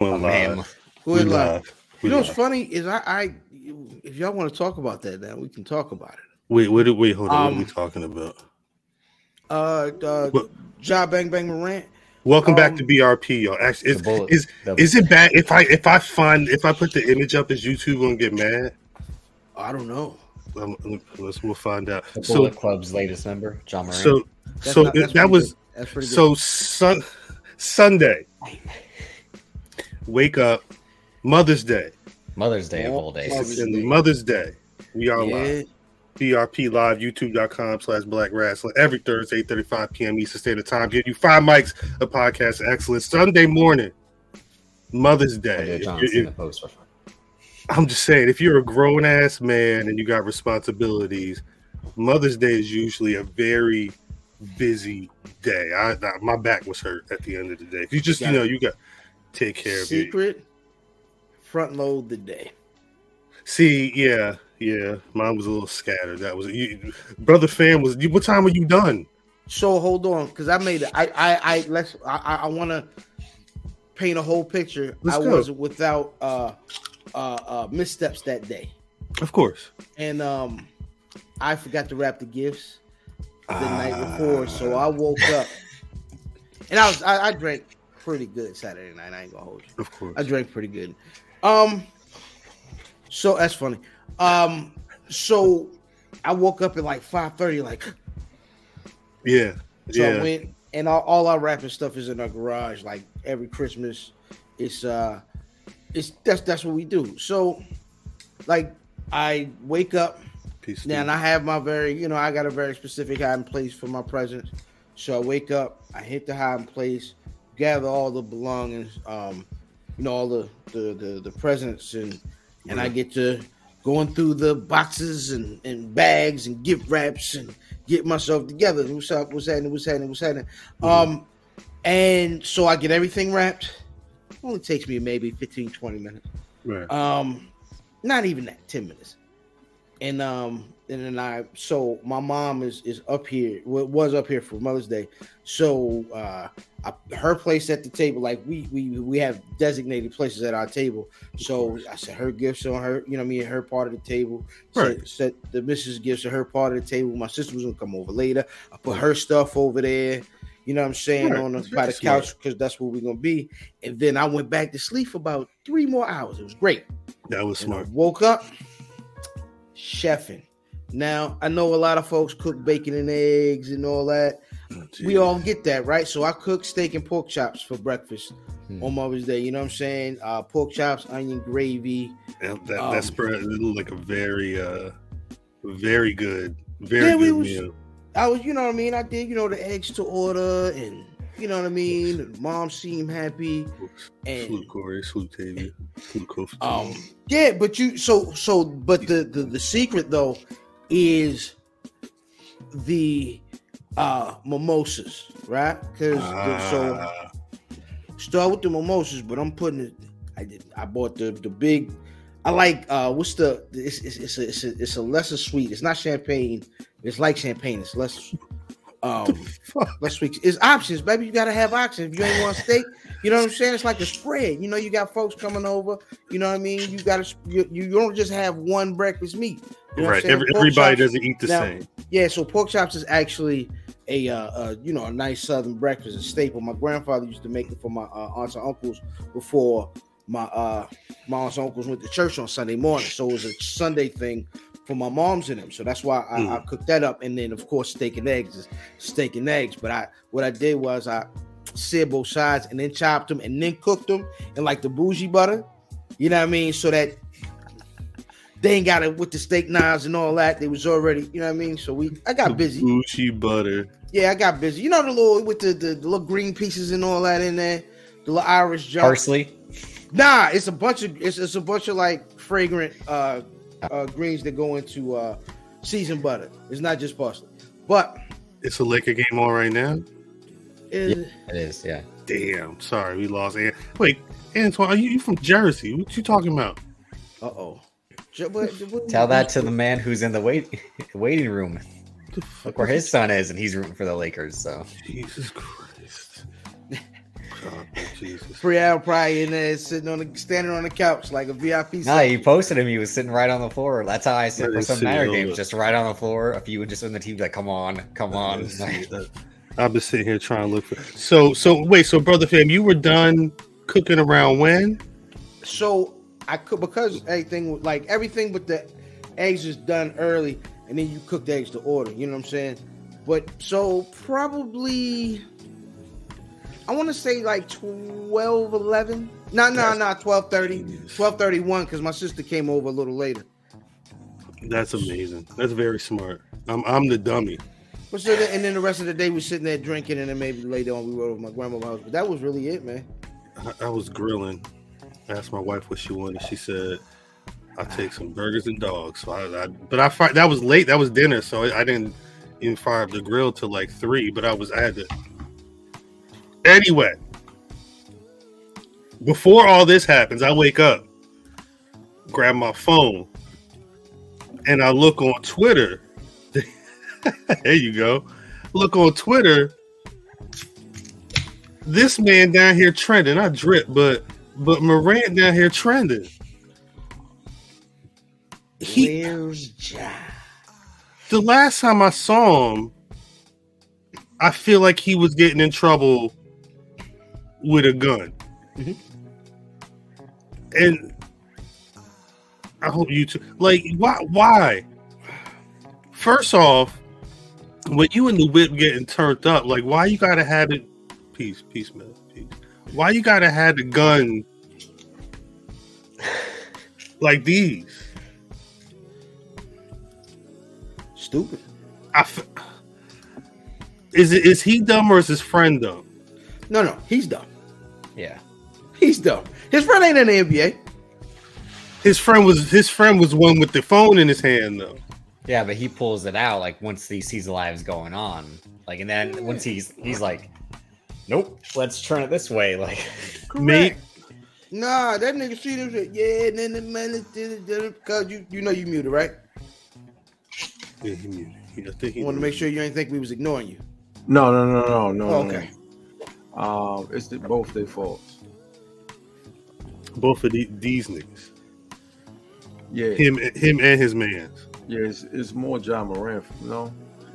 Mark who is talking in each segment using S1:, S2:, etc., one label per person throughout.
S1: Well,
S2: man.
S1: live.
S3: Go
S1: We
S3: ahead, live.
S1: live.
S3: You
S1: We
S3: know what's funny is I, I if y'all want to talk about that now, we can talk about it.
S1: Wait, wait, wait, hold on. what are we
S3: Um,
S1: talking about?
S3: Uh, uh
S1: What-
S3: Job Bang Bang Morant.
S1: Welcome back
S3: um,
S1: to BRP, y'all. Actually,
S2: The
S1: is, is is it bad if I if I find if I put the image up? Is YouTube gonna get mad?
S3: I don't know.
S1: Um, let's we'll find out.
S2: The
S1: So
S2: Bullet Club's latest member, Ja Morant.
S1: so
S3: That's
S1: so
S3: not-
S1: that was
S3: good. that's pretty good.
S1: so sun, Sunday. Wake up, Mother's Day.
S2: Mother's Day of all days.
S3: Mother's Day.
S1: Mother's Day. We are
S3: yeah,
S1: live. BRP live, youtube.com slash black rasslin every Thursday, 35 p.m. Eastern Standard Time. Give you five mics of podcast excellence. Sunday morning, Mother's Day.
S2: did
S1: If
S2: John
S1: you're-
S2: Cena post for
S1: I'm just saying, if you're a grown ass man and you got responsibilities, Mother's Day is usually a very busy day. I, I my back was hurt at the end of the day. You just, you know, you got to take care of you.
S3: secret front load the day.
S1: See, yeah, yeah, mine was a little scattered. That was you, brother. Fan was. What time were you done?
S3: So hold on, because I made it. I I I let's I I, want to paint a whole picture.
S1: Let's
S3: I
S1: go.
S3: was without uh uh uh missteps that day,
S1: Of course.
S3: and um I forgot to wrap the gifts the night
S1: Ah.
S3: before, so I woke up and I was I, I drank pretty good Saturday night. I ain't gonna hold you.
S1: Of course.
S3: I drank pretty good. Um, so that's funny. Um, so I woke up at like five thirty, like
S1: Yeah.
S3: so I went and all, all our rapping stuff is in our garage. Like every Christmas, it's uh, it's that's that's what we do. So, like, I wake up
S1: Peace.
S3: now, and I have my very, you know, I got a very specific hiding place for my presents. So I wake up, I hit the hiding place, gather all the belongings, um, you know, all the the the, the presents, and and I get to going through the boxes and, and bags and gift wraps and get myself together. What's up? What's happening? What's happening? What's happening? Um, and so I get everything wrapped. Only takes me maybe 15, 20 minutes.
S1: Right.
S3: Um, not even that, 10 minutes. And um, and then I so my mom is is up here, wa- was up here for Mother's Day. So uh I, her place at the table, like we we we have designated places at our table. So I said her gifts on her, you know, I mean, her part of the table.
S1: Right.
S3: Set, set the missus gifts at her part of the table. My sister was gonna come over later. I put her stuff over there. You know what I'm saying
S1: Right.
S3: on the, by the couch because that's where we're gonna be. And then I went back to sleep for about three more hours. It was great.
S1: That was
S3: And
S1: smart.
S3: woke up chefing. Now I know a lot of folks cook bacon and eggs and all that.
S1: Oh,
S3: We all get that, right? So I cook steak and pork chops for breakfast
S2: Hmm.
S3: on Mother's Day. You know what I'm saying? Uh, pork chops, onion gravy.
S1: That, that,
S3: Um,
S1: that spread looked like a very, uh, very good, very
S3: Yeah,
S1: good
S3: was-
S1: meal.
S3: I was, you know what I mean? I did, you know, the eggs to order, and you know what I mean. Mom seemed happy, and
S1: Salute Corey, salute Tavia, salute Kofi.
S3: Um, yeah, but you so so but the the, the secret though is the uh mimosas, right? Because so
S1: Ah,
S3: start with the mimosas, but I'm putting it. I did. I bought the the big. I like uh what's the it's it's, it's a it's a it's a lesser sweet. It's not champagne. It's like champagne. It's less um less sweet. It's options, baby. You gotta have options. If you ain't want steak, you know what I'm saying? It's like a spread. You know, you got folks coming over. You know what I mean? You gotta you, you don't just have one breakfast meat. You know
S1: right. Every, everybody
S3: chops-
S1: doesn't eat the
S3: Now-
S1: same.
S3: yeah, so pork chops is actually a uh, uh you know a nice southern breakfast, a staple. My grandfather used to make it for my uh, aunts and uncles before my uh my aunts and uncles went to church on Sunday morning. So it was a Sunday thing for my moms and them. So that's why I, I cooked that up. And then of course steak and eggs is steak and eggs. But I what I did was I seared both sides and then chopped them and then cooked them in like the bougie butter. You know what I mean? So that they ain't got it with the steak knives and all that. They was already, you know what I mean. So we, I got busy.
S1: Gucci butter.
S3: Yeah, I got busy. You know the little with the, the, the little green pieces and all that in there, the little Irish junk.
S2: Parsley.
S3: Nah, it's a bunch of it's, it's a bunch of like fragrant uh, uh greens that go into uh seasoned butter. It's not just parsley, but
S1: It's a Laker game on right now.
S3: it,
S2: It is, yeah.
S1: Damn. Sorry, we lost. An- Wait, Antoine, are you, you from Jersey? What you talking about?
S3: uh oh.
S2: Tell that to the man who's in the wait waiting room.
S1: The
S2: Look where
S1: is
S2: his son is, and he's rooting for the Lakers. So?
S1: Jesus Christ. God, Jesus.
S3: Free probably in there sitting on the standing on the couch like a VIP.
S2: No,
S3: section.
S2: you posted him. He was sitting right on the floor. That's how I sit
S1: I
S2: for some
S1: see
S2: Niner games, just right on the floor. A few would just in the team, like, come on, come on.
S1: Let's see. I've been sitting here trying to look for. So, so wait. So, brother fam, you were done cooking around when?
S3: so I could because everything was- like everything but the eggs is done early, and then you cook the eggs to order. You know what I'm saying? But so probably I want to say like 12, 11. No, no, no, 12, 30, 12, 31, because my sister came over a little later.
S1: That's amazing. That's very smart. I'm I'm the dummy.
S3: But so then, and then the rest of the day we sitting there drinking, and then maybe later on we rode over my grandma's house. But that was really it, man.
S1: I, I was grilling. I asked my wife what she wanted. She said, "I'll take some burgers and dogs." So I, I but I fi- that was late. That was dinner, so I, I didn't even fire up the grill till like three. But I was I had to. Anyway, before all this happens, I wake up, grab my phone, and I look on Twitter. there you go. Look on Twitter. This man down here trending. I drip, but but Morant down here trending. He
S3: Where's Ja?
S1: the last time I saw him, I feel like he was getting in trouble with a gun.
S3: Mhm.
S1: And I hope you too. Like, why? Why? First off, when you and the whip getting turned up, like, why you gotta have it? Peace, peace, man, peace. Why you gotta have the gun like these?
S3: Stupid.
S1: I f- is it is he dumb or is his friend dumb?
S3: No, no, he's dumb.
S2: Yeah.
S3: He's dumb. His friend ain't in the NBA.
S1: His friend was his friend was one with the phone in his hand though.
S2: Yeah, but he pulls it out like once he sees the lives going on. Like, and then once he's he's like, nope, let's turn it this way. Like,
S1: Mate,
S3: Nah, that nigga see them shit. Yeah, and then the man is because you you know you muted, right?
S1: yeah, he muted. He- I think he
S3: want to make sure you ain't think we was ignoring you.
S4: No, no, no, no, no.
S3: Oh,
S4: no.
S3: okay.
S4: Um, it's the, both their faults.
S1: Both of the, these niggas,
S4: Yeah,
S1: him him and his man's.
S4: yeah. It's, it's more Ja Morant. No,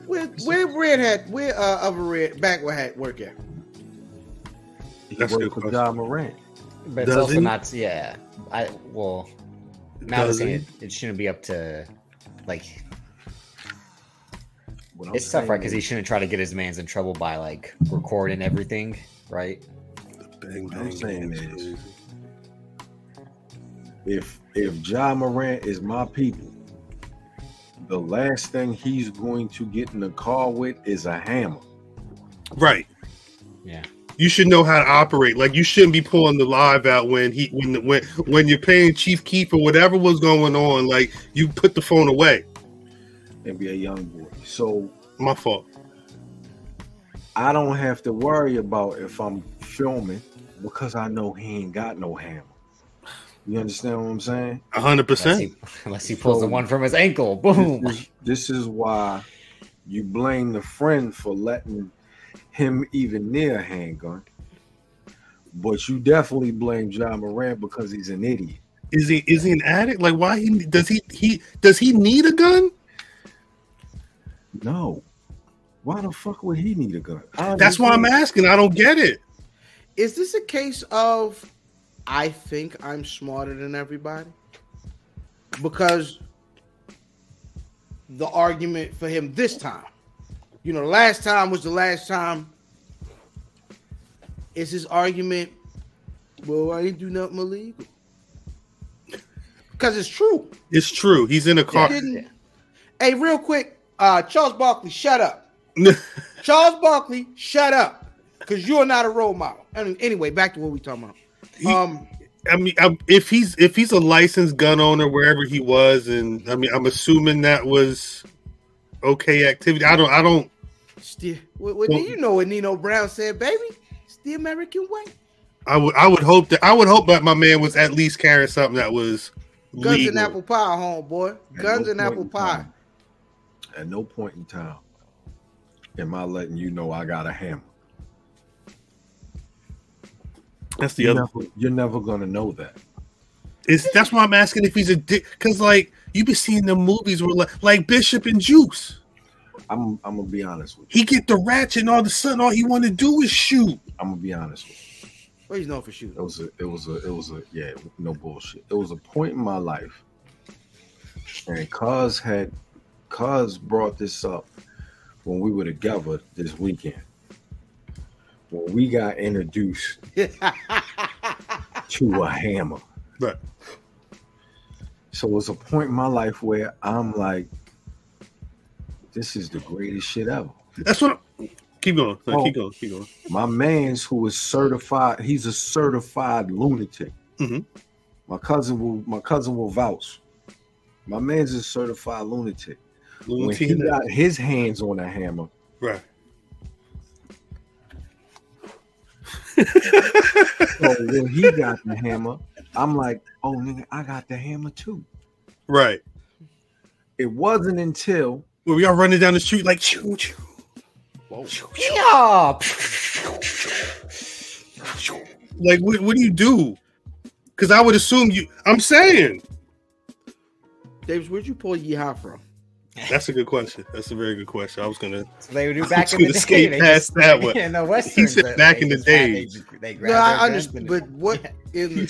S3: Where where red hat where uh other red backward hat work at?
S4: he
S1: That's a
S4: worked
S1: good
S4: for. Ja Morant.
S2: but it's
S1: Does
S2: also
S1: he?
S2: not. Yeah, I well, now
S1: Does
S2: saying
S1: he?
S2: it, it shouldn't be up to like
S4: What I'm
S2: it's tough, right? Because he shouldn't try to get his man's in trouble by like recording everything, right?
S1: Bang
S4: I'm
S1: bang.
S4: saying
S1: bang,
S4: is-
S1: crazy.
S4: If if Ja Morant is my people, the last thing he's going to get in the car with is a hammer.
S1: right.
S2: Yeah.
S1: You should know how to operate. Like you shouldn't be pulling the live out when he when when when you're paying Chief Keef or whatever was going on. Like you put the phone away.
S4: and be a young boy. So
S1: My fault.
S4: I don't have to worry about if I'm filming because I know he ain't got no hammer. You understand what I'm saying?
S1: Hundred
S2: Unless
S1: percent.
S2: he, unless he pulls the one from his ankle, boom.
S4: This is, this is why you blame the friend for letting him even near a handgun. But you definitely blame Ja Morant because he's an idiot.
S1: Is he is he an addict? Like why he does he he does he need a gun?
S4: No. Why the fuck would he need a gun? I
S1: That's why I'm asking. I don't get it.
S3: Is this a case of I think I'm smarter than everybody? Because the argument for him this time, you know, the last time was the last time. Is his argument, well, I didn't do nothing illegal. Because it's true.
S1: It's true. He's in a car.
S3: didn't. Hey, real quick, uh, Charles Barkley, shut up. Charles Barkley, shut up. Because you're not a role model. And anyway, back to what we talking about.
S1: He-
S3: Um,
S1: I mean, I, if he's if he's a licensed gun owner wherever he was, and I mean, I'm assuming that was okay activity. I don't. I don't.
S3: Still, what, what do
S1: Well-
S3: you know what Nino Brown said, baby? It's the American way.
S1: I would. I would hope that. I would hope that my man was at least carrying something that was
S3: Guns
S1: legal.
S3: and apple pie, homeboy.
S4: At
S3: Guns
S4: no
S3: and
S4: point
S3: apple
S4: in
S3: pie.
S4: time- At no point in time am I letting you know I got a hammer.
S1: That's the
S4: You're
S1: other.
S4: never, you're never gonna know that.
S1: It's that's why I'm asking if he's a dick. Because like you be seeing the movies where like, like Bishop and Juice,
S4: I'm I'm gonna be honest with you.
S1: he get the ratchet and all of a sudden all he want to do is shoot.
S4: I'm gonna be honest with you.
S3: What he's known for shooting.
S4: It was a it was a it was a yeah, no bullshit. It was a point in my life. And Cuz had Cuz brought this up when we were together this weekend. When we got introduced to a hammer.
S1: Right.
S4: So it was a point in my life where I'm like, this is the greatest shit ever.
S1: That's what. I'm, keep going. No,
S4: Oh.
S1: Keep going. Keep going.
S4: My man's who is certified, he's a certified lunatic.
S1: Mhm.
S4: My cousin will my cousin will vouch. My man's a certified lunatic.
S1: Little
S4: When he got his hands on a hammer,
S1: Right.
S4: so when he got the hammer, I'm like, oh nigga, I got the hammer too.
S1: Right.
S4: It wasn't until
S1: Where we all running down the street like choo choo. Choo, choo.
S2: Yeah.
S1: Like what? What do you do? Because I would assume you. I'm saying
S3: Davis, where'd you pull Yeehaw from?
S1: That's a good question. That's a very good question. I was gonna.
S2: So they would do back in the
S1: gonna
S2: day.
S1: skate
S2: they
S1: past that one.
S2: Yeah, no westerns.
S1: said back in the
S2: just
S1: day.
S2: They, they
S3: No, I understand, but what in
S1: He,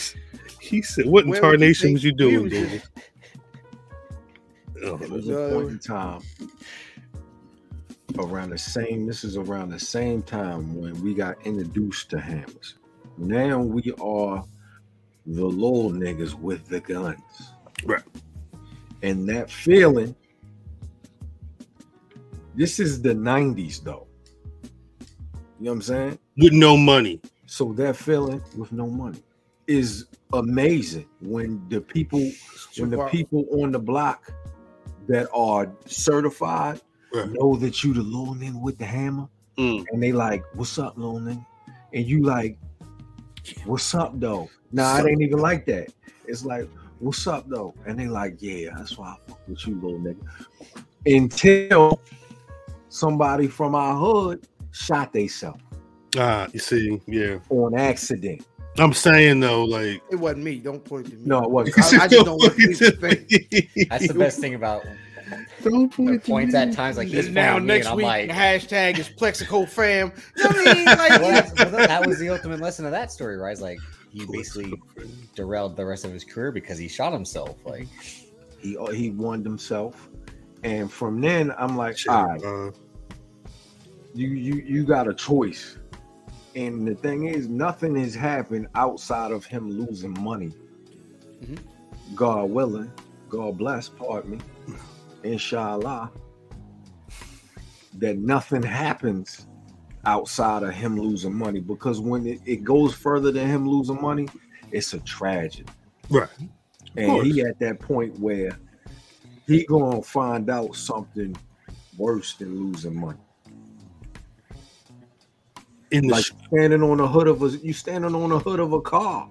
S1: he said, "What in
S3: Where would you
S1: tarnation was you doing,
S3: was
S1: dude?" Oh,
S4: There was
S3: Uh,
S4: a point in time around the same. This is around the same time when we got introduced to hammers. Now we are the little niggas with the guns,
S1: Right.
S4: And that feeling. This is the '90s, though. You know what I'm saying?
S1: with no money.
S4: So that feeling with no money is amazing when the people when the people on the block that are certified
S1: Right.
S4: know that you the little nigga with the hammer
S1: Mm.
S4: and they like, what's up, little nigga? And you like, what's up though? Nah, it ain't even like that. It's like, what's up though? And they like, yeah, that's why I fuck with you, little nigga. Until somebody from our hood shot theyself
S1: Ah, you see, yeah.
S4: on accident.
S1: I'm saying though, like
S3: It wasn't me. Don't point to me.
S4: No, it wasn't.
S3: I- I just don't want people to think-
S2: That's the best thing about
S1: Don't point to
S2: points
S1: me.
S2: at times like he's
S3: And now
S2: pointing me
S3: next week,
S2: like,
S3: hashtag is Plaxico fam. You know what I mean? Like,
S2: well, well, that that was the ultimate lesson of that story, right? It's like he basically derailed the rest of his career because he shot himself. Like,
S4: he he won himself, and from then I'm like,
S1: Shit,
S4: all right,
S1: uh,
S4: you you you got a choice. And the thing is, nothing has happened outside of him losing money.
S3: Mhm.
S4: God willing, God bless, pardon me, inshallah, that nothing happens outside of him losing money. Because when it, it goes further than him losing money, it's a tragedy.
S1: right.
S4: And he at that point where he gonna find out something worse than losing money.
S1: In the
S4: Like
S1: sh-
S4: standing on the hood of a you standing on the hood of a car.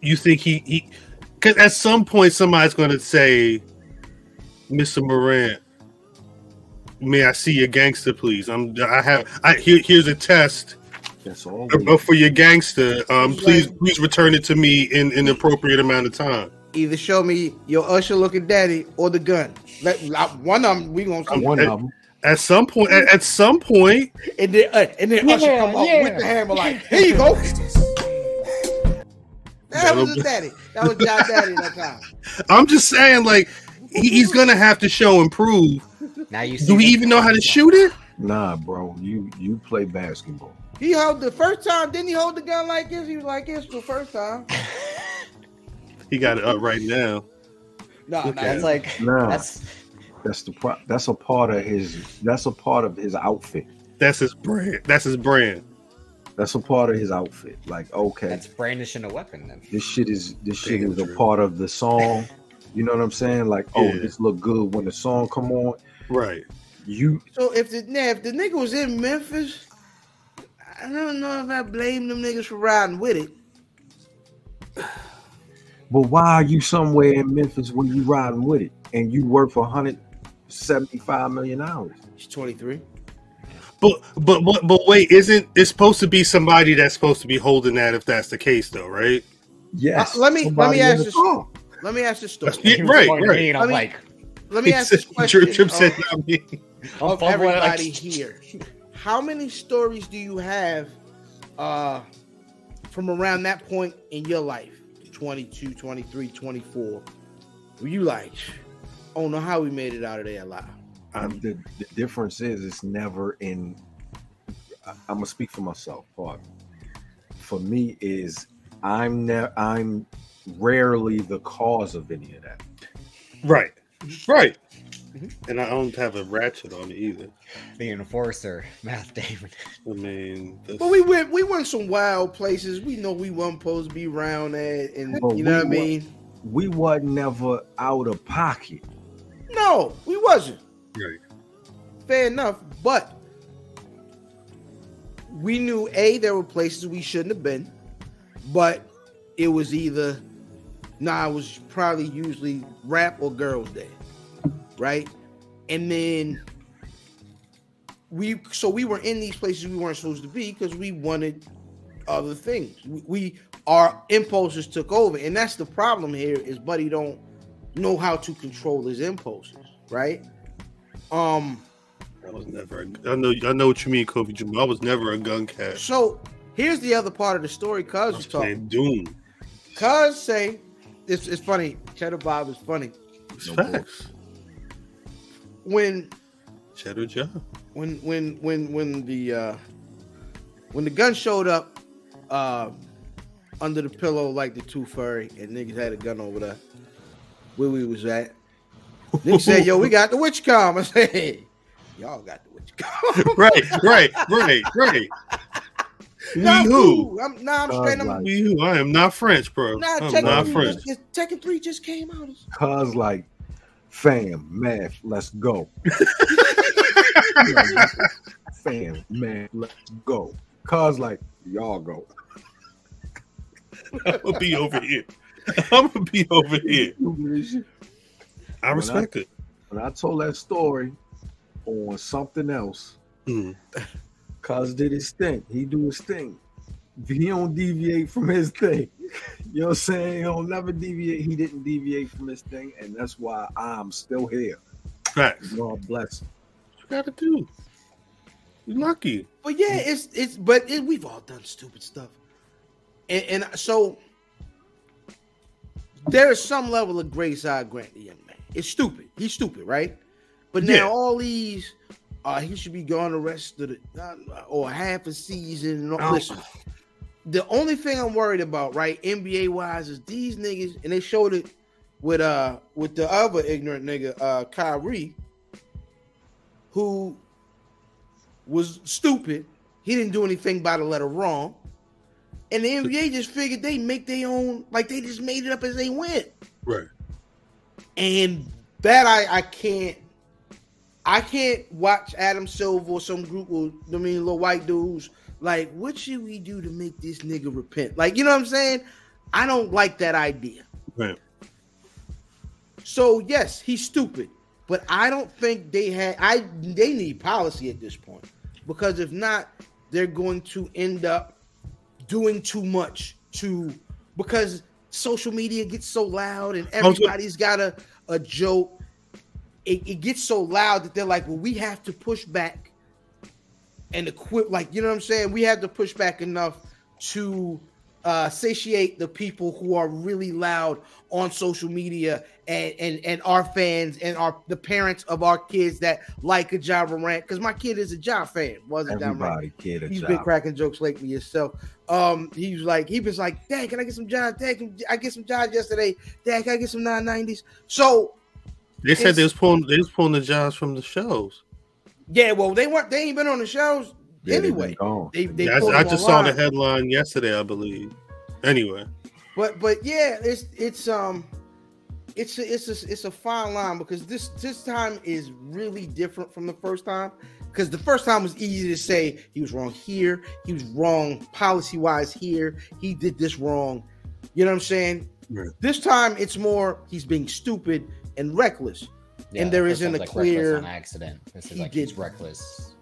S1: you think he he? Because at some point somebody's going to say, "Mr. Morant, may I see your gangster, please? I'm I have I here, here's a test
S4: That's all. we-
S1: for your gangster. Um, please please return it to me in an appropriate amount of time."
S3: either show me your usher looking daddy or the gun. Let like, one of them we gonna see.
S4: One of them.
S1: At some point, at, at some point,
S3: And then uh, and then Usher
S2: Yeah,
S3: come out
S2: yeah.
S3: with the hammer like, here you go. That was his daddy. That was John Daddy that time.
S1: I'm just saying, like he, he's gonna have to show and prove.
S2: now you see
S1: Do we even know how to shoot it?
S4: Nah, bro. You you play basketball.
S3: He held the first time, didn't he hold the gun like this? He was like this the first time.
S1: He got it up right now.
S3: No, no,
S2: That's like
S4: Nah.
S2: that's
S4: That's the pro- that's a part of his that's a part of his outfit.
S1: That's his brand. That's his brand.
S4: That's a part of his outfit. Like, okay,
S2: that's brandishing a weapon. Then
S4: this shit is this shit
S1: Damn
S4: is a part of the song. You know what I'm saying? Like, oh,
S1: Yeah.
S4: this look good when the song come on.
S1: Right.
S4: You
S3: So if the now, if the nigga was in Memphis, I don't know if I blame them niggas for riding with it.
S4: But why are you somewhere in Memphis when you riding with it and you work for 175 million dollars?
S3: He's 23.
S1: But but but but wait, isn't it's supposed to be somebody that's supposed to be holding that if that's the case though, right?
S4: Yes.
S3: Uh, let me- let me ask
S4: the
S3: this-
S4: car.
S3: Let me ask this story.
S1: Yeah, right, right.
S2: me, and I'm
S3: Let me-
S2: like,
S3: Let me ask this question
S1: Trip, Trip said
S3: of,
S1: me.
S2: I'm
S3: of
S2: fumbling, like,
S3: everybody here. How many stories do you have uh, from around that point in your life? 22, 23, 24. Were you like, oh know how we made it out of there alive?
S4: Um, the, the difference is it's never in I, i'm gonna speak for myself but for me is i'm ne- i'm rarely the cause of any of that
S1: Right, right.
S3: Mhm.
S1: And I don't have a ratchet on it either.
S2: the enforcer, Math Damon.
S1: I mean, that's,
S3: But we went we went some wild places. We know we weren't supposed to be around that, and
S4: But
S3: you know what I
S4: we wa-
S3: mean.
S4: we wasn't never out of pocket
S3: No, we wasn't.
S1: right.
S3: Fair enough, but we knew a there were places we shouldn't have been, but it was either nah, it was probably usually rap or girls' day, right? And then we so we were in these places we weren't supposed to be because we wanted other things. We, we our impulses took over, and that's the problem here. Is Buddy don't know how to control his impulses, right? Um.
S1: I was never. A, I know. I know what you mean, Kobe Jamal. I was never a gun cat.
S3: So here's the other part of the story. Cuz
S1: was
S3: was talking.
S1: Doom.
S3: Cuz say it's, it's funny. Cheddar Bob is funny.
S1: It's
S4: No
S1: facts.
S3: When
S1: Cheddar Joe.
S3: when when when when the uh when the gun showed up uh under the pillow like the two furry and niggas had a gun over there where we was at. Niggas said, yo, we got the witch com. I said, hey, y'all got the witch com.
S1: right, right, right, right. We
S3: Nah,
S1: who?
S3: I'm, nah, I'm
S4: Cuz
S3: straight. I'm,
S4: like-
S1: We who? I am not French, bro.
S3: nah,
S1: I'm
S3: Tekken
S1: not
S3: 3
S1: French.
S3: just, just, Tekken 3 just came out.
S4: cuz like fam math let's go fam man let's go cuz like y'all go
S1: I'm gonna be over here. I'm gonna be over here. I
S4: When
S1: respect it.
S4: when i told that story on something else
S1: Mm.
S4: Cuz did his thing. He do his thing. He don't deviate from his thing. You know what I'm saying? He'll never deviate. He didn't deviate from his thing, and that's why I'm still here.
S1: Facts.
S4: God bless him.
S1: You gotta do? You're lucky.
S3: But yeah, it's it's but it, we've all done stupid stuff, and, and so there is some level of grace I grant the young man. It's stupid. He's stupid, right? But now
S1: Yeah.
S3: all these, uh, he should be gone the rest of the uh, or half a season. And all,
S1: Oh.
S3: Listen, the only thing I'm worried about, right, NBA wise, is these niggas, and they showed it with uh with the other ignorant nigga, uh, Kyrie, who was stupid. He didn't do anything by the letter wrong. And the NBA just figured they make their own, like they just made it up as they went.
S1: Right.
S3: And that I I can't I can't watch Adam Silver or some group of I mean little white dudes like what should we do to make this nigga repent? Like you know what I'm saying? I don't like that idea.
S1: Right.
S3: So yes, he's stupid, but I don't think they had. I they need policy at this point because if not, they're going to end up doing too much to because social media gets so loud and everybody's got a a joke. It, it gets so loud that they're like, well, we have to push back and equip. Like you know what I'm saying? We have to push back enough to uh, satiate the people who are really loud on social media and and and our fans and our the parents of our kids that like a Ja Morant because my kid is a Ja fan wasn't that right?
S4: Everybody, kid,
S3: He's
S4: job.
S3: been cracking jokes lately himself. Um, he was like, he was like, Dad, can I get some John? Dad, can I get some John yesterday? Dad, can I get some 990s? So
S1: They said they was pulling they was pulling the jobs from the shows.
S3: yeah, well, they weren't they ain't been on the shows
S4: Yeah, they been
S3: anyway.
S4: gone.
S3: They they
S1: Yeah, I, I
S3: them
S1: just saw the headline yesterday, I believe. Anyway,
S3: But but yeah, it's it's um it's a, it's a, it's a fine line because this this time is really different from the first time because the first time was easy to say he was wrong here, he was wrong policy wise here, he did this wrong. You know what I'm saying?
S1: Right.
S3: This time it's more he's being stupid and reckless. And there
S2: this
S3: isn't a
S2: like reckless
S3: clear-
S2: on accident. This is
S3: he
S2: like
S3: did-
S2: he's reckless.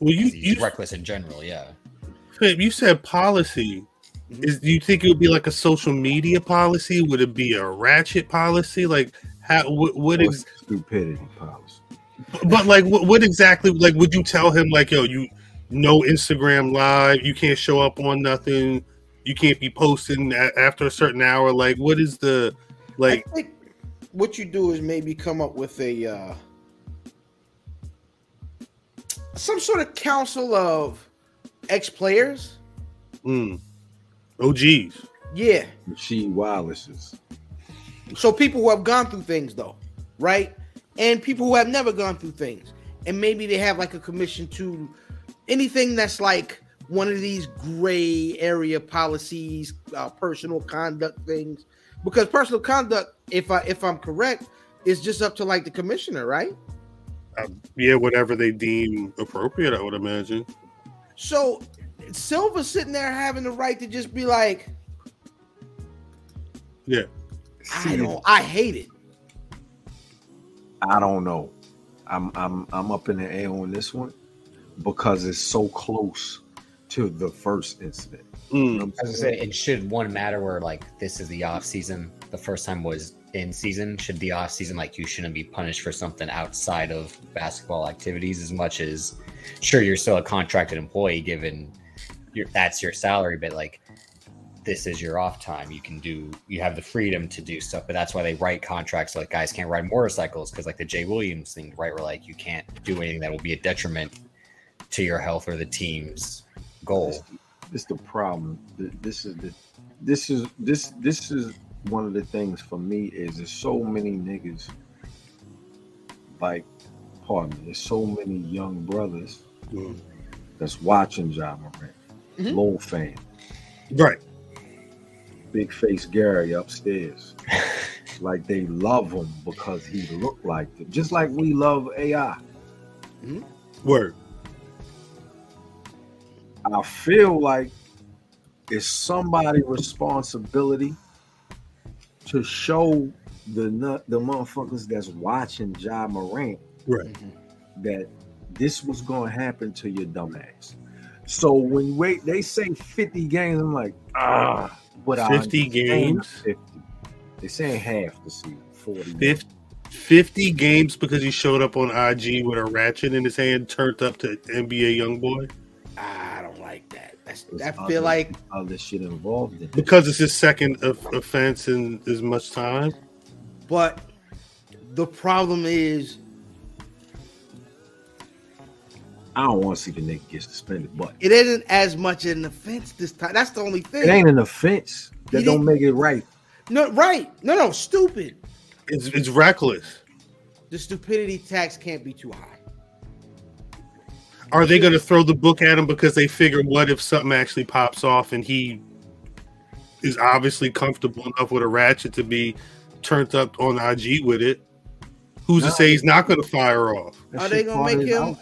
S1: Well, you,
S2: he's
S1: you,
S2: reckless in general. Yeah.
S1: Fib, you said policy.
S3: Mhm.
S1: Is do you think it would be like a social media policy? Would it be a ratchet policy? Like how? What? what
S4: Or stupidity policy.
S1: But like, what, what exactly? Like, would you tell him like, yo, you no Instagram live, you can't show up on nothing, you can't be posting a- after a certain hour? Like, what is the like?
S3: I think what you do is maybe come up with a uh, some sort of council of ex players.
S1: Mm, OGs.
S3: Yeah.
S4: Machine wirelesses.
S3: So people who have gone through things though, right? And people who have never gone through things. And maybe they have like a commission to anything that's like one of these gray area policies, uh, personal conduct things. Because personal conduct, if I if I'm correct, is just up to like the commissioner, right?
S1: Yeah, whatever they deem appropriate, I would imagine.
S3: So Silver's sitting there having the right to just be like, yeah.
S4: I
S3: don't I hate it.
S4: I don't know. I'm I'm I'm up in the air on this one because it's so close to the first incident.
S1: Mm,
S2: As I said, it should one matter where like this is the off season. The first time was in season. Should the off season like you shouldn't be punished for something outside of basketball activities as much as sure you're still a contracted employee given your that's your salary, but like this is your off time. You can do you have the freedom to do stuff, but that's why they write contracts like guys can't ride motorcycles because like the Jay Williams thing, right? Where like you can't do anything that will be a detriment to your health or the team's goal.
S4: This is the problem. This is the this is this this is one of the things for me is there's so many niggas like pardon me, there's so many young brothers
S1: mm.
S4: that's watching Ja Morant.
S3: Mhm.
S4: Low fan.
S1: Right.
S4: Big face Gary upstairs. like they love him because he looked like them. Just like we love AI.
S1: Word.
S4: I feel like it's somebody's responsibility to show the the motherfuckers that's watching Ja Morant
S1: Right.
S4: that this was gonna happen to your dumbass. So when wait they say 50 games, I'm like, ah, but I
S1: 50
S4: understand
S1: games?
S4: 50. They saying half the season, 40.
S1: 50, 50 games because he showed up on IG with a ratchet in his hand, turned up to NBA YoungBoy.
S3: I don't like that. That's
S4: There's
S3: I
S4: other-
S3: feel like
S4: other shit involved in.
S1: Because it's his second of, offense in as much time.
S3: But the problem is,
S4: I don't want to see the nigga get suspended, but
S3: it isn't as much an offense this time. That's the only thing.
S4: it ain't an offense. That
S3: He
S4: don't make it right.
S3: no, right? No, no, stupid.
S1: It's, it's reckless.
S3: The stupidity tax can't be too high.
S1: Are they going to throw the book at him because they figure, what if something actually pops off and he is obviously comfortable enough with a ratchet to be turned up on IG with it? Who's
S4: No.
S1: to say he's not going to fire off?
S3: Are they gonna make
S4: his
S3: him?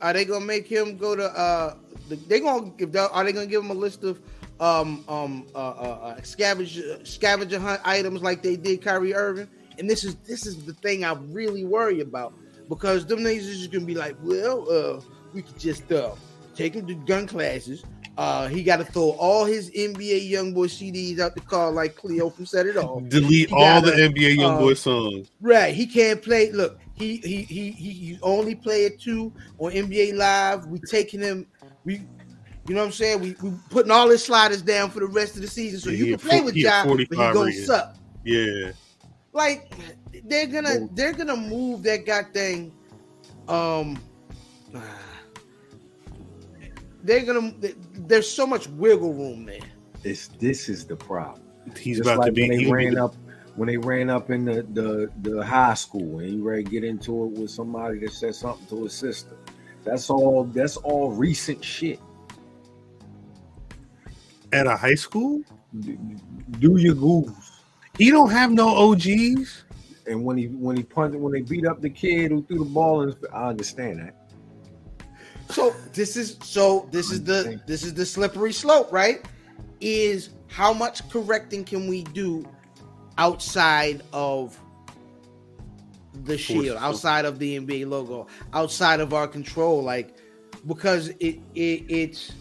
S3: Are they gonna make him go to? uh the, They gonna give? Are they gonna give him a list of um um uh, uh, uh scavenger scavenger hunt items like they did Kyrie Irving? And this is this is the thing I really worry about because them niggas is just gonna be like, well, uh, we could just uh take him to gun classes. Uh, he got to throw all his NBA YoungBoy CDs out the car like Cleo from Set It Off.
S1: Delete
S3: He
S1: all
S3: gotta,
S1: the NBA YoungBoy
S3: uh,
S1: songs.
S3: Right. He can't play. Look, he he he he, he only played two on NBA Live. We taking him. We, you know what I'm saying? We we putting all his sliders down for the rest of the season, so
S1: Yeah,
S3: you can play
S1: fo-
S3: with
S1: he at
S3: Ja, but he
S1: 45
S3: gonna
S1: rated.
S3: suck.
S1: Yeah.
S3: Like they're gonna they're gonna move that god thing. Um, they're gonna. There's so much wiggle room there.
S4: It's this is the problem.
S1: He's
S4: Just
S1: about
S4: like
S1: to be.
S4: when they
S1: he'll be
S4: ran up when they ran up in the, the the high school and you ready to get into it with somebody that said something to his sister. That's all that's all recent shit.
S1: at a high school.
S4: Do your googles.
S1: He don't have no OGs.
S4: And when he when he punched when they beat up the kid who threw the ball in, I understand that.
S3: So this is so this is the this is the slippery slope, right? Is how much correcting can we do outside of the shield, outside of the NBA logo, outside of our control? Like, because it, it it's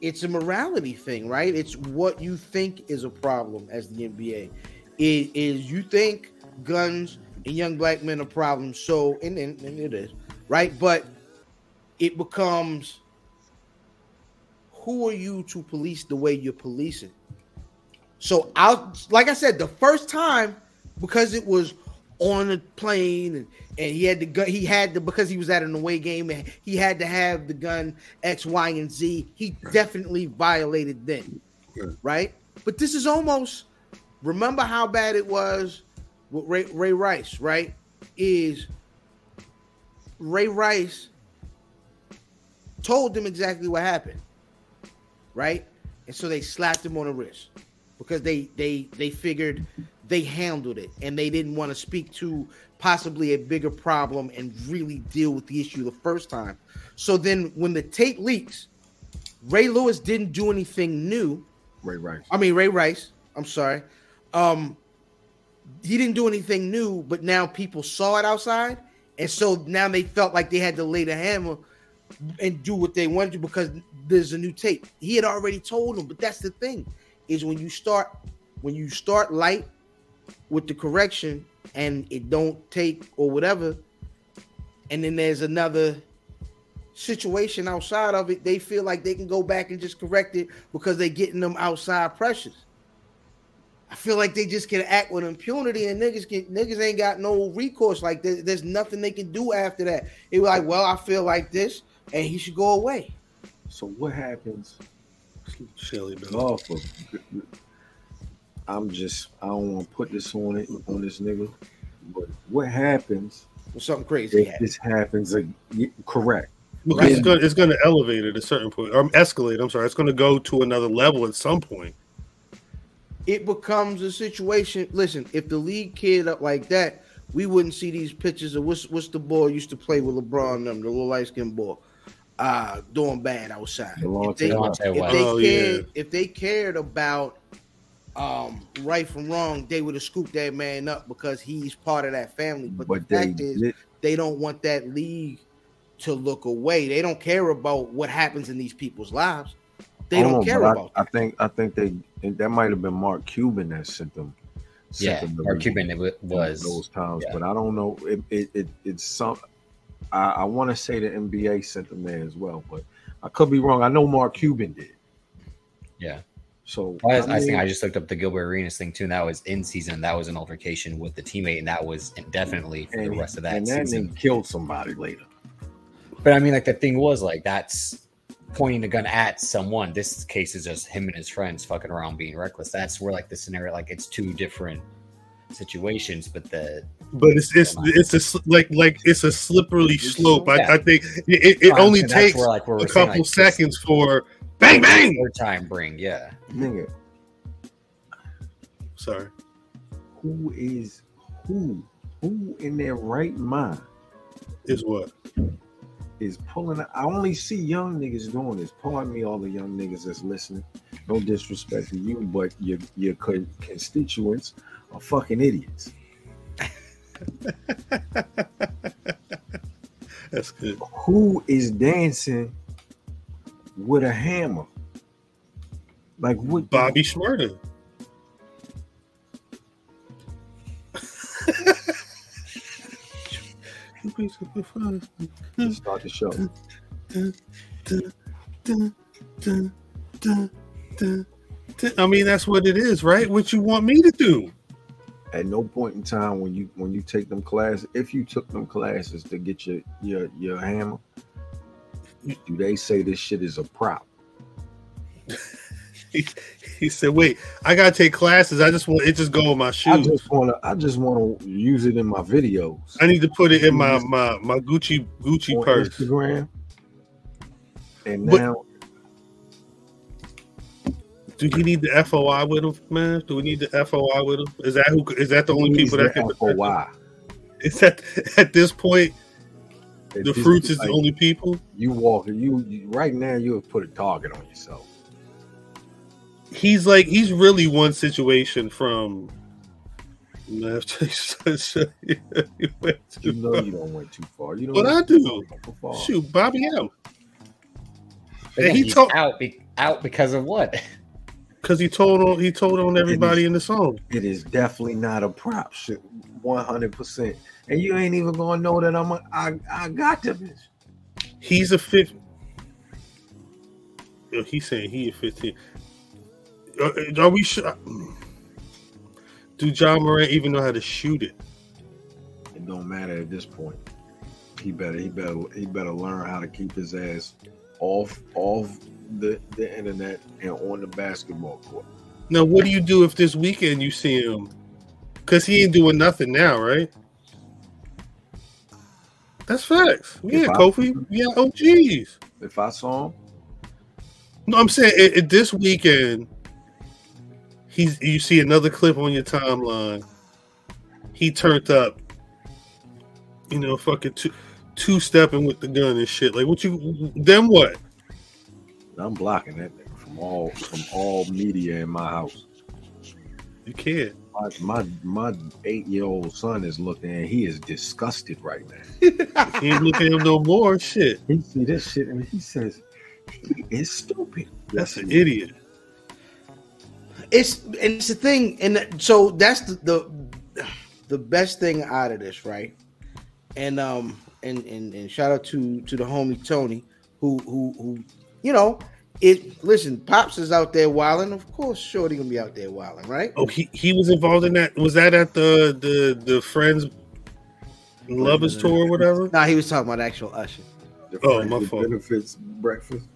S3: it's a morality thing, right? It's what you think is a problem as the NBA. It is you think guns and young black men are problems, so and, and, and it is right, but it becomes who are you to police the way you're policing? So I like I said, the first time because it was on the plane and, and he had the gun he had to because he was at an away game and he had to have the gun X, Y, and Z. He definitely violated then. Right? But this is almost remember how bad it was with Ray, Ray Rice, right? Is Ray Rice told them exactly what happened, right? And so they slapped him on the wrist because they they they figured they handled it and they didn't want to speak to possibly a bigger problem and really deal with the issue the first time. So then when the tape leaks, Ray Lewis didn't do anything new.
S4: Ray Rice.
S3: I mean Ray Rice, I'm sorry. Um he didn't do anything new, but now people saw it outside and so now they felt like they had to lay the hammer and do what they wanted to because there's a new tape. He had already told them, but that's the thing is when you start when you start light with the correction and it don't take or whatever, and then there's another situation outside of it, they feel like they can go back and just correct it because they're getting them outside pressures. I feel like they just can act with impunity and niggas get niggas ain't got no recourse. Like there, there's nothing they can do after that. It was like, well, I feel like this, and he should go away.
S4: So what happens
S1: Shelly Bell.
S4: off of I'm just I don't want to put this on it on this nigga. But what happens
S3: When something crazy
S4: if
S3: happens.
S4: this happens? Like, y- correct.
S1: Because it's going it's going to elevate at a certain point, or escalate. I'm sorry, it's going to go to another level at some point.
S3: it becomes a situation. Listen, if the league kid up like that, we wouldn't see these pictures of what's what's the boy used to play with LeBron and them, the little light skinned boy, uh, doing bad outside. If they, if they
S1: Oh,
S3: cared,
S1: yeah.
S3: if they cared about um, right from wrong, they would have scooped that man up because he's part of that family. But,
S4: But
S3: the
S4: they
S3: fact is,
S4: did-
S3: they don't want that league to look away. They don't care about what happens in these people's lives. They
S4: Hold
S3: don't care
S4: but I-
S3: about
S4: I, think I think they and that might have been Mark Cuban that sent them. sent
S2: Yeah,
S4: them
S2: Mark Cuban it was.
S4: those times,
S2: yeah.
S4: but I don't know. It it, it it's some. I, I want to say the NBA sent them there as well, but I could be wrong. I know Mark Cuban did.
S2: Yeah.
S4: So
S2: Well, I, I think
S4: mean,
S2: I just looked up the Gilbert Arenas thing too, and that was in season. That was an altercation with the teammate, and that was indefinitely for
S4: and,
S2: the rest of that
S4: and that
S2: season.
S4: nigga killed somebody later.
S2: But I mean, like the thing was like that's pointing a gun at someone. This case is just him and his friends fucking around being reckless. That's where like the scenario, like it's two different situations, but the
S1: But it's it's it's a like like it's a slippery slope. I,
S2: Yeah.
S1: I think it, it only
S2: and
S1: takes
S2: where, like, where
S1: a
S2: we're saying,
S1: couple
S2: like,
S1: seconds for bang bang.
S2: third time bring, yeah.
S4: Nigga,
S1: Sorry,
S4: who is who? Who in their right mind
S1: is what
S4: is pulling? I only see young niggas doing this. Pardon me, all the young niggas that's listening. No disrespect to you, but your your constituents are fucking idiots.
S1: that's good.
S4: Who is dancing with a hammer? Like what?
S1: Bobby Shmurda.
S4: Start the show.
S1: I mean, that's what it is, right? What you want me to do?
S4: At no point in time when you when you take them classes, if you took them classes to get your your your hammer, do they say this shit is a prop?
S1: He, he said, "Wait, I gotta take classes. I just want it. Just go in my shoes.
S4: I just wanna I just wanna use it in my videos.
S1: I need to put it in my my my Gucci Gucci
S4: on
S1: purse.
S4: Instagram. And
S1: But-
S4: now
S1: Do you need the FOI with him, man? Do we need the FOI with him? Is that who? Is that the only people that can?
S4: FOI.
S1: Is that at this point
S4: It
S1: the
S4: just-
S1: fruits is
S4: like,
S1: the only people?
S4: you walk you, you right now you have put a target on yourself.
S1: He's like he's really one situation from. Man, you went
S4: You
S1: too
S4: know you don't went too far. You know
S1: What I do? Shoot, Bobby M.
S2: But
S1: And
S2: again,
S1: he
S2: he's
S1: told-
S2: out be, out because of what?
S1: because he told on he told on everybody in the song.
S4: It is definitely not a prop shit, one hundred percent. And you ain't even gonna know that I'm a, I I got the bitch.
S1: He's a fifth. Yo, He's saying he is fifteen. Uh, Are we sure? Do Ja Morant even know how to shoot it?
S4: It don't matter at this point. He better he better he better learn how to keep his ass off off the, the internet and on the basketball court.
S1: Now, what do you do if this weekend you see him? Because he ain't doing nothing now, right? That's facts. Yeah, Kofi. Yeah, OGs.
S4: If I saw him,
S1: No, I'm saying it, it- this weekend, he's you see another clip on your timeline. He turned up, you know, fucking two two stepping with the gun and shit. Like, what you? Then what?
S4: I'm blocking that nigga from all from all media in my house.
S1: You can't.
S4: My my, my eight year old son is looking and he is disgusted right now.
S1: He ain't looking at him no more. Shit,
S4: He see this shit and he says he is stupid.
S1: that's an idiot.
S3: it's and it's the thing, and so that's the, the the best thing out of this, right? And um and and and shout out to to the homie Tony who who who you know it. Listen, pops is out there wilding. Of course, Shorty gonna be out there wilding, right?
S1: Oh, he he was involved in that. Was that at the the the friends lovers tour or whatever?
S3: Nah, he was talking about actual Usher.
S4: The
S1: Oh,
S4: friends
S1: my fault.
S4: Benefits breakfast.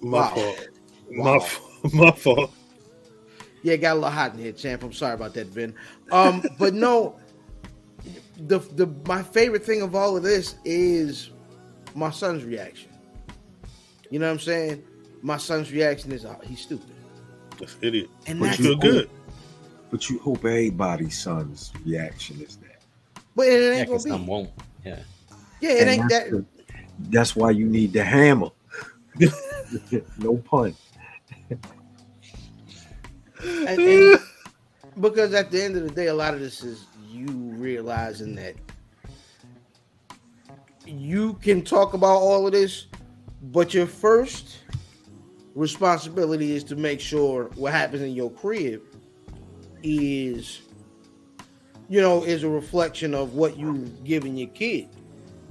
S1: My
S3: Wow.
S1: fault.
S3: Wow.
S1: My fault. My fault.
S3: Yeah, it got a little hot in here, champ. I'm sorry about that, Vin. Um, but no, the the my favorite thing of all of this is my son's reaction. You know what I'm saying? My son's reaction is uh, he's stupid,
S1: That's idiot.
S3: and
S4: But
S3: that's
S1: You feel good.
S4: But you hope everybody's son's reaction is that.
S3: but it ain't
S2: because
S3: gonna
S2: some
S3: be.
S2: won't. Yeah.
S3: Yeah, it
S4: And
S3: ain't
S4: that's,
S3: that.
S4: the- that's why you need the hammer. no pun.
S3: and- and- because at the end of the day, a lot of this is you realizing that you can talk about all of this, but your first responsibility is to make sure what happens in your crib is, you know, is a reflection of what you've given your kid.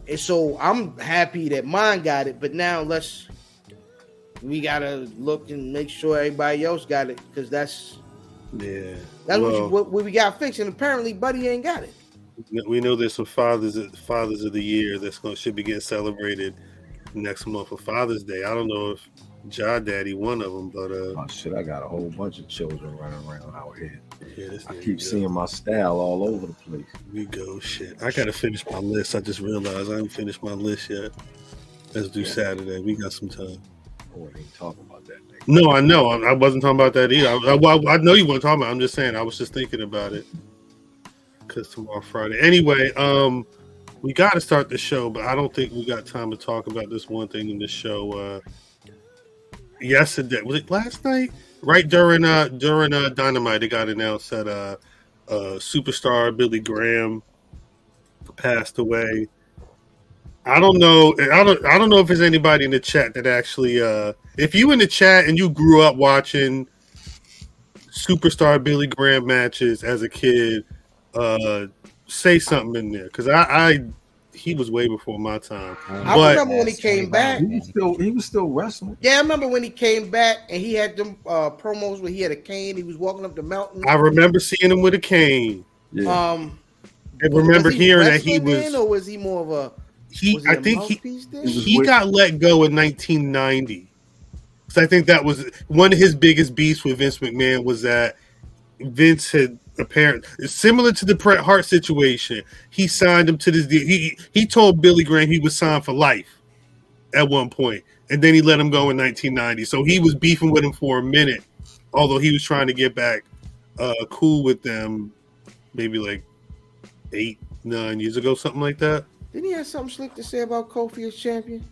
S3: And so I'm happy that mine got it, but now let's we gotta look and make sure everybody else got it because that's
S1: Yeah.
S3: that's what, you, what, what we got fixed. And apparently, Buddy ain't got it.
S1: we know there's some fathers fathers of the year that's going should be getting celebrated next month for Father's Day. I don't know if Ja Daddy one of them, but uh,
S4: Oh shit, I got a whole bunch of children running around out here.
S1: yeah,
S4: I keep seeing my style all over the place.
S1: We go shit. I gotta finish my list. I just realized I haven't finished my list yet. Let's do
S4: Yeah.
S1: Saturday. We got some time.
S4: I wasn't talking about that nigga.
S1: No, I know. I, I wasn't talking about that either. I, I, I know you weren't talking about. it. I'm just saying. I was just thinking about it because tomorrow Friday. Anyway, um, we got to start the show, but I don't think we got time to talk about this one thing in the show. Uh, yesterday was it last night? Right during uh during uh Dynamite, it got announced that uh, uh superstar Billy Graham passed away. I don't know. I don't. I don't know if there's anybody in the chat that actually. Uh, if you in the chat and you grew up watching superstar Billy Graham matches as a kid, uh, say something in there because I, I, he was way before my time.
S3: I
S1: But-
S3: remember when he came back.
S4: He was still he was still wrestling.
S3: Yeah, I remember when he came back and he had them uh, promos where he had a cane. He was walking up the mountain.
S1: I remember seeing him with a cane.
S4: Yeah.
S3: um,
S1: I remember
S3: was he
S1: hearing that he was.
S3: then, or was he more of a?
S1: he,
S3: was he
S1: I
S3: a
S1: think he.
S4: He was
S1: he got let go in 1990. So I think that was one of his biggest beefs with Vince McMahon was that Vince had apparent similar to the Bret Hart situation. He signed him to this deal. He he told Billy Graham he was signed for life at one point, and then he let him go in 1990. So he was beefing with him for a minute, although he was trying to get back uh, cool with them, maybe like eight nine years ago, something like that.
S3: Didn't he have something slick to say about Kofi as champion?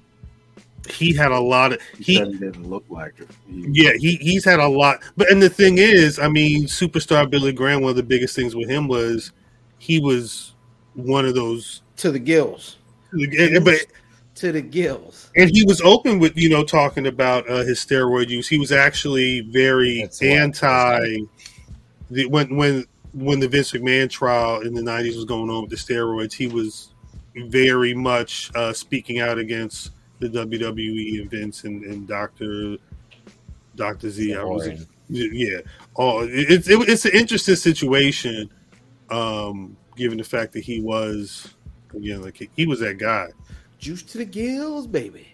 S1: He had a lot of
S4: he,
S1: he
S4: didn't look like it. He-
S1: Yeah, he he's had a lot. But and the thing is, I mean, superstar Billy Graham. One of the biggest things with him was he was one of those.
S3: To the gills.
S1: But
S3: to the gills.
S1: And he was open with you know talking about uh, his steroid use. He was actually very
S2: That's
S1: anti the, when when when the Vince McMahon trial in the '90s was going on with the steroids. He was very much uh, speaking out against the WWE events and, and Doctor Doctor Z. I was yeah. Oh, it's it, it's an interesting situation, um, given the fact that he was again like he, he was that guy.
S3: Juice to the gills, baby.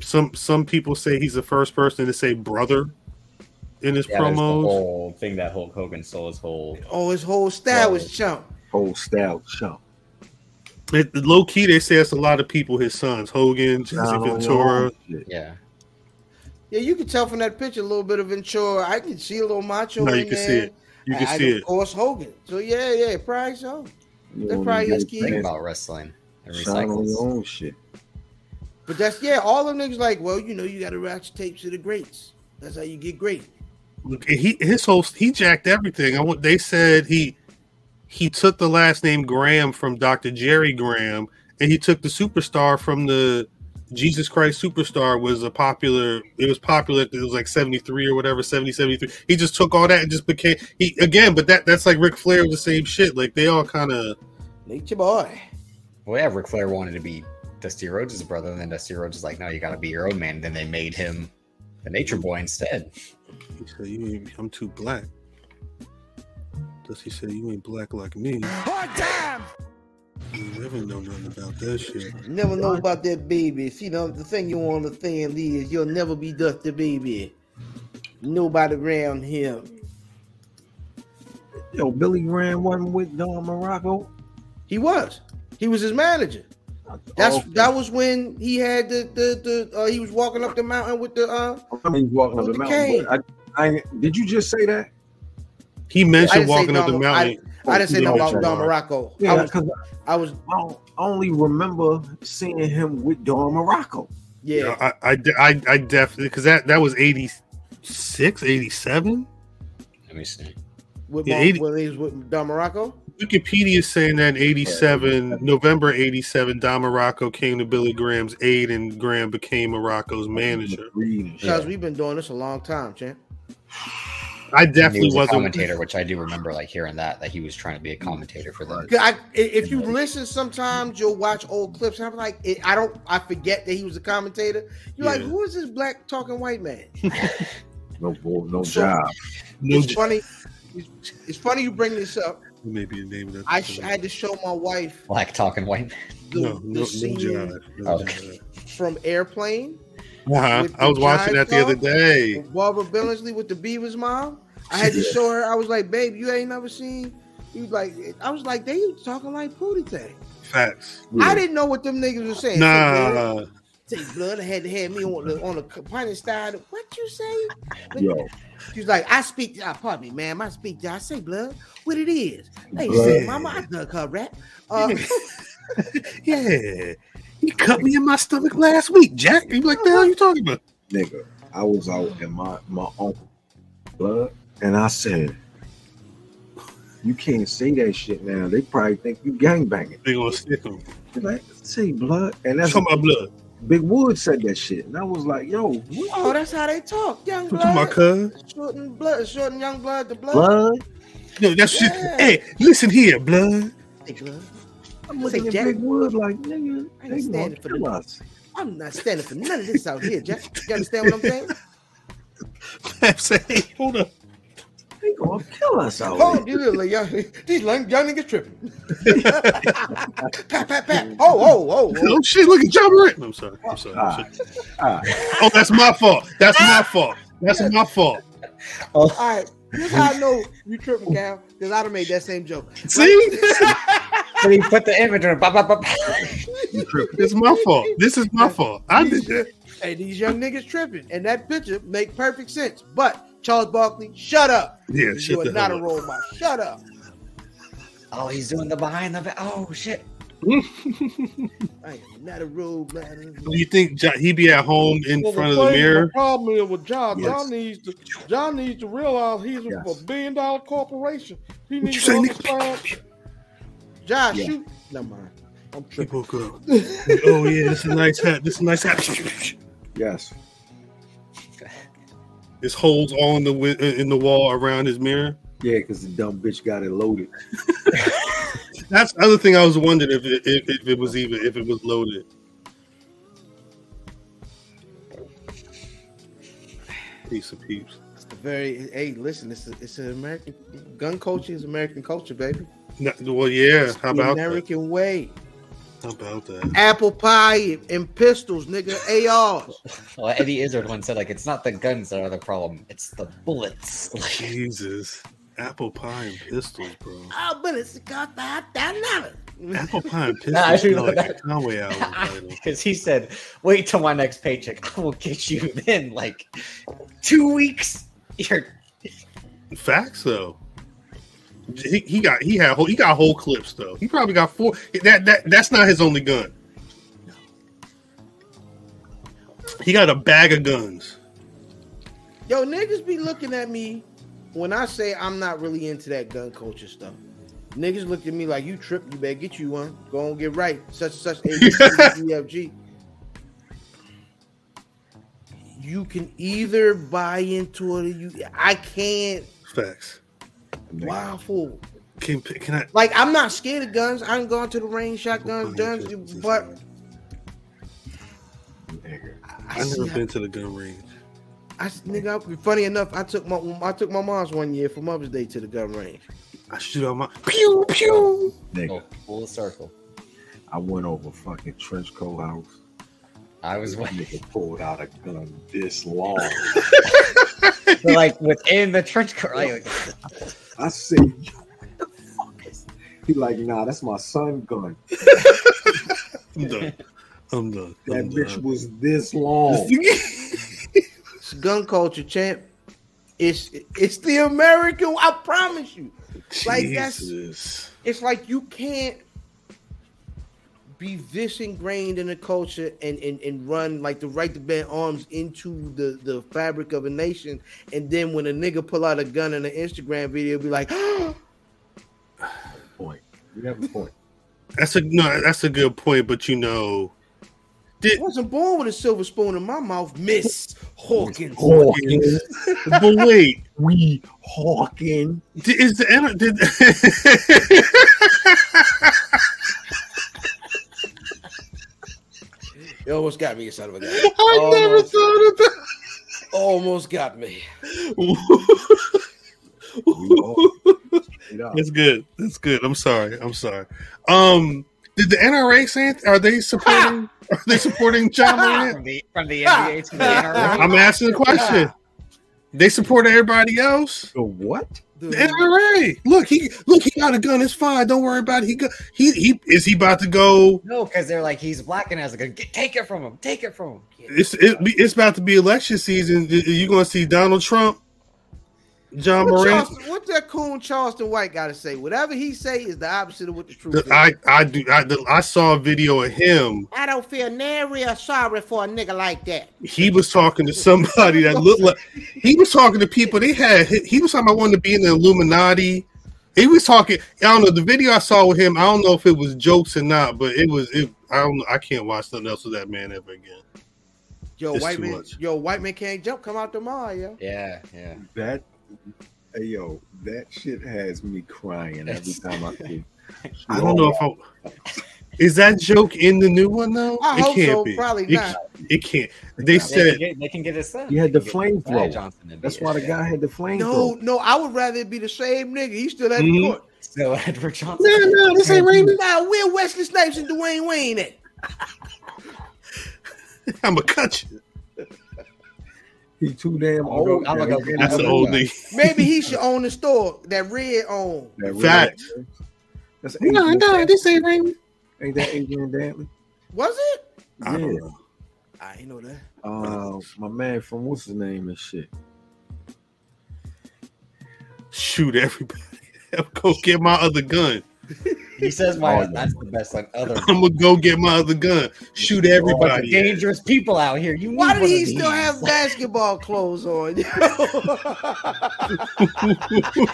S1: Some some people say he's the first person to say brother in his
S2: Yeah, there's the
S1: promos.
S2: whole thing that Hulk Hogan stole his whole.
S3: Oh, his whole style was
S2: Right.
S3: chump.
S4: Whole style chump.
S1: It, low key, they say it's a lot of people. His sons, Hogan, Jesse
S4: Down
S1: Ventura.
S4: own.
S2: Yeah,
S3: Yeah, you can tell from that picture a little bit of Ventura. I can see a little macho.
S1: No,
S3: in
S1: you can
S3: there.
S1: see it. You can
S3: I-
S1: see
S3: Of
S1: it.
S3: Of course, Hogan. So yeah, yeah, probably so.
S4: You
S3: That's
S4: know,
S3: probably
S4: you
S3: his
S4: gotta
S3: key.
S2: think about wrestling and
S4: Shine on
S2: recycles.
S4: your own shit.
S3: But that's yeah, all them niggas like, well, you know, you got to watch tapes to the greats. That's how you get great.
S1: Look, He his whole he jacked everything. I want. They said he he took the last name Graham from Dr. Jerry Graham, and he took the superstar from the Jesus Christ Superstar was a popular. It was popular. It was like seventy three or whatever, 70, 73. He just took all that and just became he again. But that that's like Ric Flair was the same shit. Like they all kind of
S3: Nature boy.
S2: Well, yeah, Ric Flair wanted to be Dusty Rhodes' brother, and then Dusty Rhodes was like, "No, you got to be your own man." Then they made him the Nature Boy instead.
S1: He said, "You ain't. I'm too black." Does he say you ain't black like me? Oh damn! You never know nothing about that shit.
S3: You never know about that baby. See, the, the thing you want to understand is you'll never be Dusty Baby. Nobody around him.
S4: Yo, Billy Graham wasn't with Don Muraco.
S3: He was. He was his manager. That's
S4: Okay.
S3: that was when he had the the, the uh, he was walking up the mountain with the uh
S4: I mean, walking up the
S3: the
S4: mountain. I, I, did you just say that?
S1: He mentioned walking up the mountain.
S3: I didn't say
S4: Yeah,
S3: nothing about. Don Muraco. I
S4: Yeah,
S3: was
S4: because
S3: I was
S4: I don't- I only remember seeing him with Don Muraco.
S3: yeah.
S1: I, I, I, I definitely because that that was 86, 87.
S2: Let me see.
S3: With
S1: Yeah,
S3: Mon-
S1: 80
S3: when he was with Don Muraco.
S1: Wikipedia is saying that in 87, November 87, Don Muraco came to Billy Graham's aid and Graham became Muraco's manager.
S4: Reed and shit.
S3: Because we've been doing this a long time, champ.
S1: I definitely
S2: was a
S1: wasn't.
S2: commentator, which I do remember, like hearing that that he was trying to be a commentator for them.
S3: 'Cause I, if you listen, sometimes you'll watch old clips. And I'm like, it, I don't, I forget that he was a commentator. You're like, who is this black talking white man?
S4: No, no
S3: So-
S4: job.
S1: No,
S3: it's
S1: j-
S3: funny. It's, it's funny you bring this up.
S1: maybe the name of that.
S3: I, sh- I had to show my wife
S2: Black talking white. man.
S3: the,
S1: no,
S3: the
S1: no, no
S3: scene.
S1: No
S2: Okay.
S3: from Airplane
S1: Uh-huh. I was watching that the other
S3: dog?
S1: day.
S3: with Barbara Billingsley with the Beaver's mom. I had to show her. I was like, babe, you ain't never seen. He was like, I was like, they was talking like Pootie Tang.
S1: Facts.
S3: I didn't know what them niggas were saying. Say blood,
S1: Nah,
S3: say blood. I had to have me on the on the pint style. What you say?
S4: Yo,
S3: She was like, I speak. Uh, pardon me, ma'am. I speak. I say blood. What it is? Hey,
S4: Blood.
S3: say, mama, I done her rap. Uh,
S1: yeah. He cut me in my stomach last week, Jack. You like, the hell you talking about?
S4: nigga, I was out in my my uncle blood, and I said, "You can't say that shit now. They probably think you gangbanging."
S1: They gonna stick him.
S4: They're Like, say blood, and that's
S1: Talking about blood.
S4: Big Wood said that shit, and I was like, "Yo, what?
S3: oh, that's how they talk. Young
S1: Talking about
S3: blood,
S1: cuz.
S3: short and blood, short and young blood. The blood.
S4: blood?"
S1: No, that's shit.
S3: Yeah.
S1: Hey, listen here, blood.
S3: Hey, blood.
S4: I'm looking at
S3: Jack.
S4: Big Wood like, "Nigga,
S3: I
S4: they
S3: ain't
S4: gonna
S3: standing for
S4: kill us."
S3: I'm not standing for none of this out here, Jack. You understand what I'm saying?
S1: I'm saying, hold up.
S4: They gonna kill us out
S3: Oh,
S4: here.
S3: these little young, these young, young niggas tripping. pat, pat, pat. Oh, oh, oh, oh.
S1: Oh shit! Look at Ja Morant. I'm sorry. I'm sorry.
S4: Ah.
S1: I'm sorry.
S4: Ah,
S1: Oh, that's my fault. That's my fault. That's my fault.
S3: All right. Here's how I know you tripping, Cal, because I'd have made that same joke.
S1: See,
S2: But he put the image on. Bop, bop, bop.
S1: it's my fault. This is my fault. I did that.
S3: Hey, these young niggas tripping, and that picture make perfect sense. But Charles Barkley, shut up.
S1: Yeah,
S3: you
S1: shut
S3: are
S1: the
S3: not a role model. Shut up.
S2: Oh, he's doing the behind the. ba- Oh shit.
S3: I am not a role model.
S1: Do you think Jo- he be at home in
S5: Well,
S1: front of the mirror?
S5: problem is with Ja.
S4: Yes.
S5: Ja needs to. Ja needs to realize he's a-
S4: Yes.
S5: a billion dollar corporation. He
S1: What
S5: needs to
S1: nigga?
S5: understand.
S3: Josh,
S4: Yeah.
S3: shoot. Never mind. I'm
S1: He
S3: tripping.
S1: woke up. oh yeah, this is a nice hat. This is a nice hat.
S4: Yes.
S1: There's holes all in the wi- in the wall around his mirror.
S4: Yeah, because the dumb bitch got it loaded.
S1: That's the other thing I was wondering if it, if, if it was even if it was loaded. Piece of peeps.
S3: It's the very hey, listen, it's a, it's an American gun culture is American culture, baby.
S1: No, well, yeah. How
S3: the
S1: about that?
S3: American way.
S1: How about that?
S3: Apple pie and pistols, nigga. ARs.
S2: Well, Eddie Izzard once said, like, it's not the guns that are the problem, it's the bullets. Like,
S1: Jesus, apple pie and pistols, bro.
S3: Oh, but it's got that that
S1: Apple pie and
S2: Nah, I
S1: pistols
S2: should
S1: like
S2: that.
S1: Conway album.
S2: Because he said, wait till my next paycheck. I will get you in like two weeks. You're
S1: Facts though. He, he got he had whole, he got whole clips though. He probably got four. That that that's not his only gun. He got a bag of guns.
S3: Yo, niggas be looking at me when I say I'm not really into that gun culture stuff. Niggas look at me like you trip, you better get you one. Go and get right. Such and such A, B, C, D, E, F, G. You can either buy into it or you I can't
S1: Facts.
S3: Wow fool.
S1: Can can I?
S3: Like I'm not scared of guns. I ain't gone to the range, shotguns, guns, but
S4: Nigga.
S3: I,
S1: I've never
S3: how-
S1: been to the gun range.
S3: I nigga. I- Funny enough, I took my I took my mom's one year for Mother's Day to the gun range.
S1: I shoot out my pew pew.
S4: Nigga.
S2: oh, full circle.
S4: I went over fucking trench coat house.
S2: I was
S4: This
S2: waiting.
S4: nigga pulled out a gun this long.
S2: like within the trench coat. Like,
S4: I said, Yo, what the fuck is He like, nah, that's my son gun.
S1: I'm done. I'm done.
S4: That
S1: I'm
S4: bitch
S1: done.
S4: was this long.
S3: It's gun culture, champ. It's it's the American. I promise you. Like, that's- It's like you can't be this ingrained in the culture and, and, and run like the right to bear arms into the, the fabric of a nation. And then when a nigga pull out a gun in an Instagram video, be like,
S4: point. You have a point.
S1: That's a no. That's a good point. But you know,
S3: I wasn't born with a silver spoon in my mouth, Miss Hawkins.
S4: Hawkins.
S1: but wait,
S4: We Hawking.
S1: did- is the N- did
S3: You almost got me, you son of a gun.
S1: I never
S3: Almost.
S1: thought of that.
S3: Almost got me.
S4: We Hawking. Straight up.
S1: That's good. That's good. I'm sorry. I'm sorry. Um, did the NRA say anything? Are they supporting? Are they supporting Ja Morant?
S2: from the from the NBA to the NRA.
S1: I'm asking the question. They support everybody else.
S4: The what?
S1: The NRA. Look, he look. He got a gun. It's fine. Don't worry about it. He go, he he is he about to go?
S2: No, because they're like he's black and has a gun. Get- Take it from him. Take it from him.
S1: It's it, it's about to be election season. You're going to see Donald Trump, Ja
S3: What
S1: Morant.
S3: Charleston, what that coon Charleston White got to say? Whatever he say is the opposite of what the truth
S1: The-
S3: is.
S1: I I do I, I saw a video of him.
S3: I don't feel nary a sorry for a nigga like that.
S1: He was talking to somebody that looked like he was talking to people. They had he was talking about wanting to be in the Illuminati. He was talking. I don't know the video I saw with him. I don't know if it was jokes or not, but it was. It, I don't. I can't watch nothing else with that man ever again.
S3: Yo,
S1: It's
S3: white man,
S1: much.
S3: yo, white man can't jump. Come out tomorrow, yo.
S2: Yeah, yeah.
S4: That hey yo, that shit has me crying every time I see.
S1: I don't know if I. Is that joke in the new one though?
S3: I
S1: it
S3: hope
S1: can't
S3: so.
S1: be.
S3: Probably
S1: It,
S3: not.
S1: it can't. They
S2: They
S1: said
S2: can get, they can get his son.
S4: He had the
S2: They can get
S4: flamethrower.
S2: Johnson
S4: That's why the guy had the flamethrower.
S3: No, no, I would rather it be the same nigga. He still at the
S1: Mhm.
S3: court.
S2: So Edward Johnson.
S1: no, no, this ain't Raymond.
S3: Now, where Wesley Snipes and Dwayne Wayne at?
S1: I'm gonna cut you.
S4: He too damn old.
S2: I'ma
S4: now.
S2: go
S4: He
S2: get
S4: can't
S1: That's
S2: the
S1: an old
S2: guy.
S1: nigga.
S3: Maybe he should own the store that Red owned.
S4: that. Really-
S1: Fact.
S4: That's
S1: No, no,
S4: Dantley.
S1: this ain't Raymond.
S4: Ain't that Adrian Dantley?
S3: Was it?
S1: I don't
S4: Yeah.
S1: know.
S3: I ain't know that.
S4: Uh, my man from what's his name and shit.
S1: Shoot everybody. go get my other gun.
S2: He says my
S4: Oh, yeah.
S2: that's the best like other
S1: I'm gonna go get my other gun. Shoot
S2: Oh,
S1: everybody.
S2: dangerous people out here. You
S3: Why did he still
S2: these.
S3: have basketball clothes on?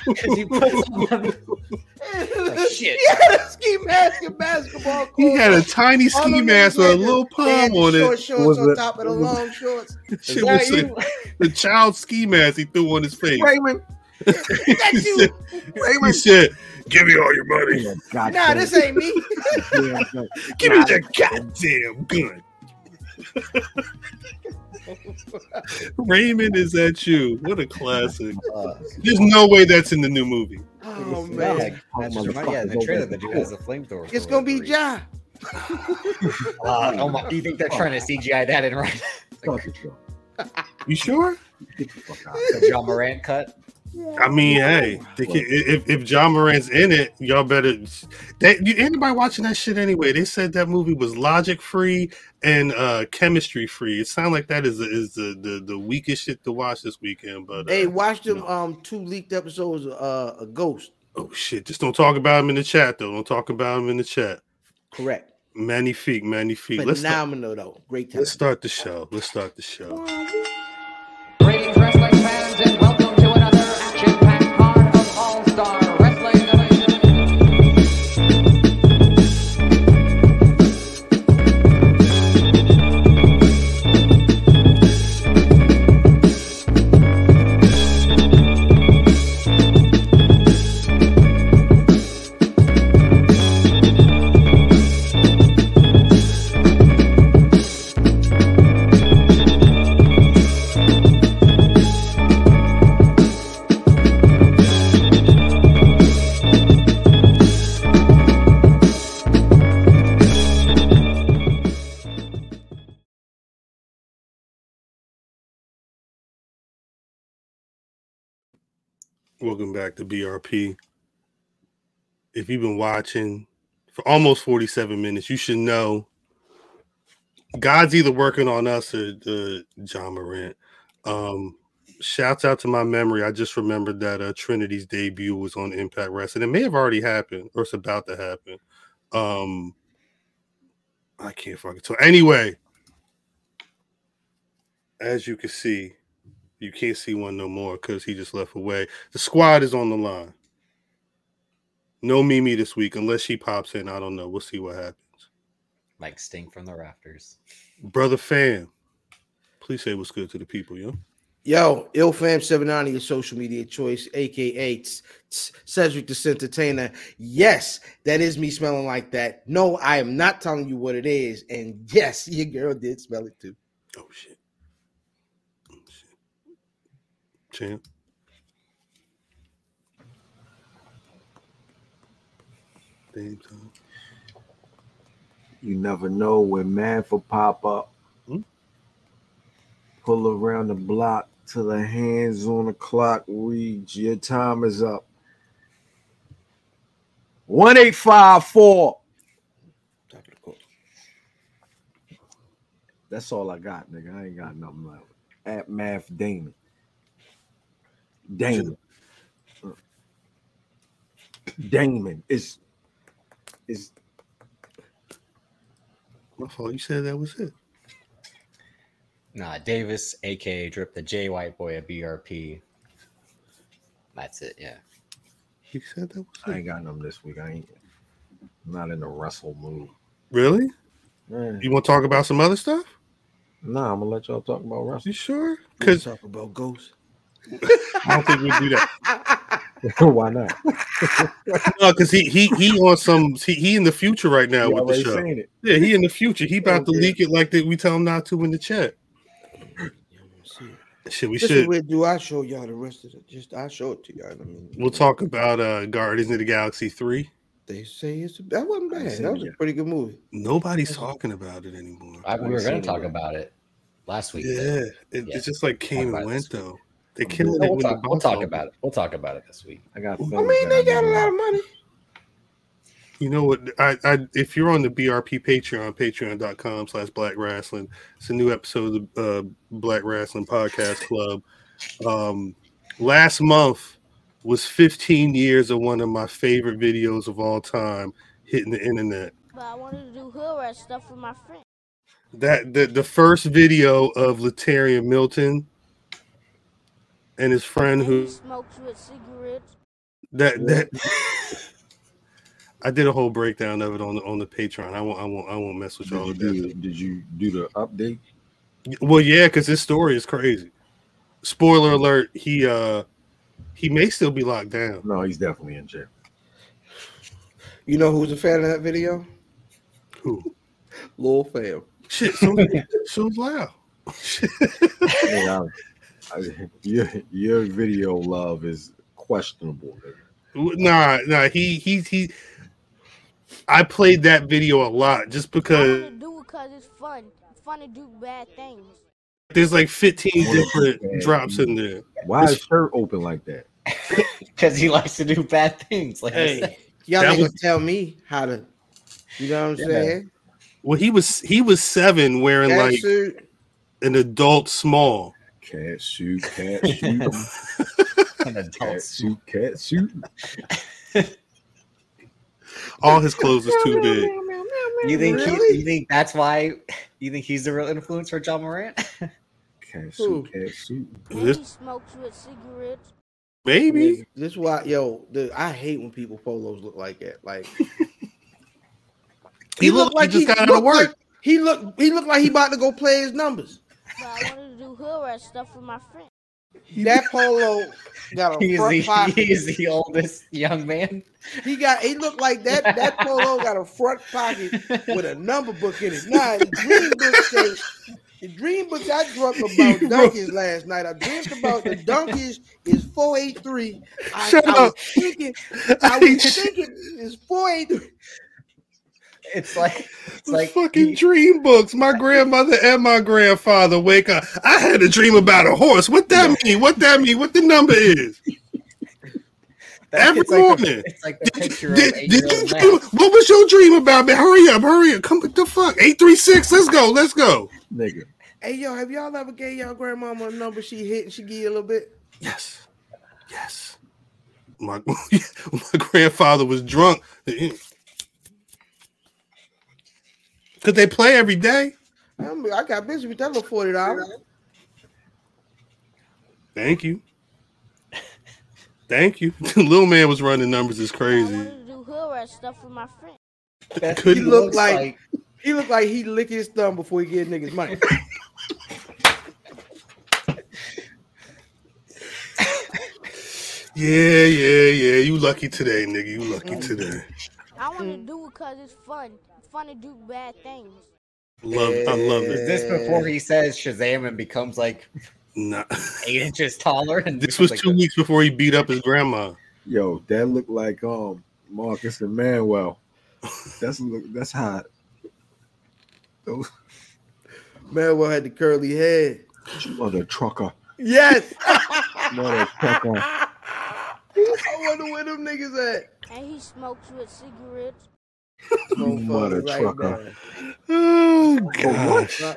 S2: Because he puts on
S3: yeah, oh,
S2: Like, shit.
S3: He had a ski mask and basketball court.
S1: He had a tiny ski mask with a little
S3: they
S1: palm on
S3: short
S1: it.
S3: shorts
S4: Was
S3: on
S4: it-
S3: top of the long shorts.
S1: Shit was
S3: that
S1: the, the child ski mask he threw on his face.
S4: Raymond,
S3: That's you.
S1: said, he
S4: Raymond.
S1: said, "Give me all your money.
S4: God
S3: Nah, this ain't me.
S4: damn thing.
S1: Give
S4: Nah,
S1: me that goddamn gun." Raymond is at you. What a classic. There's no way that's in the new movie.
S3: Oh
S2: yeah,
S3: man,
S2: like, that's just right. Yeah, the trailer, the dude has a flamethrower.
S3: it's gonna be
S2: reason.
S3: Ja.
S2: Uh, oh my! Do you think they're trying to CGI that in right?
S4: Fuck it.
S1: You sure?
S4: Get the fuck out.
S2: The Ja Morant cut.
S1: I mean, hey, they can, if if Ja Morant's in it, y'all better. They, you, anybody watching that shit anyway? They said that movie was logic free and uh chemistry free. It sounds like that is the, is the, the the weakest shit to watch this weekend. But uh,
S3: Hey, watch them
S1: no.
S3: um two leaked episodes of uh, a Ghost.
S1: oh shit, just don't talk about him in the chat though. Don't talk about him in the chat.
S3: Correct.
S1: Magnifique, magnifique. Let's start,
S3: Phenomenal though. Great time.
S1: let's start the show. Let's start the show.
S6: Welcome
S1: back to BRP. If you've been watching for almost 47 minutes, you should know God's either working on us or uh, Ja Morant. Um, shouts out to my memory. I just remembered that uh, Trinity's debut was on Impact Wrestling. It may have already happened or it's about to happen. Um, I can't fucking tell. Anyway, as you can see, you can't see one no more because he just left away. The squad is on the line. No Mimi this week unless she pops in. I don't know. We'll see what happens.
S2: Like Sting from the rafters.
S1: Brother fam, please say what's good to the people, yo.
S3: Yo, IlFam790, your social media choice, aka Tss, Tss, Cedric the Entertainer. Yes, that is me smelling like that. No, I am not telling you what it is. And yes, your girl did smell it too.
S1: Oh shit. Oh, shit. Champ. Damn time.
S4: You never know when man for pop up.
S1: Hmm?
S4: Pull around the block till the hands on the clock reads your time is up. 1854.
S3: Top of the court.
S4: That's all I got, nigga. I ain't got nothing left. At Math Damon. Damon. Damon is is
S1: My fault. You said that was it.
S2: Nah, Davis, aka Drip the J White Boy at BRP. That's it. Yeah.
S1: He said that was
S4: I
S1: it.
S4: ain't got nothing this week. I ain't I'm not in the wrestle mood.
S1: Really?
S4: Man,
S1: You want to talk about some other stuff?
S4: nah, I'm gonna let y'all talk about wrestling.
S1: You sure?
S3: Let's
S1: Because
S3: talk about ghosts.
S1: I don't think we do that.
S4: Why not?
S1: No, because he he he on some he, he in the future right now
S4: You
S1: with the show.
S4: it.
S1: Yeah, he in the future. He about to
S4: Okay.
S1: leak it like that. We tell him not to in the chat. Shit, we
S3: This is
S1: should.
S3: where do I show y'all the rest of it? Just I show it to y'all. I mean,
S1: We'll talk about uh Guardians of the Galaxy three.
S3: They say it's a, that wasn't bad. That
S4: it
S3: was a pretty good movie.
S1: Nobody's talking about it anymore.
S2: I, we were gonna talk about it last week.
S1: Yeah, it,
S2: Yeah.
S1: it just like came and went
S2: this week.
S1: though. They
S4: I'm
S1: killing
S4: good.
S1: it
S2: We'll talk, we'll talk about it. We'll talk about it this week.
S4: I got.
S3: I mean, they got a lot of money.
S1: You know what? I, I if you're on the BRP Patreon, patreon.com slash black rasslin, it's a new episode of uh Black Rasslin' Podcast Club. Um last month was 15 years of one of my favorite videos of all time hitting the internet.
S7: But I wanted to do hood rat stuff with my friend.
S1: That the, the first video of Latarian Milton and his friend
S7: And
S1: who
S7: smokes with cigarettes.
S1: that that I did a whole breakdown of it on the on the Patreon. I won't I won't I won't mess with y'all
S4: Did you, do, did you do the update?
S1: Well, yeah, because this story is crazy. Spoiler alert: he uh he may still be locked down.
S4: No, he's definitely in jail.
S3: You know who's a fan of that video?
S1: Who?
S3: Lil Fam.
S1: Shit, so so loud.
S4: Yeah, I, I- your your video love is questionable. nigga.
S1: Nah, nah. He he he. I played that video a lot just because
S7: want to do it because it's fun. It's fun to do bad things.
S1: there's like 15
S4: Oh,
S1: different drops in there.
S4: Why is shirt open like that?
S2: because he likes to do bad things. Like
S3: Hey, y'all
S1: That
S3: ain't
S1: was-
S3: gonna tell me how to. You know what I'm
S2: Yeah.
S3: saying?
S1: Well, he was he was seven wearing
S3: Cat
S1: like
S3: suit.
S1: an adult small.
S4: Cat suit, cat shoot.
S2: an adult.
S4: cat suit, cat shoot.
S1: All his clothes is too big.
S2: You think
S3: Really?
S2: he, you think that's why you think he's the real influence for Ja Morant?
S4: Cat
S3: Who?
S4: suit, cat suit.
S7: And
S1: This-
S7: he smokes with cigarettes.
S1: Maybe.
S3: This why yo, the, I hate when people polos look like that. Like
S1: He looked like he just got out of work.
S3: Like, he looked he looked like he about to go play his numbers.
S7: But I wanted to do hood rat stuff with my friend.
S3: That polo got a
S2: He's
S3: front
S2: the,
S3: pocket.
S2: he's the oldest young man.
S3: He got he looked like that. That polo got a front pocket with a number book in it. Now the dream book says the dream book I dreamt about donkeys last night. I dreamed about the donkeys is 483. I,
S1: Shut
S3: I was
S1: up.
S3: thinking I was thinking it's 483.
S2: It's like it's like
S1: fucking
S2: he-
S1: dream books. My grandmother and my grandfather wake up. I had a dream about a horse. What that mean? What that mean? What the number is?
S2: that-
S1: every
S2: it's like
S1: morning.
S2: The, it's like the picture
S1: Did,
S2: of eight
S1: did you dream? What was your dream about, man? Hurry up, hurry up. Come with the fuck? 836. Let's go. Let's go.
S4: Nigga.
S3: Hey yo, have y'all ever gave y'all grandmama a number she hit and she give you a little bit?
S1: Yes. Yes. My my grandfather was drunk. Could they play every day?
S3: I'm- got busy with that little forty dollars.
S1: Thank you. Thank you. The little man was running numbers is
S7: I
S1: crazy.
S7: wanted to do hood rat stuff with my friend.
S2: That
S1: Could
S3: He
S1: he
S3: looked
S2: looks
S3: like he looked like he lick his thumb before he get niggas money.
S1: Yeah, yeah, yeah. You lucky today, nigga. You lucky today.
S7: I want to do it because it's fun. It's fun to do bad things.
S1: Love I love
S2: Is this before he says Shazam and becomes like
S1: Nah.
S2: eight inches taller? And
S1: This was
S2: becomes,
S1: two
S2: like,
S1: weeks before he beat up his grandma.
S4: Yo, that looked like um Marcus and Manuel. That's look that's hot.
S3: Manuel had the curly head.
S4: Mother trucker.
S3: Yes.
S4: Mother trucker.
S3: I wonder where them niggas at.
S7: And he smokes with cigarettes.
S4: Mother
S3: Motherfucker
S4: trucker.
S1: Oh
S3: gosh.
S1: gosh.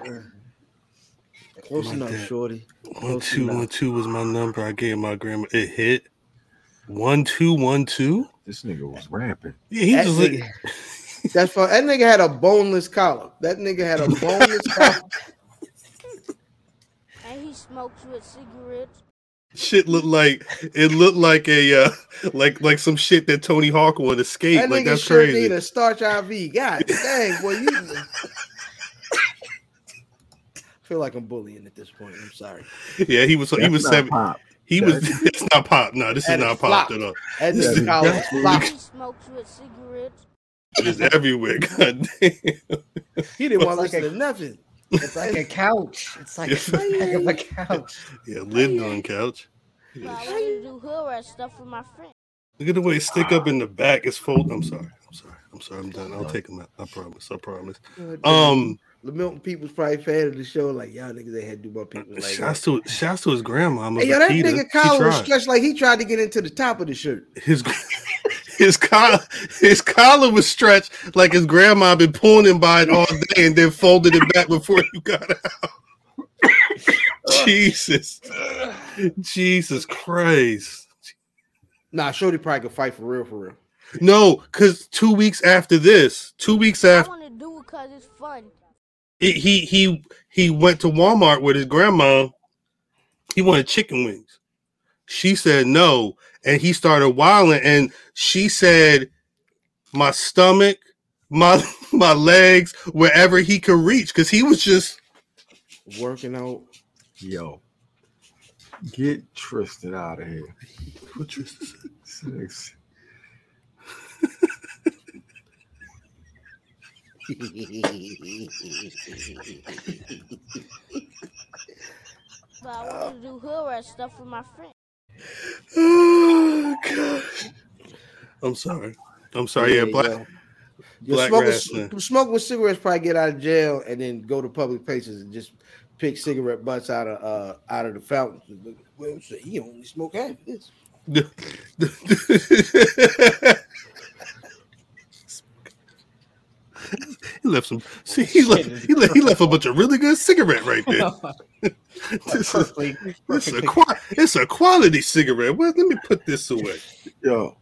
S3: Close
S1: Like
S3: enough,
S1: that.
S3: shorty.
S1: One two
S3: enough.
S1: one two was my number. I gave my grandma. It hit. One two one two.
S4: This nigga was rapping.
S1: Yeah, he
S3: That
S1: just
S3: nigga, that's fun. That nigga had a boneless collar. That nigga had a boneless collar.
S7: And he smokes with cigarettes.
S1: Shit looked like it looked like a uh like like some shit that Tony Hawk would escape.
S3: That
S1: like that's
S3: sure
S1: crazy.
S3: need a starch IV. God dang, boy, you feel like I'm bullying at this point. I'm sorry.
S1: Yeah, he was he was seven.
S4: pop.
S1: He was. It's not pop. No, this is not pop at all.
S3: That
S1: This
S3: nigga
S1: is
S3: collar is
S1: definitely-
S3: floppy.
S7: He smokes with cigarettes.
S1: It's everywhere. God damn.
S3: He didn't want to
S2: It's like
S3: listen to nothing.
S2: It's like a couch. It's like
S1: Yeah.
S2: the back of a couch.
S1: Yeah, lived on couch.
S7: But I wanted to do hood rat stuff with my friend.
S1: Look at the way it stick up in the back. It's folded. I'm sorry. I'm sorry. I'm sorry. I'm done. I'll take him out. I promise. I promise. Um,
S3: the Milton people's probably fan of the show. Like y'all niggas, they had to do my people like that.
S1: shouts to shouts to his grandma.
S3: Hey, yo, that
S1: Makita.
S3: nigga
S1: He
S3: collar was stretched like he tried to get into the top of the shirt.
S1: his his collar his collar was stretched like his grandma been pulling him by it all day and then folded it back before you got out. Uh. Jesus, Jesus Christ!
S3: Nah, Shorty probably could fight for real, for real.
S1: No, because two weeks after this, two weeks after
S7: I
S1: after
S7: want to do it because it's fun.
S1: he he he he went to Walmart with his grandma. He wanted chicken wings. She said no, and he started wilding. And she said, my stomach, my my legs, wherever he could reach, because he was just
S3: Working out.
S4: Yo, get Tristan out of here.
S1: what Tristan.
S4: Six.
S7: But I want to do hood rat stuff with my friend.
S1: Oh gosh. I'm sorry. I'm sorry. Yeah, black.
S3: Yo,
S1: Black
S3: smoking, smoking with cigarettes probably get out of jail and then go to public places and just pick cigarette butts out of uh out of the fountain. Well, so he only smoke half this.
S1: he left some. See, he left. He left, he left a bunch of really good cigarette right there. this is,
S2: Perfectly,
S1: this is a
S2: perfectly.
S1: qua- it's a quality cigarette. Well, let me put this away.
S4: Yo,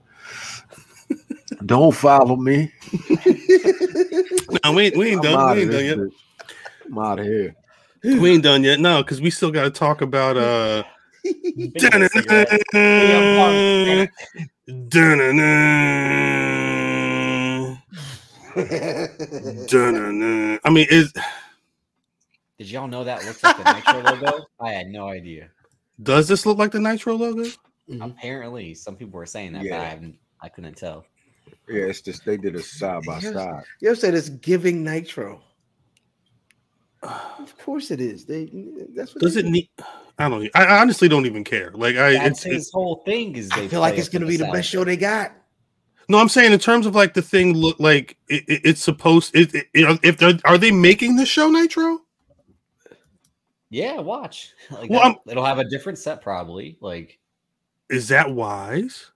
S4: don't follow me.
S1: No, we ain't, we ain't
S4: I'm
S1: done.
S4: out
S1: We ain't done yet.
S4: bitch. I'm out of here.
S1: We ain't done yet. No, because we still got to talk about uh.
S2: Speaking of
S1: I mean, is
S2: Did y'all know that looks like the Nitro logo? I had no idea.
S1: does this look like the Nitro logo? Mm-hmm.
S2: Apparently, some people were saying that, but
S4: Yeah.
S2: I. I couldn't tell.
S4: Yeah, it's just they did a side by
S3: Yes.
S4: side.
S3: You ever said it's giving nitro? Of course it is. They that's what
S1: Does it
S3: do.
S1: need? I don't. I I honestly don't even care. Like I,
S2: That's
S1: it's,
S2: his
S1: it's
S2: whole thing. Is they
S3: I feel like it's gonna be the best show they got.
S1: No. I'm saying in terms of like the thing look like it, it- it's supposed. It, it, it- if they're are they making the show Nitro?
S2: Yeah, watch. Like
S1: Well,
S2: that- it'll have a different set probably. Like
S1: Is that wise?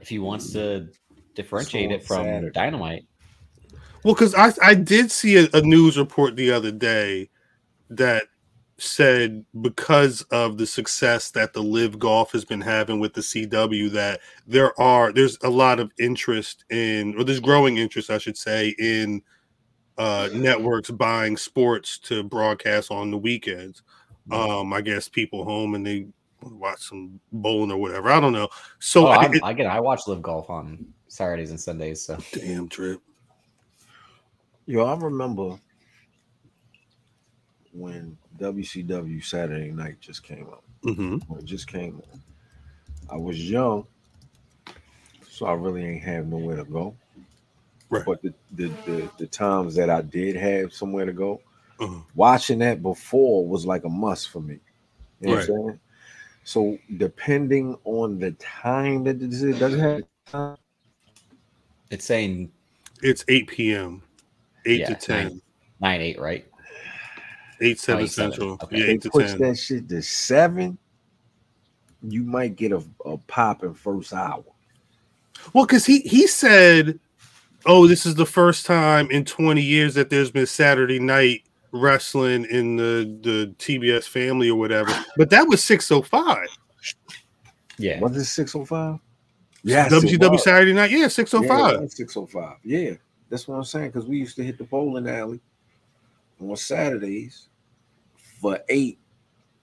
S2: if he wants to differentiate
S4: on
S2: it from
S4: Saturday.
S2: Dynamite.
S1: Well, because I I did see a, a news report the other day that said because of the success that the LIV Golf has been having with the CW, that there are there's a lot of interest in, or there's growing interest, I should say, in uh, networks buying sports to broadcast on the weekends. Um, I guess people home and they watch some bowling or whatever. I don't know. So
S2: oh,
S1: I, it-
S2: I get. I watch LIV Golf on Saturdays and Sundays. So
S1: damn trip.
S4: Yo, I remember when WCW Saturday Night just came out.
S1: hmm
S4: it just came out. I was young, so I really ain't have nowhere to go.
S1: Right.
S4: But the, the the the times that I did have somewhere to go,
S1: Uh-huh.
S4: watching that before was like a must for me. You know what I'm saying? So depending on the time that this is, does it have time?
S2: it's saying
S1: It's 8 p.m. 8
S2: Yeah,
S1: to 10.
S2: nine eight, right?
S1: 8 7
S2: Oh, 8, seven.
S1: central.
S2: Okay.
S1: Yeah,
S4: They
S1: 8 to
S4: push
S1: 10.
S4: that shit to seven. You might get a, a pop in first hour.
S1: Well, because he he said, "Oh, this is the first time in 20 years that there's been Saturday night wrestling in the the TBS family or whatever." But that was 605.
S2: Yeah.
S4: Was it 605? Yes.
S1: WCW Saturday night, yeah, 605.
S4: 605. Yeah. That's what I'm saying. Because we used to hit the bowling alley on Saturdays for eight.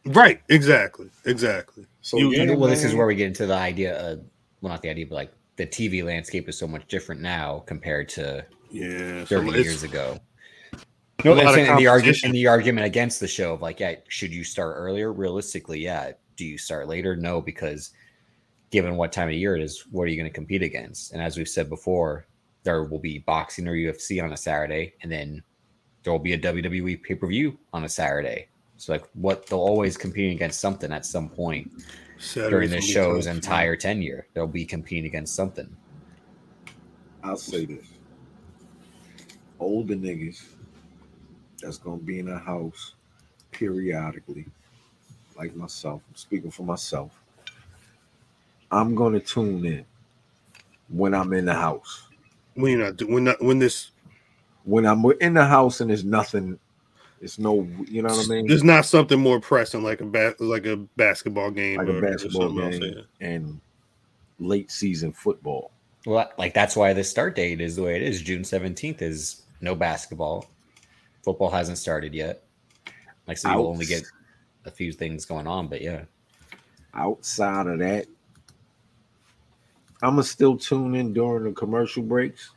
S1: Right, exactly, exactly.
S4: So
S1: You-
S4: yeah,
S2: well, this is where we get into the idea of well, not the idea, but like the TV landscape is so much different now compared to
S1: Yeah,
S2: 30
S1: it's-
S2: years ago. No,
S1: lot
S2: and, and the argument and the argument against the show of like, yeah, should you start earlier? Realistically, yeah. Do you start later? No, because given what time of year it is, what are you going to compete against? And as we've said before, there will be boxing or UFC on a Saturday, and then there will be a WWE pay per view on a Saturday. So like, what they'll always competing against something at some point
S1: Saturday's
S2: during the show's
S1: tough.
S2: entire tenure. They'll be competing against something.
S4: I'll say this. Older niggas that's gonna be in a house periodically, like myself. I'm speaking for myself. I'm gonna tune in when I'm in the house.
S1: When you're not do- when not when this
S4: When I'm in the house and there's nothing, it's no, you know what I mean?
S1: there's not something more pressing like a ba- like a basketball game
S4: Like
S1: or,
S4: a basketball
S1: something else,
S4: game
S1: yeah.
S4: and late season football.
S2: Well, like that's why the start date is the way it is. June seventeenth is no basketball. Football hasn't started yet. Like so, you'll only get a few things going on, but yeah,
S4: Outside of that, I'ma still tune in during the commercial breaks.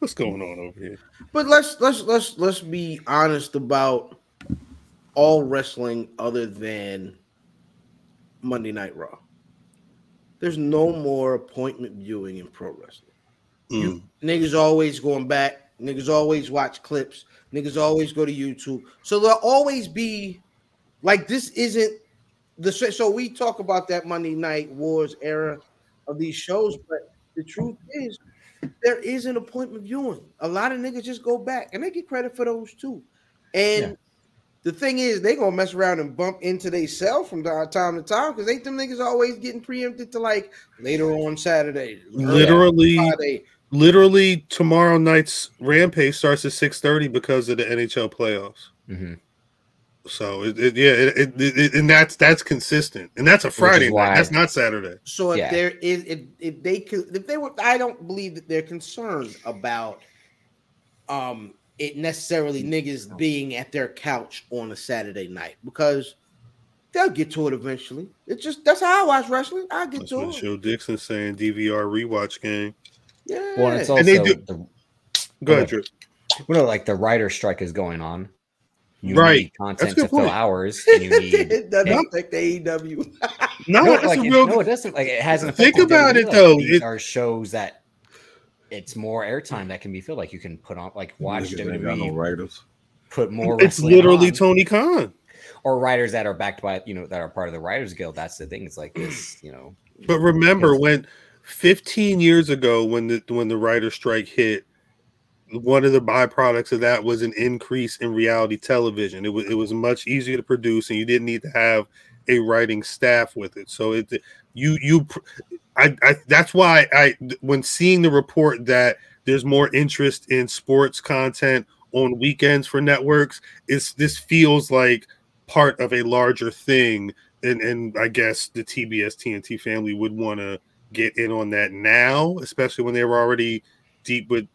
S1: What's going on over here?
S3: But let's let's let's let's be honest about all wrestling other than Monday Night Raw. There's no more appointment viewing in pro wrestling.
S1: Mm.
S3: Niggas always going back. Niggas always watch clips. Niggas always go to YouTube. So there'll always be like this isn't the so we talk about that Monday Night Wars era of these shows, but the truth is there is an appointment viewing. A lot of niggas just go back and they get credit for those too. And
S2: Yeah.
S3: the thing is, they gonna mess around and bump into they self from time to time because ain't them niggas always getting preempted to like later on Saturday,
S1: Literally,
S3: Friday.
S1: literally tomorrow night's Rampage starts at six thirty because of the NHL playoffs.
S2: Mhm.
S1: So it, it yeah, it, it, it, and that's that's consistent, and that's a Friday night. That's not Saturday.
S3: So if
S2: Yeah.
S3: there is, if, if they could, if they were, I don't believe that they're concerned about, um, it necessarily niggas being at their couch on a Saturday night because they'll get to it eventually. It's just that's how I watch wrestling. I get
S1: That's
S3: to
S1: what
S3: it.
S1: Joe Dixon saying. DVR rewatch game.
S3: Yeah.
S2: Well, and it's also
S1: And they do-
S2: the
S1: Go ahead,
S2: Okay.
S1: Drew.
S2: well, no, like the writer strike is going on. You
S1: Right.
S2: content
S1: That's a good
S2: to fill
S1: point.
S2: hours, and you need
S3: it doesn't affect AEW.
S1: No,
S2: no,
S1: that's
S2: like,
S1: a real.
S2: no, it doesn't. Like it hasn't.
S1: Think about
S2: WWE.
S1: it,
S2: Like,
S1: though.
S2: These
S1: It-
S2: are shows that it's more airtime that can be filled. Like you can put on, like watch
S4: got no
S2: WWE
S4: writers.
S2: put more.
S1: it's literally
S2: on.
S1: Tony Khan.
S2: or writers that are backed by you know that are part of the Writers Guild. That's the thing. It's like this, you know.
S1: But remember when 15 years ago when the when the writer strike hit, one of the byproducts of that was an increase in reality television. It was it was much easier to produce and you didn't need to have a writing staff with it. So it you you I, I that's why I when seeing the report that there's more interest in sports content on weekends for networks, it's this feels like part of a larger thing and and I guess the TBS TNT family would want to get in on that now, especially when they were already deep with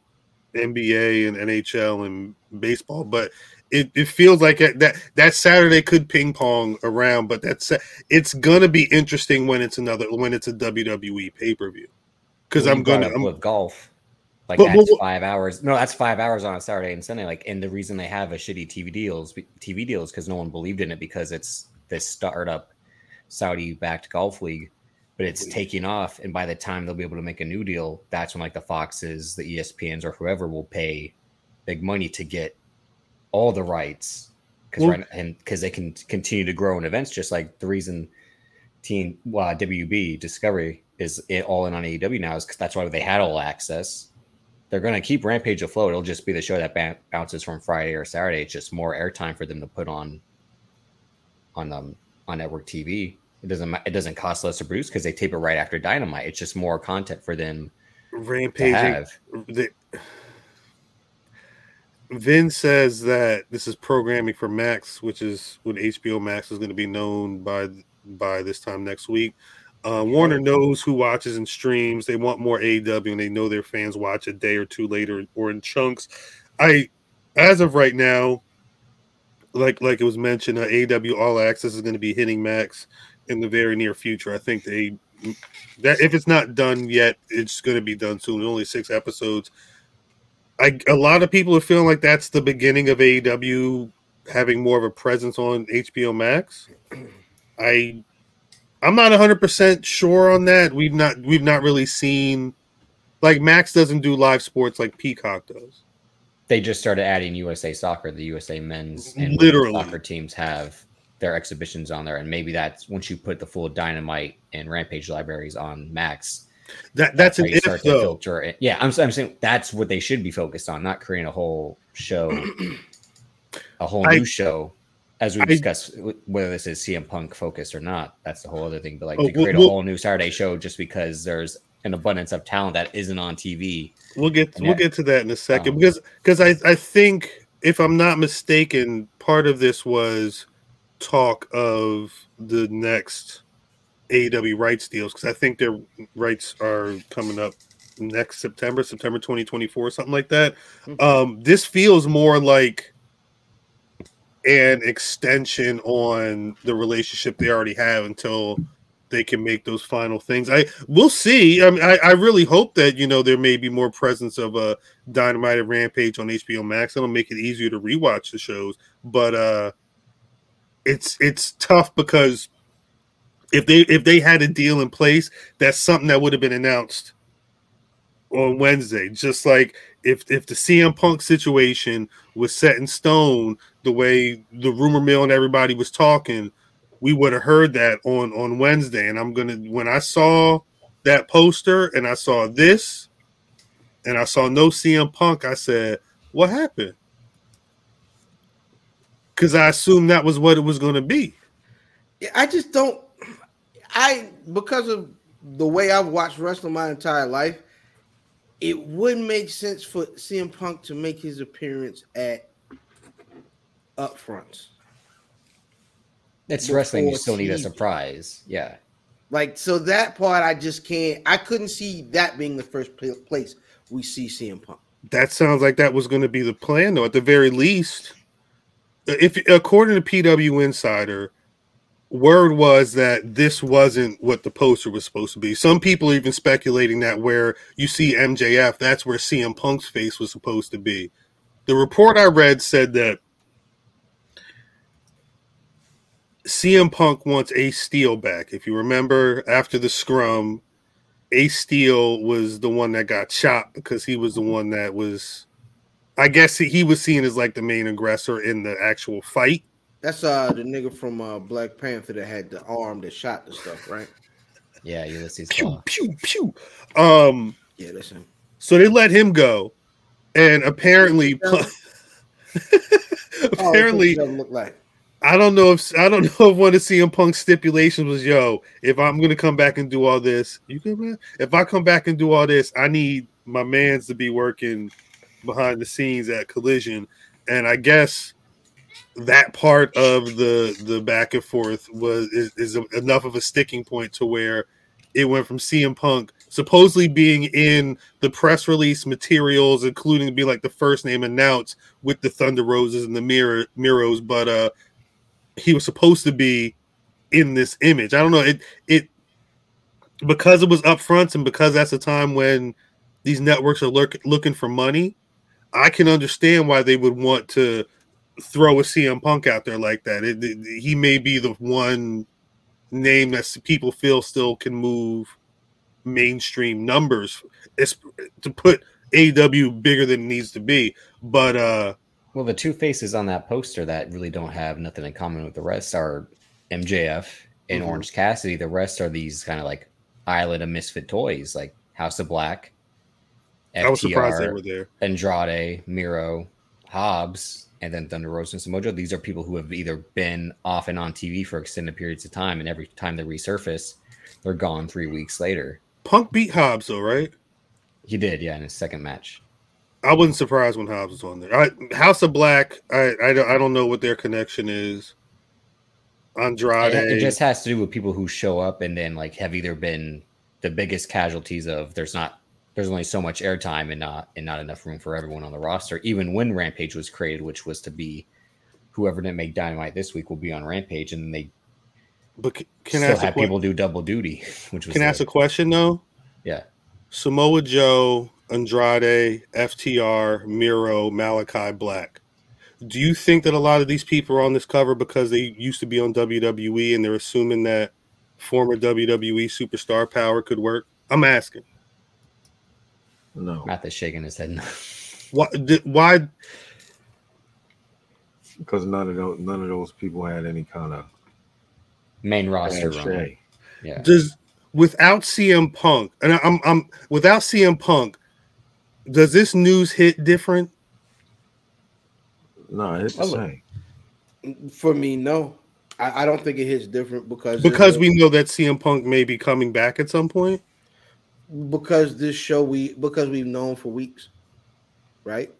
S1: NBA and NHL and baseball. But it, it feels like it- that that Saturday could ping pong around, but that's it's gonna be interesting when it's another when it's a WWE pay per view because I'm gonna I'm,
S2: with golf. Like
S1: But- but
S2: that's
S1: what-
S2: five hours. No, that's five hours on a Saturday and Sunday. Like, and the reason they have a shitty TV deals, TV deals, because no one believed in it because it's this startup Saudi-backed golf league, but it's taking off. And by the time they'll be able to make a new deal, that's when like the Foxes, the ESPNs, or whoever will pay big money to get all the rights because
S1: Well-
S2: right and because they can continue to grow in events, just like the reason Team uh, WB Discovery is it all in on AEW now is because that's why they had all access. They're going to keep Rampage afloat. It'll just be the show that bounces from Friday or Saturday. It's just more airtime for them to put on on um on network TV. It doesn't it doesn't cost less to produce because they tape it right after Dynamite. It's just more content for them to
S1: rampaging.
S2: have.
S1: the, Vin says that this is programming for Max, which is when HBO Max is going to be known by by this time next week. Uh, Warner knows who watches and streams. They want more AW, and they know their fans watch a day or two later or in chunks. I, as of right now, like like it was mentioned, uh, AEW All Access is going to be hitting Max in the very near future. I think they that if it's not done yet, it's going to be done soon. Only six episodes. I a lot of people are feeling like that's the beginning of AEW having more of a presence on HBO Max. I I'm not 100% sure on that. We've not we've not really seen like Max doesn't do live sports like Peacock does.
S2: They just started adding USA Soccer. The USA men's and
S1: Literally.
S2: soccer teams have their exhibitions on there, and maybe that's once you put the full Dynamite and Rampage libraries on Max.
S1: That that's
S2: how
S1: an if though.
S2: filter it. Yeah, I'm, I'm saying that's what they should be focused on, not creating a whole show, a whole
S1: I-
S2: new show. As we
S1: I-
S2: discussed, whether this is CM Punk focused or not, that's the whole other thing. But like
S1: Oh,
S2: to create
S1: well-
S2: a whole new Saturday show just because there's an abundance of talent that isn't on TV.
S1: We'll get we'll
S2: that-
S1: get to that in a second
S2: um,
S1: because because I I think if I'm not mistaken, part of this was talk of the next AEW rights deals because I think their rights are coming up next September, September 2024, something like that. Um, this feels more like an extension on the relationship they already have until they can make those final things. I we'll see. I mean, I, I really hope that you know there may be more presence of a Dynamite Rampage on HBO Max. It'll make it easier to rewatch the shows. But uh, it's it's tough because if they if they had a deal in place, that's something that would have been announced on Wednesday. Just like if if the CM Punk situation was set in stone, the way the rumor mill and everybody was talking, we would have heard that on on Wednesday. And I'm gonna when I saw that poster and I saw this, and I saw no CM Punk, I said, "What happened?" Because I assumed that was what it was going to be.
S3: I just don't. I because of the way I've watched wrestling my entire life, it wouldn't make sense for CM Punk to make his appearance at upfronts.
S2: It's wrestling. You
S3: Before
S2: still need a surprise. Yeah.
S3: Like so that part, I just can't. I couldn't see that being the first place we see CM Punk.
S1: That sounds like that was going to be the plan, though. At the very least, if according to PW Insider, word was that this wasn't what the poster was supposed to be. Some people are even speculating that where you see MJF, that's where CM Punk's face was supposed to be. The report I read said that CM Punk wants Ace Steel back. If you remember, after the scrum, Ace Steel was the one that got shot because he was the one that was, I guess he, he was seen as like the main aggressor in the actual fight.
S3: That's uh the nigga from uh Black Panther that had the arm that shot the stuff, right?
S2: Yeah. Ulysses
S1: Pew
S2: Claw.
S1: pew pew. Um,
S3: Yeah, that's him.
S1: so they let him go, and apparently,
S3: Oh,
S1: apparently,
S3: what does it look like.
S1: I don't know if I don't know if one of CM Punk's stipulations was, yo, if I'm gonna come back and do all this, you good man. If I come back and do all this, I need my man's to be working behind the scenes at Collision, and I guess that part of the the back and forth was is, is enough of a sticking point to where it went from CM Punk supposedly being in the press release materials, including to be like the first name announced with the Thunder Roses and the Mirror Miros, but uh he was supposed to be in this image. I don't know it it because it was upfronts and because that's a time when these networks are lurk, looking for money. I can understand why they would want to throw a CM Punk out there like that. It, it- he may be the one name that people feel still can move mainstream numbers it's, to put AW bigger than it needs to be. But uh
S2: Well, the two faces on that poster that really don't have nothing in common with the rest are MJF and
S1: Mhm.
S2: Orange Cassidy. The rest are these kind of like island of misfit toys, like House of Black,
S1: I was surprised they were there.
S2: Andrade, Miro, Hobbs, and then Thunder Rosa and Samoa Joe. These are people who have either been off and on TV for extended periods of time, and every time they resurface, they're gone three weeks later.
S1: Punk beat Hobbs though, right?
S2: He did, yeah, in his second match.
S1: I wasn't surprised when Hobbs was on there. I, House of Black, I, I don't I don't know what their connection is. Andrade,
S2: It, it just has to do with people who show up and then like have either been the biggest casualties of there's not there's only so much airtime and not and not enough room for everyone on the roster. Even when Rampage was created, which was to be whoever didn't make Dynamite this week will be on Rampage, and they
S1: but can I a
S2: people do double duty, which was
S1: can I ask a question though?
S2: yeah.
S1: Samoa Joe, Andrade, FTR, Miro, Malachi Black. Do you think that a lot of these people are on this cover because they used to be on WWE and they're assuming that former WWE superstar power could work? I'm asking.
S4: No,
S2: Matt is shaking his head. no.
S1: Why? Did, why?
S4: because none of those none of those people had any kind of
S2: Main roster run. Yeah.
S1: Does without CM Punk and I- I'm I'm without CM Punk, does this news hit different?
S4: No, it's the
S3: Oh,
S4: same.
S3: For me, no. I, I don't think it hits different because
S1: Because we know that CM Punk may be coming back at some point.
S3: Because this show we because we've known for weeks, right?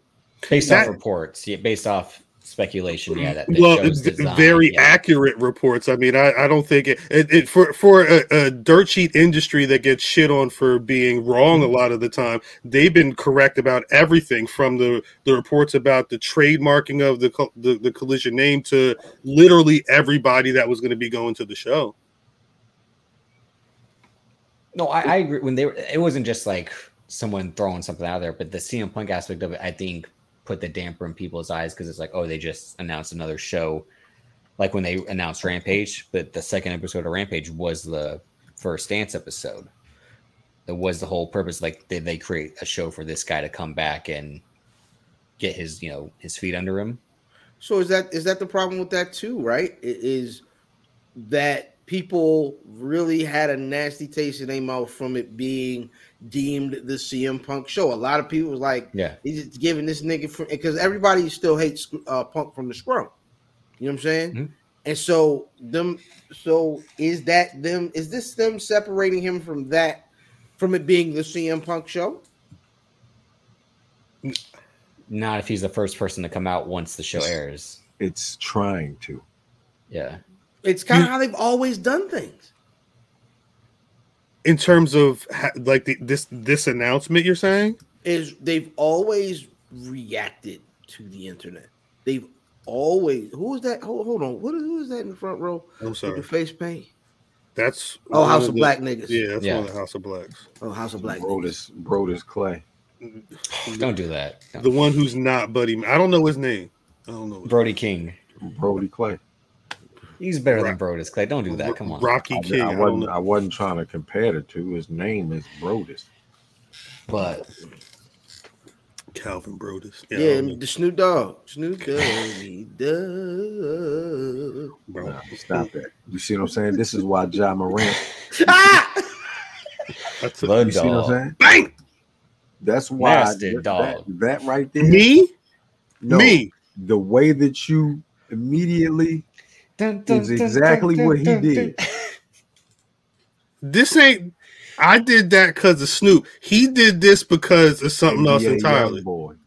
S2: Based
S1: That-
S2: off reports, yeah, based off speculation, yeah. That this
S1: well,
S2: show's
S1: it's
S2: designed,
S1: very
S2: yeah.
S1: accurate reports. I mean, I, I don't think it, it, it for for a, a dirt sheet industry that gets shit on for being wrong a lot of the time. They've been correct about everything from the the reports about the trademarking of the the, the collision name to literally everybody that was going to be going to the show.
S2: No, I, I agree. When they were, it wasn't just like someone throwing something out there, but the CM Punk aspect of it, I think, put the damper in people's eyes because it's like, oh, they just announced another show, like when they announced Rampage. But the second episode of Rampage was the first dance episode. It was the whole purpose. Like, did they create a show for this guy to come back and get his, you know, his feet under him?
S3: So is that is that the problem with that too? Right? It is that people really had a nasty taste in their mouth from it being deemed the CM Punk show. A lot of people was like,
S2: Yeah.
S3: he's just giving this nigga because everybody still hates uh, Punk from the scrum. You know what I'm saying?
S2: Mhm.
S3: And so them, so is that them? Is this them separating him from that, from it being the CM Punk show?
S2: Not if he's the first person to come out once the show airs.
S4: It's trying to.
S2: Yeah.
S3: It's kind of how they've always done things.
S1: In terms of ha- like the, this this announcement, you're saying?
S3: is they've always reacted to the internet. They've always who is that? Hold, hold on, what is, who is that in the front row
S1: I'm
S3: with the face paint?
S1: That's
S3: Oh,
S1: one
S3: House
S1: of
S3: of
S1: the-
S3: Black niggas.
S1: Yeah, that's
S2: Yeah.
S1: one of the House of Blacks.
S3: Oh, House of Black. niggas.
S4: Brodus, Brodus Clay.
S2: Don't do that.
S1: The one who's not Buddy. I don't know his name. I don't know. his
S2: Brody King.
S4: Brody Clay.
S2: He's better
S1: Rock-
S2: than Brodus Clay. Don't do that. Come on.
S1: Rocky
S4: I,
S1: King.
S4: I
S1: I,
S4: wasn't.
S1: know.
S4: I wasn't trying to compare the two. His name is Brodus.
S2: But
S1: Calvin Broadus. Yeah,
S3: Yeah,
S1: don't know,
S3: the Snoop Dogg, Snoop Doggy Dogg.
S1: bro.
S4: Nah, stop that. You see what I'm saying? This is why Ja Morant.
S3: Ah!
S1: That's a,
S2: Blood
S4: You see what I'm saying?
S1: bang.
S4: That's why
S2: Nasty
S4: that,
S2: dog.
S4: That, that right there.
S1: Me,
S4: No,
S1: me.
S4: The way that you immediately is exactly what he did.
S1: This ain't. I did that because of Snoop. He did this because of something else entirely.
S4: Youngboy.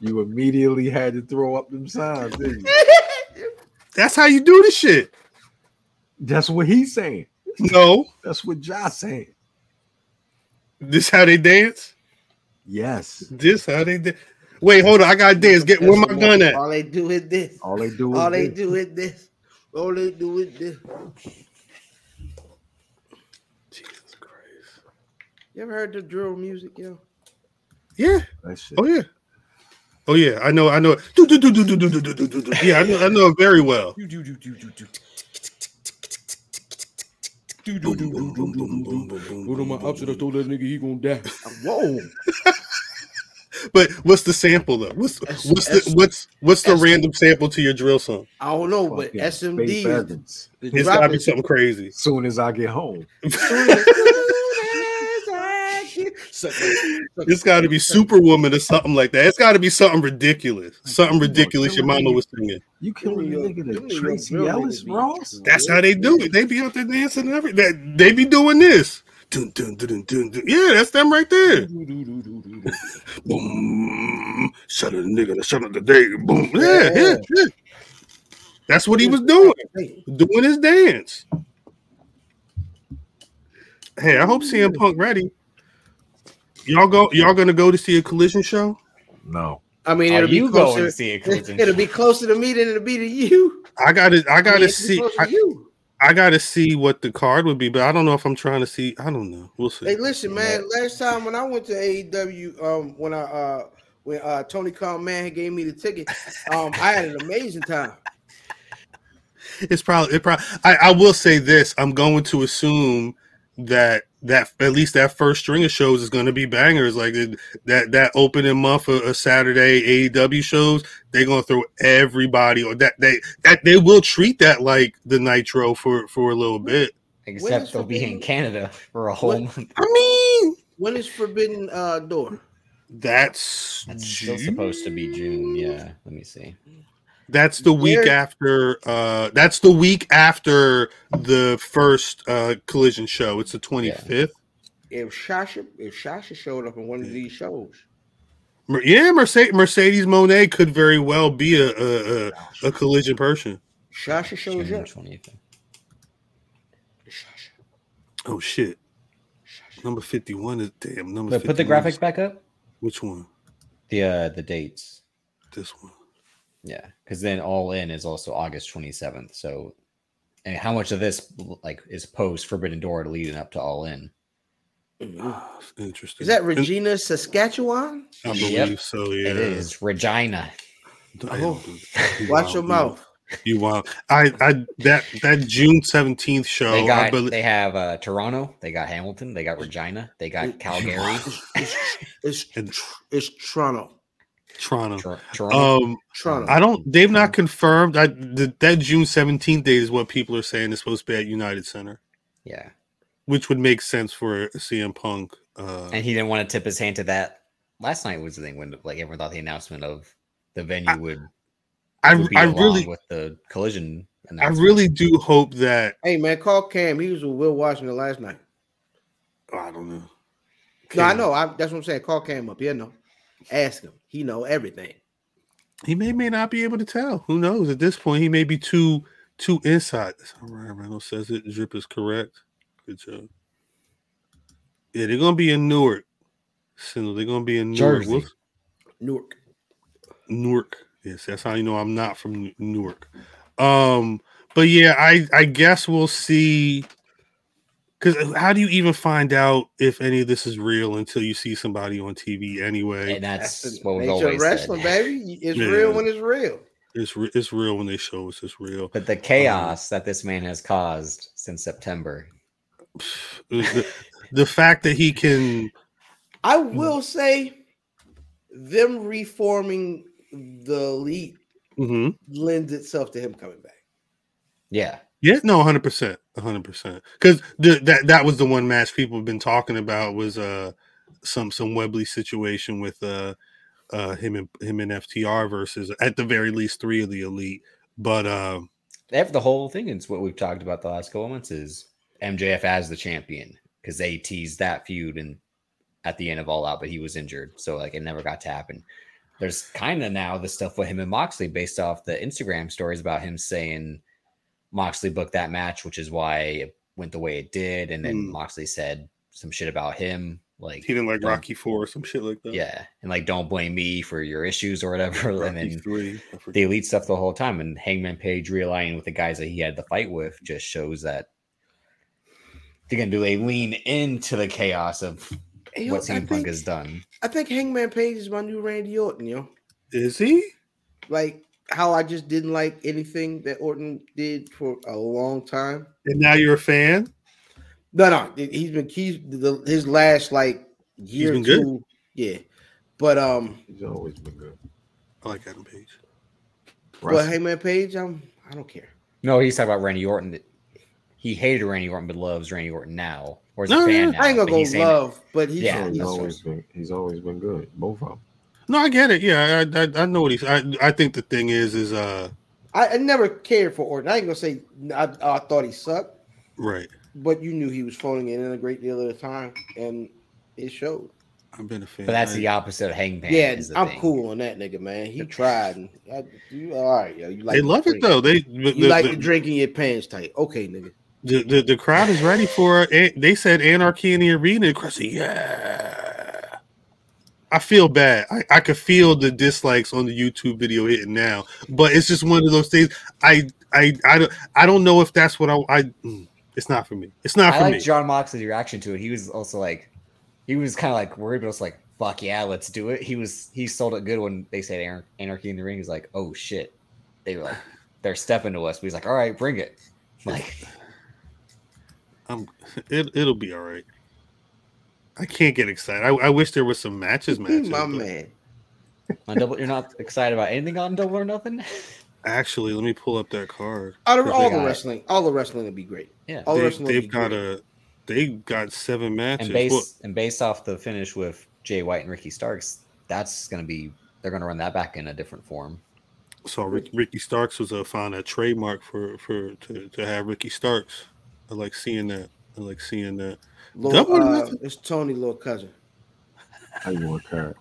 S4: you immediately had to throw up them signs, didn't you?
S1: That's how you do this shit.
S4: That's what he's saying.
S1: No,
S4: That's what Josh saying.
S1: this how they dance.
S4: Yes.
S1: This how they dance. Wait, hold on. I got to dance. Get where my gun at?
S3: All they do is this.
S4: All they do is
S3: All they
S4: this.
S3: do is this. All they do is this.
S1: Jesus Christ.
S3: You ever heard the drill music, yo?
S1: Yeah. Oh yeah. Oh yeah. I know. I know. Do, do, do, do, do, do, do, do, do, do. Yeah, I know. I know very well.
S5: Do do do do do do.
S1: Boom, boom, boom, boom, boom,
S5: Go to my opposite. I told that nigga he gonna die.
S3: Whoa.
S1: But what's the sample though? What's what's the what's what's the random sample to your drill song?
S3: I don't know, but SMD.
S1: It's gotta be something crazy.
S4: Soon as I get home.
S1: It's got to be Superwoman or something like that. It's got to be something ridiculous. Something ridiculous your mama was singing.
S4: You killing the
S3: Them
S4: nigga
S3: them
S4: to
S3: Tracee
S4: Ellis, Ross?
S1: That's how they do it. They be out there dancing and everything. That- They be doing this. Dun, dun, dun, dun, dun, dun. Yeah, that's them right there. Boom. Shut up, nigga. Shut up the day. Boom. Yeah, yeah, yeah. That's what he was doing. Doing his dance. Hey, I hope CM Punk ready. Y'all go. Y'all gonna go to see a collision show?
S4: No.
S3: I mean,
S2: Are
S3: it'll be
S2: you going
S3: closer.
S2: to see a collision?
S3: It'll be closer to me than it'll be to you.
S1: I gotta. I
S3: I
S1: gotta
S3: it'll be
S1: see.
S3: closer to
S1: I,
S3: you.
S1: I gotta see what the card would be, but I don't know if I'm trying to see. I don't know. We'll see.
S3: Hey, listen, man. Last time when I went to AEW, um, when I uh when uh Tony Khan man gave me the ticket, um, I had an amazing time.
S1: It's probably. It probably. I, I will say this. I'm going to assume that that at least that first string of shows is going to be bangers. Like that that opening month of, of Saturday AEW shows, they're going to throw everybody or that they that they will treat that like the Nitro for for a little bit.
S2: Except they'll be in Canada for a whole
S3: What?
S2: month.
S1: I mean,
S3: When is Forbidden uh Door?
S1: that's
S2: That's still supposed to be June. Yeah. Let me see.
S1: That's the week
S3: Where-
S1: after. Uh, that's the week after the first uh, collision show. It's the twenty fifth.
S3: If Sasha if Sasha showed up in one of these shows,
S1: Yeah, Mercedes Mercedes Moné could very well be a a, a, a collision person.
S3: Sasha shows
S2: June
S3: up.
S2: 20th.
S3: Sasha.
S1: Oh shit! Number fifty one is damn number.
S2: But put the
S1: 51 is-
S2: graphics back up.
S1: Which one?
S2: The uh the dates.
S1: This one.
S2: Yeah, because then All In is also August 27th. So, and how much of this like is post Forbidden Door leading up to All In?
S1: Interesting.
S3: Is that
S1: And-
S3: Regina, Saskatchewan?
S1: I believe
S2: Yep.
S1: so. Yeah.
S2: It is Regina.
S3: Oh, Watch
S1: wild,
S3: your
S1: you-
S3: mouth.
S1: You wild. I, I, that, that June seventeenth show.
S2: They
S1: I
S2: got
S1: believe,
S2: they have uh, Toronto, they got Hamilton, they got Regina, they got Calgary,
S3: It's, it's,
S1: And-
S3: it's Toronto.
S1: Toronto.
S2: Tor- Toronto.
S1: Um,
S3: Toronto.
S1: I don't. They've not confirmed. I the, that June seventeenth date is what people are saying is supposed to be at United Center,
S2: yeah,
S1: which would make sense for CM Punk. Uh,
S2: and he didn't want to tip his hand to that. Last night was the thing when like everyone thought the announcement of the venue would,
S1: I,
S2: would be
S1: I really,
S2: with the collision.
S1: I really do hope that.
S3: hey man, call Cam. He was with Will Washington last night.
S1: I don't know.
S3: No, I know. I, that's what I'm saying. Call Cam up. Yeah, no. Ask him. He know everything.
S1: He may may not be able to tell. Who knows? At this point, he may be too too inside. That's how Ryan Reynolds says it. Drip is correct. Good job. Yeah, they're gonna be in Newark. So they're gonna be in Newark.
S2: Jersey.
S3: Newark.
S1: Newark. Yes, that's how you know I'm not from Newark. Um, but yeah, I I guess we'll see. Because how do you even find out if any of this is real until you see somebody on TV anyway?
S2: and that's,
S3: That's
S2: what we've
S3: nature of
S2: always
S3: wrestling,
S2: said.
S3: baby. It's
S1: Yeah.
S3: real when it's real.
S1: It's re- it's real when they show us it's real.
S2: But the chaos that this man has caused since September,
S1: the, the fact that he can
S3: I
S1: Hmm.
S3: will say, them reforming the elite
S1: Mhm.
S3: lends itself to him coming back.
S2: yeah,
S1: yeah no 100% 100% because that that was the one match people have been talking about was uh some some Wembley situation with uh uh him and him and FTR versus at the very least three of the elite but um
S2: Ev- the whole thing is what we've talked about the last couple of months is MJF as the champion because they teased that feud and at the end of All Out, but he was injured, so like it never got to happen. There's kind of now the stuff with him and Moxley based off the Instagram stories about him saying Moxley booked that match, which is why it went the way it did, and then
S1: Hmm.
S2: Moxley said some shit about him, like
S1: he didn't like Rocky Four or some shit like that
S2: yeah, and like don't blame me for your issues or whatever, and then
S1: three I
S2: the elite stuff the whole time and Hangman Page realigning with the guys that he had the fight with just shows that they're gonna do they lean into the chaos of
S3: Hey, yo,
S2: what
S3: I
S2: CM Punk has done.
S3: I think Hangman Page is my new Randy Orton, yo.
S1: is he
S3: Like how I just didn't like anything that Orton did for a long time.
S1: and now you're a fan
S3: No, no, he's been he's the, his last like year
S1: been
S3: or
S1: good.
S3: Yeah, but um,
S4: He's always been good.
S1: I like Adam Page
S3: but
S4: Wrestling.
S3: Hangman Page, I'm I don't care.
S2: No, he's talking about Randy Orton. that He hated Randy Orton, but loves Randy Orton now, or is
S1: No,
S2: a fan
S1: no,
S2: now.
S3: I ain't gonna go
S2: he's saying-
S3: love, but he's
S2: Yeah,
S4: he's
S3: he's-
S4: always been he's always been good. Both of them.
S1: No I get it yeah I I, I know what he's I, I think the thing is is uh
S3: I, I never cared for Orton. I ain't gonna say I, I thought he sucked,
S1: right
S3: but you knew he was phoning it in a great deal of the time, and it showed.
S1: I've been a fan
S2: But that's
S1: I-
S2: the opposite of Hangman.
S3: yeah,
S2: is the
S3: I'm
S2: thing.
S3: cool on that nigga, man. He tried, and I, you all right, yo. You like
S1: they
S3: to
S1: love it though they
S3: You
S1: the,
S3: like
S1: the-
S3: to drink your pants tight, okay, nigga.
S1: the, the, the crowd is ready for it. They said anarchy in the arena. The crowd yeah. I feel bad. I, I could feel the dislikes on the YouTube video hitting now, but it's just one of those things. I I I don't I don't know if that's what I. I mm, it's not for me. It's not
S2: I
S1: for
S2: like
S1: me.
S2: Jon Moxley's reaction to it. He was also like, he was kind of like worried, but was like, "Fuck yeah, let's do it." He was he sold it good when they said anarchy in the ring. He's like, "Oh shit," they were like, "They're stepping to us." But he's like, "All right, bring it." Like,
S1: I'm, it it'll be all right. I can't get excited. I, I wish there was some matches. Matches.
S3: My
S1: but
S3: man.
S2: on double, you're not excited about anything on Double or Nothing.
S1: Actually, let me pull up that card.
S3: Out of all the
S2: got-
S3: wrestling, all the wrestling would be great.
S2: Yeah,
S3: All the
S1: they,
S3: wrestling would
S1: they've got
S3: great.
S1: a they got seven matches.
S2: and
S1: Well,
S2: based and based off the finish with Jay White and Ricky Starks, that's gonna be they're gonna run that back in a different form.
S1: So Rick, Ricky Starks was a found a trademark for for to, to have Ricky Starks. I like seeing that. I like seeing that.
S3: Little, uh, it's Tony, little cousin.
S4: How you want to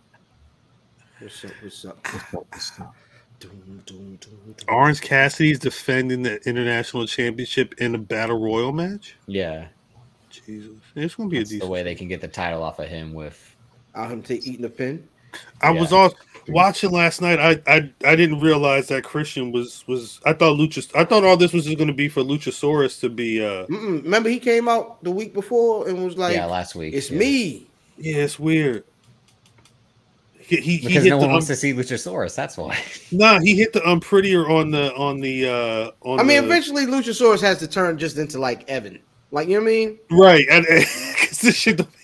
S3: What's up? What's up?
S4: What's up? What's up?
S3: Doom, doom, doom, doom.
S1: Orange Cassidy's defending the international championship in a battle royal match.
S2: Yeah,
S1: Jesus, it's gonna be
S2: that's
S1: a
S2: the way they can get the title off of him with.
S3: Out him take eating a pin.
S1: I was
S2: yeah.
S1: also watching last night, I, I I didn't realize that Christian was was. I thought Luchas. I thought all this was just going to be for Luchasaurus to be. uh
S3: Mm-mm. Remember, he came out the week before and was like,
S2: yeah, last week.
S3: "It's
S2: yeah.
S3: me."
S1: Yeah, it's weird. He he, he hit
S2: no
S1: the
S2: one
S1: um,
S2: wants to see Luchasaurus. That's why.
S1: nah. He hit the unprettier on the on the uh on.
S3: I mean,
S1: the,
S3: eventually, Luchasaurus has to turn just into like Evan. Like you know what I mean?
S1: right and, and 'cause this shit. don't make no sense.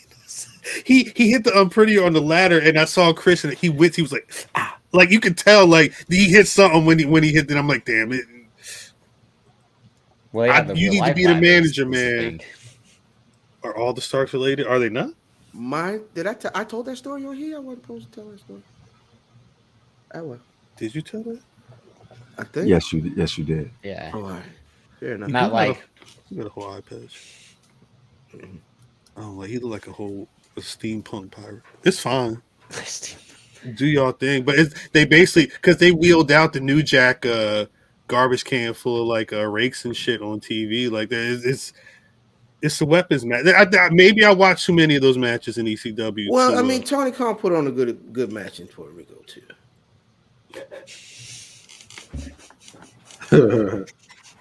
S1: He he hit the unprettier on the ladder, and I saw Christian. He went. He was like, ah. like you could tell, like he hit something when he when he hit it. I'm like, damn it.
S2: Well,
S1: I-
S2: the
S1: you
S2: real
S1: need to be the manager, man. Are all the Starks related? Are they not?
S3: My did I tell? I told that story on here. I wasn't supposed to tell that story. I will.
S1: Did you tell that?
S3: I think.
S4: Yes, you yes you did.
S2: Yeah.
S3: Oh, all right. Fair enough.
S2: Not like
S1: You got a whole eye patch. Oh, like he looked like a whole a steampunk pirate. It's fine. Do y'all thing, but it's they basically because they wheeled out the New Jack uh garbage can full of like uh, rakes and shit on TV. Like that, it's it's, it's a weapons match. I, I, maybe I watched too many of those matches in ECW.
S3: Well,
S1: to,
S3: I
S1: uh,
S3: mean, Tony Khan put on a good good match in Puerto Rico too.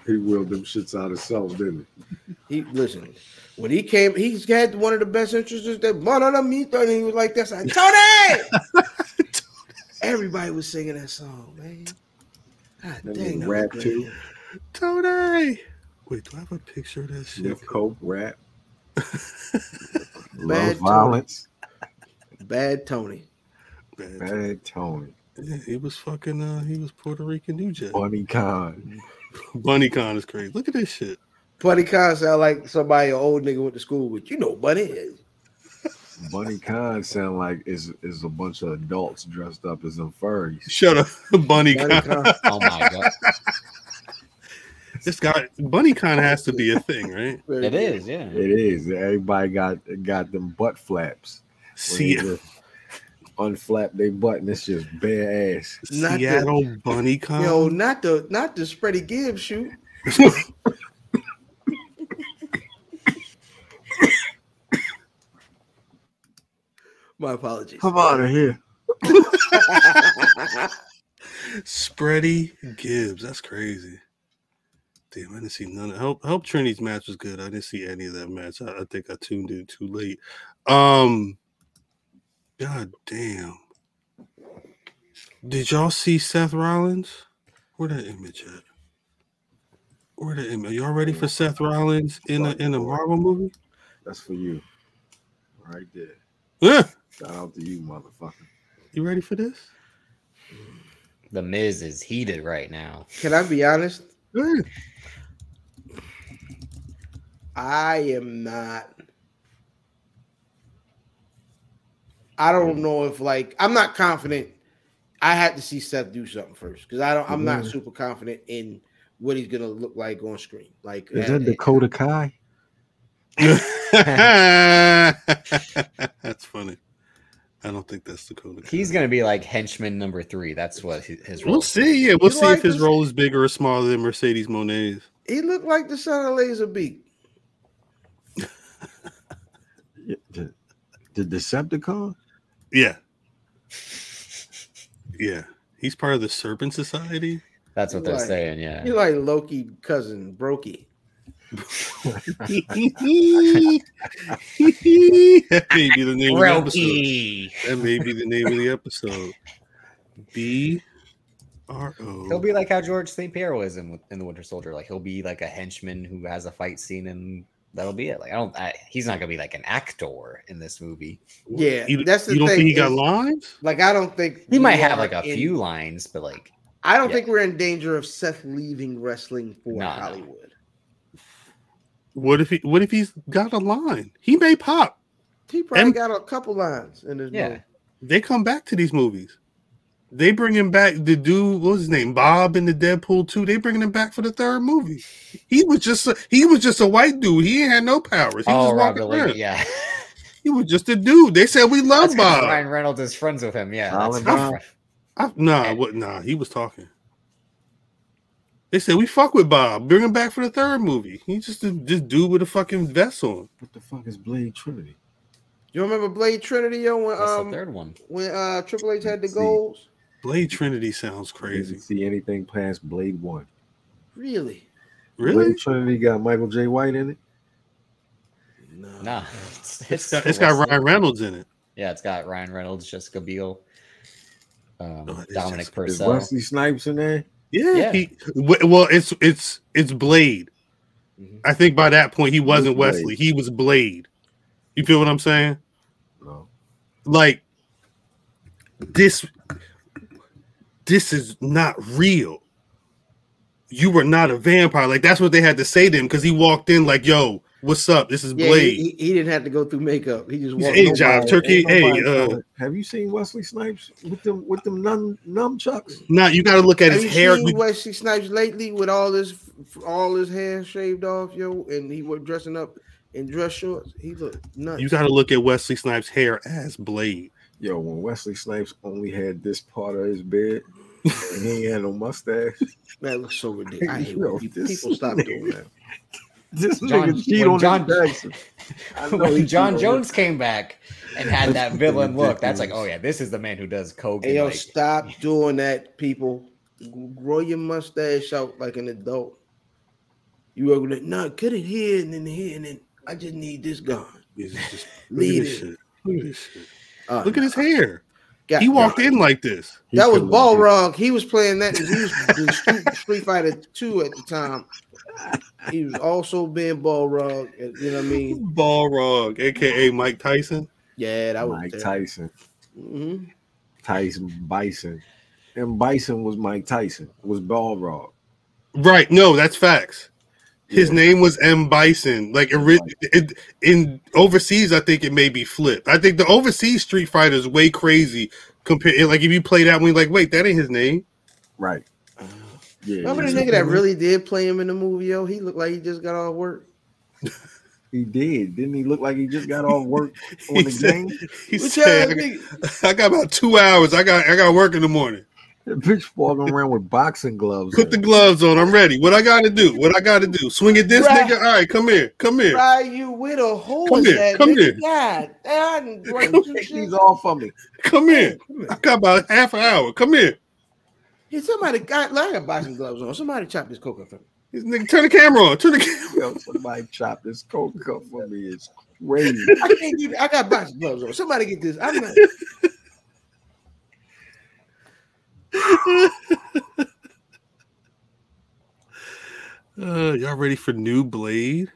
S4: he wheeled them shits out himself, didn't
S3: he? He listen when he came, he had one of the best entrances that one of them meet, and he was like this, like, Tony. Everybody was singing that song, man. God
S4: That
S3: dang,
S4: was rap too.
S3: great.
S1: Tony. Wait, do I have a picture of that
S4: he?
S1: shit?
S4: Sniff coke, rap,
S3: Bad
S4: love
S3: Tony.
S4: violence,
S3: Bad Tony.
S1: Bad.
S4: bad Tony,
S1: Yeah, he was fucking. Uh, he was Puerto Rican New Jack.
S4: Bunny Khan.
S1: Bunny Con is crazy. Look at this shit.
S3: Buddy Khan sound like somebody an old nigga went to school with. You know, Buddy.
S4: Bunny Khan sound like is is a bunch of adults dressed up as them furries.
S1: Shut up, Bunny
S3: Buddy
S1: Con.
S3: Khan.
S2: oh my god,
S1: This guy, Bunny Con has to be a thing, right?
S2: it is. Yeah.
S4: It is. Everybody got got them butt flaps.
S1: See,
S4: they just unflap their butt and it's just bare ass.
S3: Not the-
S1: Seattle Bunny Con.
S3: Yo, not the not the Spready Gibbs shoot. My apologies.
S4: Come out of here.
S1: Spready Gibbs. That's crazy. Damn, I didn't see none. Of, help. Hope Trinity's match was good. I didn't see any of that match. I, I think I tuned in too late. Um, God damn. Did y'all see Seth Rollins? Where that image at? Where the image? Y'all ready for Seth Rollins in a in a Marvel movie?
S4: That's for you. Right there.
S1: Yeah.
S4: Shout out to you, motherfucker.
S1: You ready for this?
S2: The Miz is heated right now.
S3: Can I be honest?
S1: Yeah.
S3: I am not. I don't know if like I'm not confident. I had to see Seth do something first because I don't. I'm not
S4: Mhm.
S3: super confident in what he's gonna look like on screen. Like
S4: Is that Dakota Kai?
S1: that's funny. I don't think that's Dakota. Kai.
S2: He's gonna be like henchman number three. That's what his, his role.
S1: We'll see. Yeah, we'll
S3: You
S1: see if his role is bigger or smaller than Mercedes Moné's.
S3: he looked like the son of Laserbeak.
S4: Yeah, The, the Decepticon?
S1: Yeah. Yeah. He's part of the Serpent Society.
S2: That's what they're
S3: Right.
S2: saying. Yeah.
S3: He like Loki cousin Broki.
S1: That may be the name of the episode.
S2: Roki.
S1: That may be the name of the episode. B R O.
S2: He'll be like how George St. Pierre was in, in the Winter Soldier. Like he'll be like a henchman who has a fight scene, and that'll be it. Like I don't. I, he's not gonna be like an actor in this movie.
S3: Yeah,
S1: You,
S3: that's the
S1: you don't
S3: thing.
S1: think he got lines?
S3: like I don't think
S2: He might have like a
S3: in-
S2: few lines, but like
S3: I don't
S2: yeah.
S3: think we're in danger of Seth leaving wrestling for
S2: No, no.
S3: Hollywood.
S1: What if he? What if he's got a line? He may pop.
S3: He probably
S1: And-
S3: got a couple lines in his
S2: yeah.
S3: movie.
S1: They come back to these movies. They bring him back. The dude, what's his name? Bob in the Deadpool two. They bringing him back for the third movie. He was just a, he was just a white dude. He ain't had no powers. He
S2: Oh,
S1: was just
S2: Rob
S1: walking around.
S2: Yeah.
S1: He was just a dude. They said we love
S2: That's 'cause
S1: Bob.
S2: Ryan Reynolds is friends with him. Yeah. That's
S4: Solid
S2: different.
S1: I, nah, what? Nah, he was talking. They said we fuck with Bob. Bring him back for the third movie. He's just a just dude with a fucking vest on.
S4: What the fuck is Blade Trinity?
S3: You remember Blade Trinity, yo? When
S2: That's
S3: um
S2: the third one.
S3: when uh Triple H had the goals?
S1: Blade Trinity sounds
S4: Didn't
S1: crazy.
S4: see anything past Blade One.
S3: Really?
S1: Really?
S4: Blade Trinity got Michael Jai White in it.
S3: No.
S2: Nah, it's,
S1: It's got, it's got Ryan Reynolds in it.
S2: Yeah, it's got Ryan Reynolds, Jessica Biel, um,
S1: Oh, it's
S2: Dominic
S1: just-
S4: Is
S2: Purcell.
S4: Wesley Snipes in there?
S1: Yeah.
S2: Yeah.
S1: He, well, it's it's it's Blade.
S3: Mhm.
S1: I think by that point he wasn't
S4: Blade.
S1: Wesley. He was Blade. You feel what I'm saying?
S4: No.
S1: Like this this is not real. You were not a vampire. Like that's what they had to say to him because he walked in like, "Yo, what's up? This is
S3: Yeah,
S1: Blade."
S3: he, he, he didn't have to go through makeup. He just
S1: He said,
S3: walked
S1: "Hey. Job, Turkey, hey, uh,
S4: have you seen Wesley Snipes with them with them num nunchucks?
S1: Nah, you got to look at
S3: Have
S1: his
S3: you
S1: hair.
S3: seen Wesley Snipes lately with all his all his hair shaved off, yo, and he was dressing up in dress shorts? He looked nuts.
S1: You got to look at Wesley Snipes' hair as Blade.
S4: Yo, when Wesley Snipes only had this part of his beard and he ain't had no mustache,
S3: that looks so ridiculous. I hate
S4: Yo,
S3: people, stop doing that.
S4: this
S2: John-
S4: nigga cheat on
S2: John-
S4: John Jackson.
S2: When John
S4: cheat on
S2: Jones came back and had that villain look, that's like, oh yeah, this is the man who does coke.
S3: Hey, yo,
S2: like,
S3: stop doing that, people. Grow your mustache out like an adult. You are gonna no cut it here and then here and then. I just need this gone.
S1: This just- Look at
S3: Leave
S1: this
S3: it.
S1: shit. Look at this shit.
S3: Uh,
S1: Look at his hair.
S3: God,
S1: He walked in like this.
S4: He
S3: That was
S4: could've-
S3: Balrog. He was playing that. He was Street, Street Fighter Two at the time. He was also being Balrog. and- You know what I mean?
S1: Balrog, aka Mike Tyson.
S3: Yeah, that was
S4: Mike
S3: there.
S4: Tyson,
S3: Mhm.
S4: Tyson Bison, and Bison was Mike Tyson. Was Balrog.
S1: Right. No, that's facts. His
S4: Yeah.
S1: name was M Bison. Like ori- it, in overseas, I think it may be flipped. I think the overseas Street Fighter is way crazy compared. Like if you play that one, you're like, wait, that ain't his name.
S4: Right. Yeah.
S3: Remember the nigga that really did play him in the movie? Yo, he looked like he just got off work.
S4: He did. Didn't he look like he just got off work on the
S1: said-
S4: game?
S1: He
S3: Which
S1: said, I got. I got about two hours. I got I got work in the morning.
S4: That bitch walking around with boxing gloves.
S1: Put the gloves on. I'm ready. What I got to do? What I got to do? Swing at this
S3: Right.
S1: nigga. All right, come here. Come here.
S3: Fry you with a hose.
S1: Come here, come
S3: nigga.
S1: here.
S3: God, damn, like,
S1: Come
S3: some
S4: Take
S3: shit.
S4: these off of me.
S1: Come here. I got about half an hour. Come here.
S3: Hey, somebody got like I got boxing gloves on. Somebody chop this coke up for me.
S1: This nigga, turn the camera on. Turn the camera.
S4: Yo, somebody chop this coke up for me. It's crazy.
S3: I can't do that. I got boxing gloves on. Somebody get this. I'm not.
S1: Uh, y'all ready for new Blade?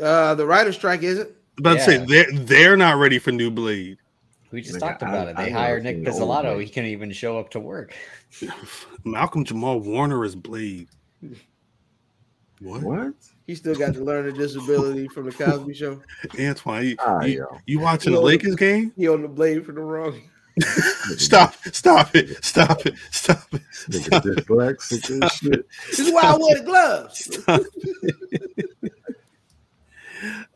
S3: Uh, the writer strike isn't.
S1: About to say
S2: Yeah.
S1: they're they're not ready for new Blade.
S2: We just
S4: Nigga,
S2: talked
S4: I-
S2: about it. They
S4: never
S2: hired Nic
S4: seen the old
S2: Pizzolatto. He couldn't even show up to work.
S1: Malcolm Jamal Warner is Blade. What?
S4: What?
S3: He still got the learning disability from the Cosby Show.
S1: Antoine, you,
S4: Ah,
S1: you, you watching the
S3: Yo.
S1: Lakers game?
S3: He on the blade for the wrong.
S1: Stop! Stop it! Stop it! Stop it!
S4: Nigga
S1: Stop it!
S4: dyslexic and shit.
S3: This is why I wear the gloves.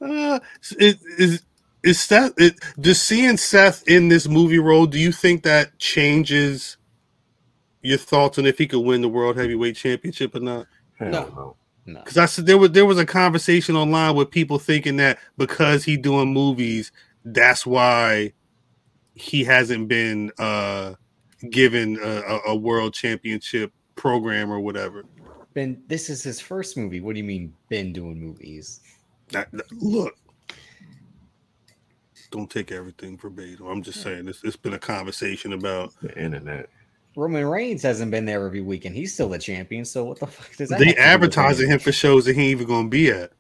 S1: Uh, is is is Seth? It, does seeing Seth in this movie role? Do you think that changes your thoughts on if he could win the world heavyweight championship or not?
S3: No.
S4: no.
S2: No.
S1: Because I said there was there was a conversation online with people thinking that because he doing movies, that's why he hasn't been uh given a, a, a world championship program or whatever.
S2: Ben, this is his first movie. What do you mean, been doing movies?
S1: That, that- look, don't take everything verbatim. I'm just saying it's, it's been a conversation about
S4: The internet.
S2: Roman Reigns hasn't been there every weekend. he's still the champion. So what the fuck does that?
S1: they
S2: to do with
S1: advertising him for shows that he ain't even gonna be at.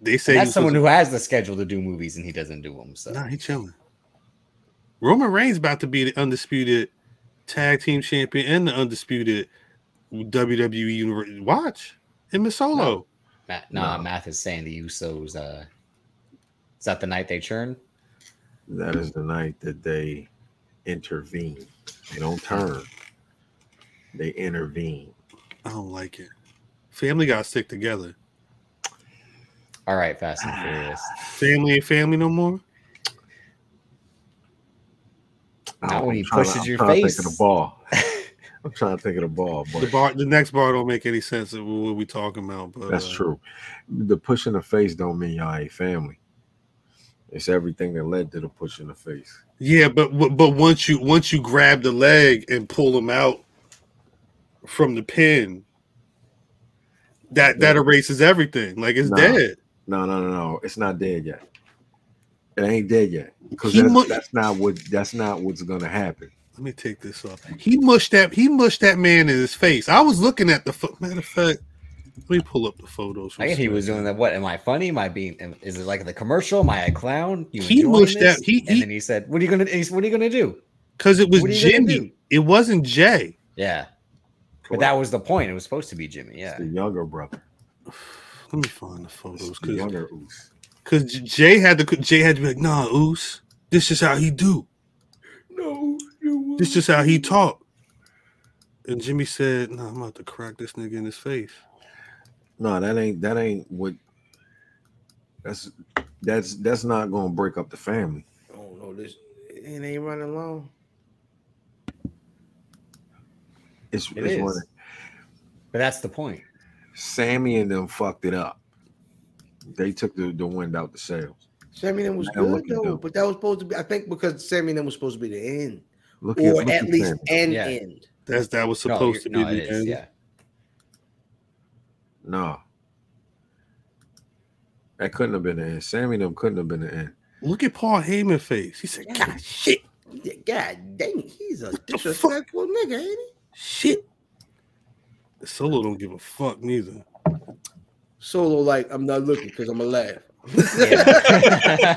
S1: They say
S2: That's someone who has the schedule to do movies, and he doesn't do them. So
S1: Nah, he chilling. Roman Reigns about to be the undisputed tag team champion and the undisputed WWE Universe. Watch him and Solo.
S2: Matt, nah,
S4: No.
S2: Math is saying the Usos. Uh, is that the night they churn?
S4: That is the night that they intervene. They don't turn. They intervene.
S1: I don't like it. Family got to stick together.
S2: All right, Fast and Furious.
S1: Family ain't family no more.
S2: Not when he
S4: I'm trying to-
S2: pushes
S4: I'm
S2: your
S4: trying
S2: face.
S4: think of the ball. I'm trying to think of the ball,
S1: The
S4: but
S1: bar, the next bar don't make any sense of what we talking about. But
S4: that's
S1: uh,
S4: true. The pushing the face don't mean y'all ain't family. It's everything that led to the push in the face.
S1: Yeah, but but once you once you grab the leg and pull him out from the pin, that that erases everything. Like it's
S4: Nah.
S1: dead.
S4: No, no, no, no. It's not dead yet. It ain't dead yet. Because that's,
S1: mu-
S4: that's not what that's not what's gonna happen.
S1: Let me take this off. He mushed that. He mushed that man in his face. I was looking at the. Matter of fact, let me pull up the photos.
S2: I guess he was doing that. What am I funny? Am I being? am- Is it like the commercial? Am I a clown? You
S1: He
S2: enjoying
S1: wished that- he-
S2: and
S1: he-
S2: then he said, "What are you gonna? he's- What are you gonna do?"
S1: because it was
S2: What are you gonna
S1: Jimmy. It wasn't Jay.
S2: Yeah, but that was the point. It was supposed to be Jimmy. Yeah,
S4: It's the younger brother.
S1: Let me find the photos
S4: the
S1: because
S4: younger Oos.
S1: because Jay had to Jay had to be like, nah, Oos, this is how he do.
S5: No, no.
S1: This is how he talk. And Jimmy said, "Nah, I'm about to crack this nigga in his face."
S4: No, that ain't that ain't what that's that's that's not gonna break up the family.
S3: Oh no, this it ain't running long.
S4: It's,
S2: It
S4: it's
S2: is.
S4: one
S2: but that's the point.
S4: Sami and them fucked it up. They took the, the wind out the sails.
S3: Sami and them was good though,
S4: them.
S3: but that was supposed to be. I think because Sami and them was supposed to be the end,
S4: Look
S3: or
S4: look
S3: at least
S4: Sami.
S3: an
S2: Yeah.
S3: end.
S1: That's that was
S2: No,
S1: supposed to be
S2: no,
S1: the
S2: it is,
S1: end.
S2: Yeah,
S4: No. That couldn't have been the end. Sami and them couldn't have been the end.
S1: Look at Paul Heyman face. He said, "God, shit,
S3: Yeah, God dang, he's a
S1: the
S3: disrespectful nigga, ain't he?
S1: shit." The Solo don't give a fuck neither.
S3: Solo like I'm not looking because I'm gonna laugh.
S2: yeah.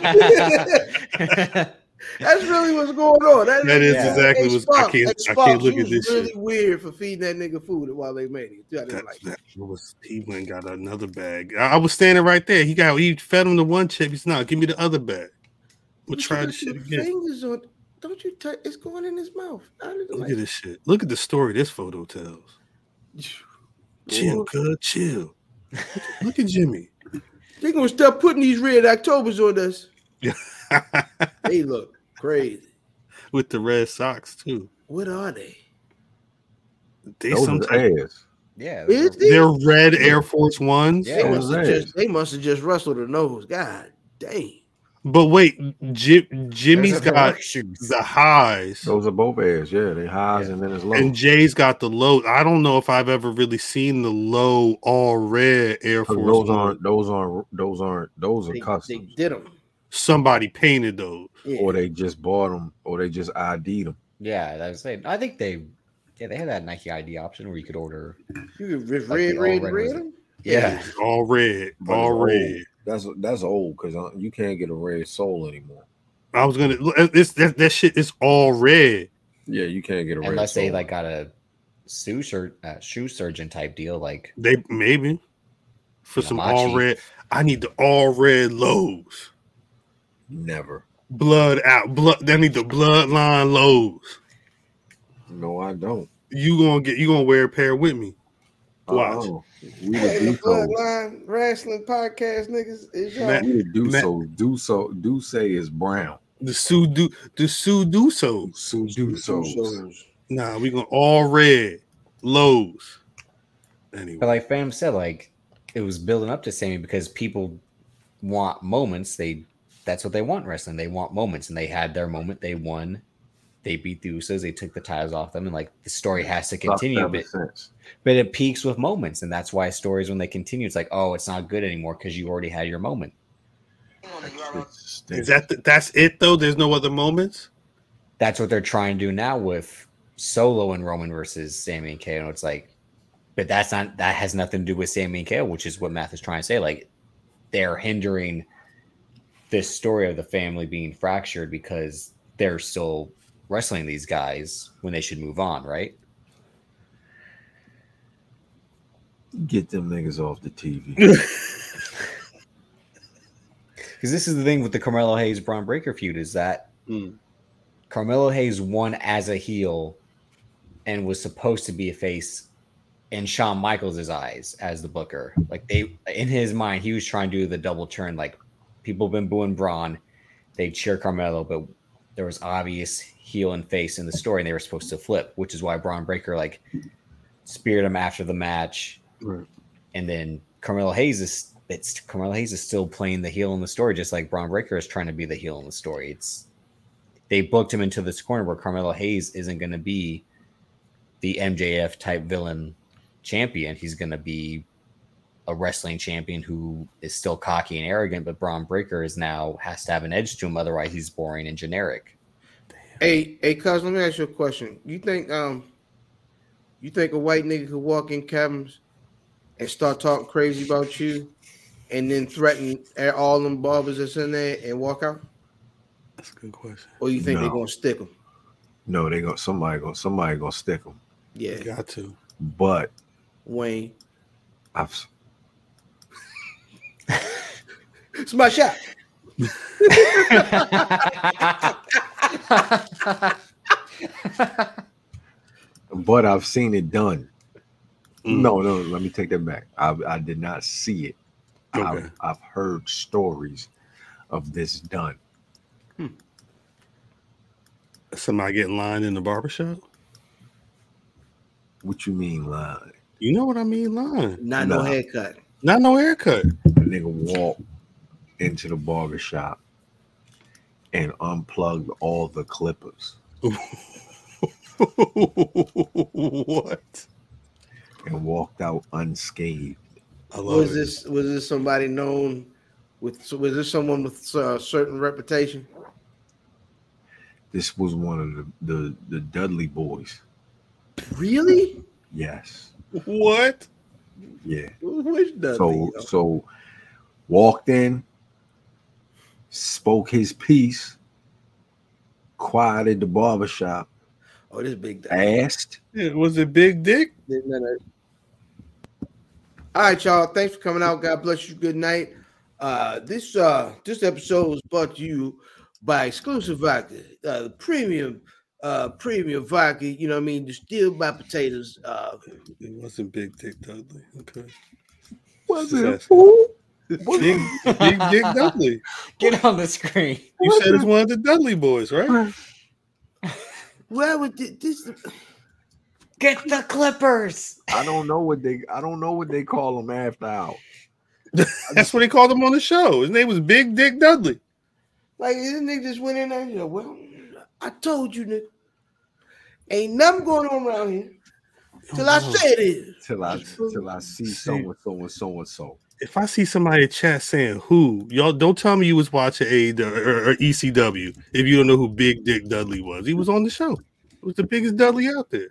S3: That's really what's going on. That,
S1: That is
S2: Yeah.
S1: exactly
S3: Hey,
S1: what's. I
S3: Sparks,
S1: can't.
S3: hey,
S1: I can't look at
S3: was
S1: this
S3: really
S1: shit.
S3: weird for feeding that nigga food while they made it. I didn't
S1: That,
S3: like
S1: that was he went and got another bag. I, I was standing right there. He got he fed him the one chip. He's not. Give me the other bag. We'll
S3: But you
S1: try
S3: got
S1: this shit
S3: your
S1: again.
S3: Fingers on. Don't you touch? It's going in his mouth.
S1: Look
S3: like
S1: at this shit. Look at the story this photo tells. Chill, cuz, chill. Look at Jimmy.
S3: They gonna stop putting these red Octobers on us. They look crazy.
S1: With the red socks too.
S3: What are they?
S1: They
S4: Those
S1: some
S4: are ass.
S2: yeah.
S3: Is
S2: those are-
S3: they?
S1: they're red Air Force Ones.
S2: Yeah.
S3: They must have just. They must have just rustled the nose. God dang.
S1: But wait, Jim, Jimmy's
S2: those are
S1: got
S2: shoes.
S1: the highs.
S4: Those are both ass. Yeah, they highs
S2: Yeah.
S4: and then it's low.
S1: And Jay's got the low. I don't know if I've ever really seen the low all red Air Force.
S4: those
S1: One.
S4: aren't those aren't those aren't those are
S3: They, they did them.
S1: Somebody painted those.
S3: Yeah.
S4: Or they just bought them or they just ID'd them.
S2: Yeah, that was saying. I think they, yeah, they had that Nike ID option where you could order.
S3: you could just
S2: Like
S3: red,
S2: all
S3: red,
S2: red
S3: red them.
S2: Yeah,
S1: All red.
S4: But
S1: all
S4: it's old.
S1: red.
S4: That's that's old because you can't get a red soul anymore.
S1: I was gonna. This that, that shit is all red.
S4: Yeah, you can't get a red
S2: unless they like got a shoe sur- uh, shoe surgeon type deal. Like,
S1: They maybe for some all red. I need the all red lows.
S4: Never.
S1: Blood out. Blood. I need the bloodline lows.
S4: No, I don't.
S1: You gonna get? You gonna wear a pair with me? Oh, Watch.
S4: Uh-uh. We
S3: Hey,
S4: the
S3: the
S4: do so.
S3: Bloodline Wrestling Podcast niggas is y'all.
S1: Matt-
S4: We the do
S1: Matt-
S4: so. Do so. Do say is brown.
S1: The Sudu. The Sudusos.
S4: So Sue do so.
S1: Nah, we gonna all red lows. Anyway,
S2: but like Fam said, like it was building up to Sami because people want moments. They that's what they want in wrestling. They want moments, and they had their moment. They won. They beat the Usos. They took the titles off them, and like the story has to continue. But but it peaks with moments, and that's why stories when they continue, it's like, oh, it's not good anymore because you already had your moment.
S1: is that the, that's it though? There's no other moments.
S2: That's what they're trying to do now with Solo and Roman versus Sami and KO. It's like, but that's not that has nothing to do with Sami and KO, which is what Math is trying to say. Like, they're hindering this story of the family being fractured because they're still wrestling these guys when they should move on, right?
S4: Get them niggas off the TV.
S2: Because this is the thing with the Carmelo Hayes Bron Breakker feud is that
S1: Mm.
S2: Carmelo Hayes won as a heel and was supposed to be a face in Shawn Michaels' eyes as the booker. Like they in his mind, he was trying to do the double turn. Like people have been booing Bron, they cheer Carmelo, but there was obvious heel and face in the story, and they were supposed to flip, which is why Bron Breakker like speared him after the match,
S1: Right.
S2: and then Carmelo Hayes is it's Carmelo Hayes is still playing the heel in the story, just like Bron Breakker is trying to be the heel in the story. It's they booked him into this corner where Carmelo Hayes isn't going to be the MJF type villain champion. He's going to be a wrestling champion who is still cocky and arrogant, but Bron Breakker is now has to have an edge to him, otherwise he's boring and generic.
S3: Hey, hey, cuz, let me ask you a question. You think um you think a white nigga could walk in cabins and start talking crazy about you and then threaten all them barbers that's in there and walk out?
S1: That's a good question.
S3: Or you think they're gonna stick them?
S4: No, they gonna somebody gonna somebody gonna stick them.
S3: Yeah, you
S1: Got to.
S4: But
S3: Wayne.
S4: I've s-
S3: It's my shot.
S4: but I've seen it done.
S1: Mm.
S4: No, no, let me take that back. I, I did not see it.
S1: Okay.
S4: I've, I've heard stories of this done.
S1: Somebody getting lined in the barbershop?
S4: What you mean line?
S1: You know what I mean, line.
S3: Not no
S4: Nah.
S3: haircut.
S1: Not no haircut.
S4: A nigga walked into the barber shop and unplugged all the clippers
S1: what?
S4: and walked out unscathed.
S1: I love
S3: Was
S1: it.
S3: this was this somebody known with was this someone with a certain reputation?
S4: This was one of the the, the Dudley boys.
S3: Really?
S4: Yes.
S1: What?
S4: Yeah.
S3: Which does
S4: So so walked in, spoke his piece, quieted the barbershop,
S3: oh, this big guy.
S4: asked.
S1: Yeah, was it Big Dick?
S3: All right, y'all. Thanks for coming out. God bless you. Good night. Uh, this uh this episode was brought to you by exclusive vodka, uh, premium, uh, premium vodka. You know what I mean? Distilled by potatoes. Uh,
S1: It wasn't Big Dick Dudley. Okay.
S4: Was it who?
S1: Big, Big Dick Dudley.
S2: Get on the screen.
S1: You said it's one of the Dudley boys, right?
S3: where would this?
S2: Get the Clippers.
S4: I don't know what they I don't know what they call them after out.
S1: That's what they called him on the show. His name was Big Dick Dudley.
S3: Like this nigga just went in there. You know, well, I told you, nigga, ain't nothing going on around here till I oh, say it is.
S4: Till I till I see so and so and so and so.
S1: If I see somebody in chat saying who, y'all don't tell me you was watching A or, or ECW if you don't know who Big Dick Dudley was. He was on the show. It was the biggest Dudley out there.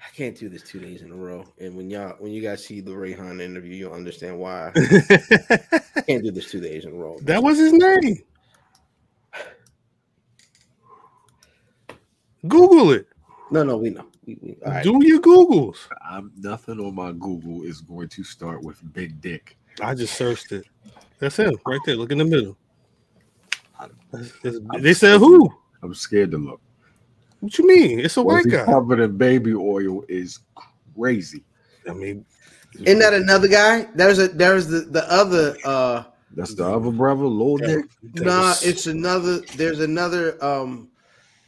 S3: I can't do this two days in a row. And when y'all, when you guys see the Ray Rayhan interview, you'll understand why. I can't do this two days in a row.
S1: that was his name. Google it.
S3: No, no, we know. We, we, all right.
S1: Do your Googles.
S4: I'm nothing on my Google is going to start with big dick.
S1: I just searched it. That's him right there. Look in the middle. That's- that's- They said who?
S4: I'm scared to look.
S1: What you mean? It's a
S4: Was
S1: white
S4: he
S1: guy.
S4: covered in baby oil is crazy.
S1: I mean,
S3: Isn't that another guy? There's a there's the the other. uh
S4: That's the other brother, Lil Dick.
S1: that
S3: Nah,
S1: was-
S3: it's another. There's another. um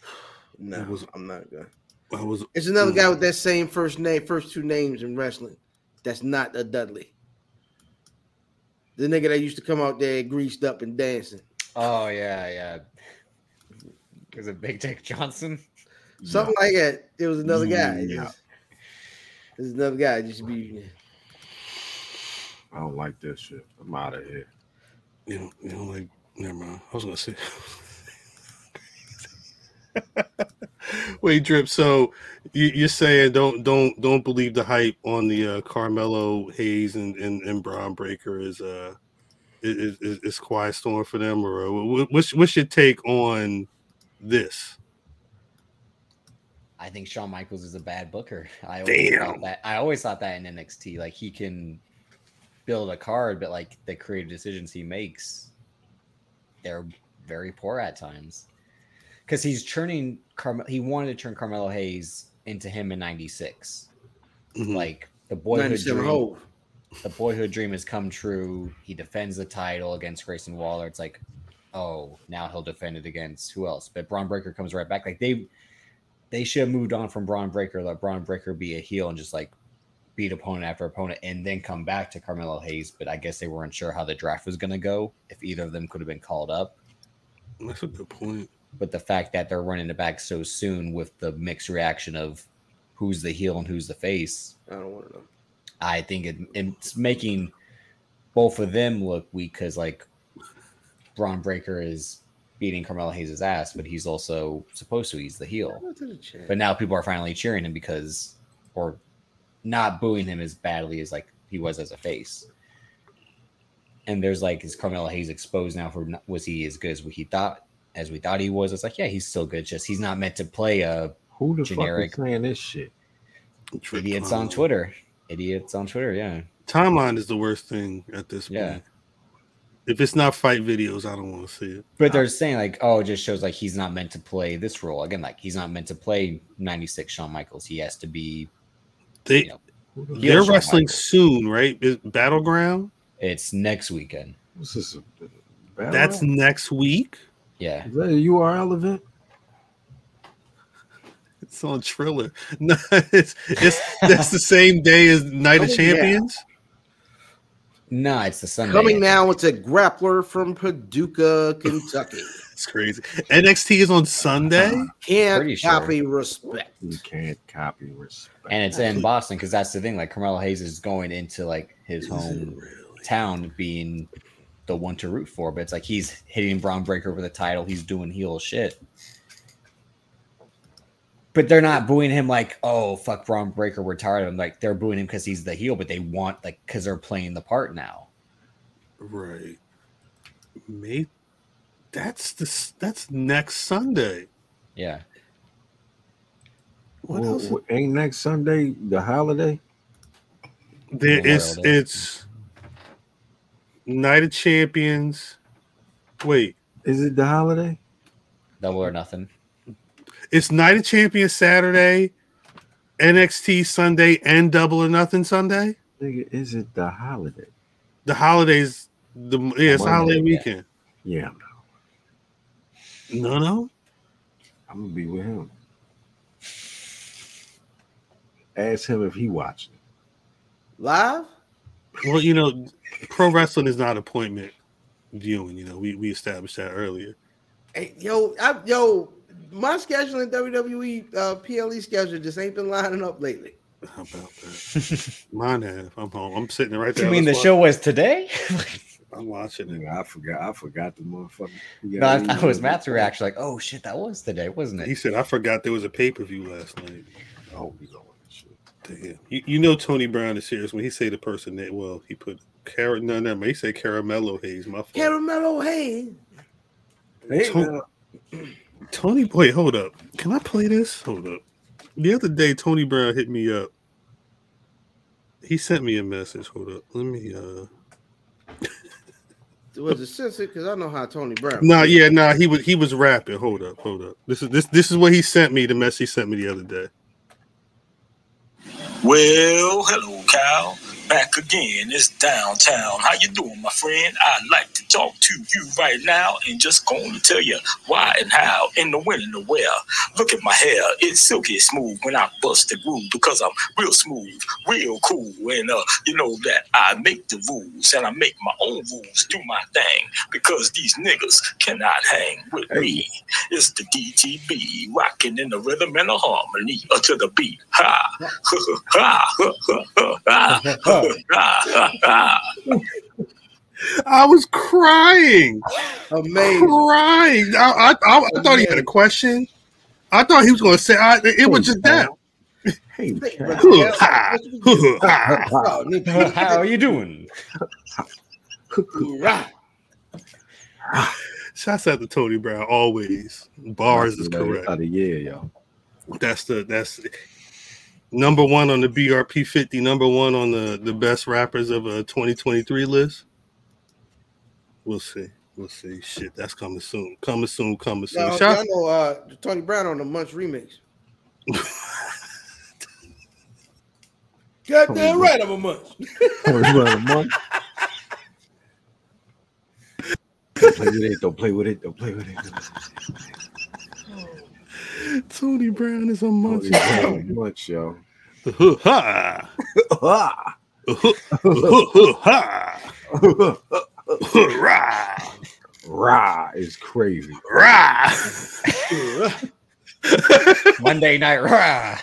S3: No,
S1: was-
S3: I'm not good.
S1: I was
S3: It's another mm. guy with that same first name, first two names in wrestling. That's not a Dudley. The nigga that used to come out there greased up and dancing.
S2: Oh yeah, yeah. Is it Big Dick Johnson?
S3: Something like that. It was another guy.
S4: Mm, yeah.
S3: There's another guy. Just be
S4: I don't like this shit. I'm out of here.
S1: you know, you know, like never mind. I was gonna say. Wait, drip. So you, you're saying don't don't don't believe the hype on the uh, Carmelo Hayes and and, and Bron Breakker is uh is, is is quiet storm for them, or uh, what- what's what's your take on this?
S2: I think Shawn Michaels is a bad booker. I always
S1: Damn.
S2: thought that. I always thought that in NXT. Like he can build a card, but like the creative decisions he makes, they're very poor at times. Because he's churning Carmel. He wanted to turn Carmelo Hayes into him in '96.
S1: Mhm.
S2: Like the boyhood dream.
S3: Hove.
S2: the boyhood dream has come true. He defends the title against Grayson Waller. It's like, oh, now he'll defend it against who else? But Bron Breakker comes right back. Like they they should have moved on from Bron Breakker. Let Bron Breakker be a heel and just like beat opponent after opponent and then come back to Carmelo Hayes. But I guess they weren't sure how the draft was going to go if either of them could have been called up.
S1: That's a good point.
S2: But the fact that they're running it back so soon with the mixed reaction of who's the heel and who's the face,
S3: I don't want to know.
S2: I think it, it's making both of them look weak because like Bron Breakker is beating Carmelo Hayes' ass, but he's also supposed to. He's the heel.
S3: Go to the chat.
S2: But now people are finally cheering him because, or not booing him as badly as like he was as a face. And there's like, is Carmelo Hayes exposed now for was he as good as he thought as we thought he was? It's like, yeah, he's still good. Just he's not meant to play a
S4: Who the
S2: Generic.
S4: fuck is saying this shit?
S2: Idiots on. Twitter. Idiots on Twitter, yeah.
S1: Timeline is the worst thing at this point.
S2: Yeah.
S1: If it's not fight videos, I don't want to see it.
S2: But they're saying like, oh, it just shows like he's not meant to play this role again. Like he's not meant to play '96 Shawn Michaels. He has to be.
S1: They
S2: You know,
S4: the
S1: they're
S2: Shawn
S1: wrestling
S2: Michaels.
S1: soon, right? Is Battleground.
S2: It's next weekend.
S4: What's this? a battle
S1: That's next week.
S2: Yeah,
S4: Is that a URL event?
S1: It's on Triller. No, it's, it's that's the same day as Night of
S3: Oh, yeah.
S1: Champions.
S2: no, it's the Sunday.
S3: Coming now, it's a grappler from Paducah, Kentucky.
S1: It's crazy. NXT is on Sunday. Uh-huh.
S3: Can't
S2: Pretty sure.
S3: copy respect.
S4: You can't copy respect.
S2: and it's in Boston because that's the thing. Like Carmelo Hayes is going into like his
S1: Is it
S2: home
S1: really?
S2: town being the one to root for, but it's like he's hitting Bron Breakker with a title. He's doing heel shit. But they're not booing him like, oh fuck Bron Breakker, we're tired of him. Like they're booing him because he's the heel, but they want like because they're playing the part now.
S1: Right. May that's the that's next Sunday.
S2: Yeah.
S1: What
S4: Well,
S1: else?
S4: ain't next Sunday the holiday?
S1: There,
S2: Memorial
S1: it's
S2: Day.
S1: it's Night of Champions. Wait,
S4: Is it the holiday?
S2: Double or nothing.
S1: it's Night of Champions Saturday, NXT Sunday, and Double or Nothing Sunday.
S4: Nigga, is it the holiday?
S1: The holidays, the yeah, it's
S4: Monday,
S1: holiday
S2: yeah.
S1: weekend.
S4: Yeah,
S1: No, no.
S4: I'm gonna be with him. Ask him if he watched it.
S3: Live?
S1: Well, you know, pro wrestling is not appointment viewing. You know, we we established that earlier.
S3: Hey, yo, I, yo, my schedule in WWE uh, PLE schedule just ain't been lining up lately.
S1: How about that? Mine have. I'm home. I'm sitting right there.
S2: You mean the
S1: Let's
S2: show was today?
S1: I'm watching it.
S4: Nigga, I forgot. I forgot the motherfucker.
S2: no, I thought it was Matt's reaction. Like, oh shit, that was today, wasn't it?"
S1: He said, "I forgot there was a pay per view last night."
S4: Oh, we going shit.
S1: Damn. You, you know Tony Brown is serious when he say the person that well he put carrot no no he say caramello haze my fault.
S3: Caramello, hey.
S4: Hey,
S1: Tony- Tony wait hold up can I play this hold up the other day Tony Brown hit me up he sent me a message hold up let me uh
S3: Was it censored? Because I know how Tony Brown.
S1: nah yeah nah he was he was rapping hold up hold up this is this this is what he sent me the message he sent me the other day
S8: Well, hello, Cal. Back again. It's downtown. How you doing, my friend? I'd like to talk to you right now and just going to tell you why and how in the when and the where. Look at my hair. It's silky smooth when I bust the groove because I'm real smooth, real cool. And uh, you know that I make the rules and I make my own rules, do my thing because these niggas cannot hang with me. It's the DTB rocking in the rhythm and the harmony uh, to the beat. Ha! ha, ha, ha, ha, ha, ha, ha, ha.
S1: I was crying
S3: Amazing.
S1: crying I, I, I, I thought he had a question I thought he was going to say I, it was just that
S4: hey,
S3: Hey,
S4: Cal.
S3: brother,
S1: Huh, ha, huh, ha.
S3: Nigga,
S2: How are you doing?
S1: Shouts out to Tony Brown. Always bars is correct.
S4: Of the year, yo.
S1: That's the that's number one on the BRP 50. Number one on the the best rappers of a 2023 list. We'll see. We'll see. Shit, that's coming soon. Coming soon. Coming soon.
S3: Now,
S1: Shout-
S3: y'all know uh, Tony Brown on the Munch remix. Goddamn right, I'm a Munch.
S4: First one of the month. Don't play with it. Don't play with it. Don't play with it.
S1: Tony Brown is a munch.
S4: Holy hell, much, yo.
S1: Ha.
S4: Ah.
S1: Ha. Rah.
S4: Rah is crazy.
S1: Rah.
S2: Monday night rah.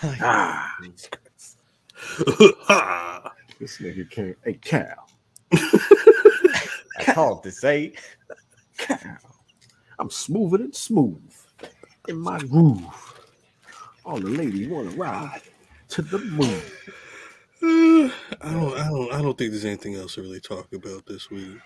S4: Ah, this nigga can't. Hey, Cal,
S2: I called to say
S4: Cal. I'm smoother than smooth in my groove. All the ladies want to ride to the moon.
S1: I don't. I don't. I don't think there's anything else to really talk about this week.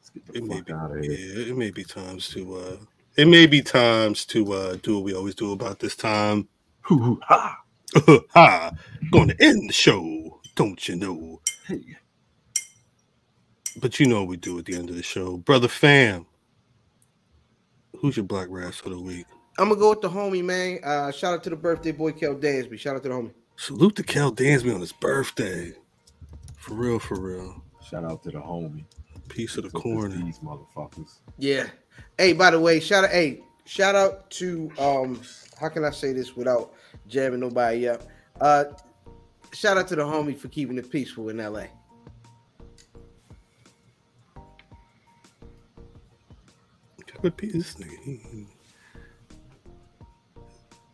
S4: Let's get the
S1: It may be. Yeah. It may be times to. uh It may be times to uh do what we always do about this time.
S4: Hoo hoo ha.
S1: ha! Going to end the show, don't you know?
S4: Hey,
S1: But you know what we do at the end of the show, brother fam. Who's your black rass for the week?
S3: I'm gonna go with the homie, man. Uh, shout out to the birthday boy, Kel Dansby. Shout out to the homie.
S1: Salute to Cal Dansby on his birthday. For real, for real.
S4: shout out to the homie.
S1: Piece of the
S4: Took us
S1: corner.
S4: These motherfuckers.
S3: Yeah. Hey, by the way, shout out. Hey, shout out to um. How can I say this without jamming nobody up? Uh, shout out to the homie for keeping it peaceful in L.A.
S1: What piece this nigga?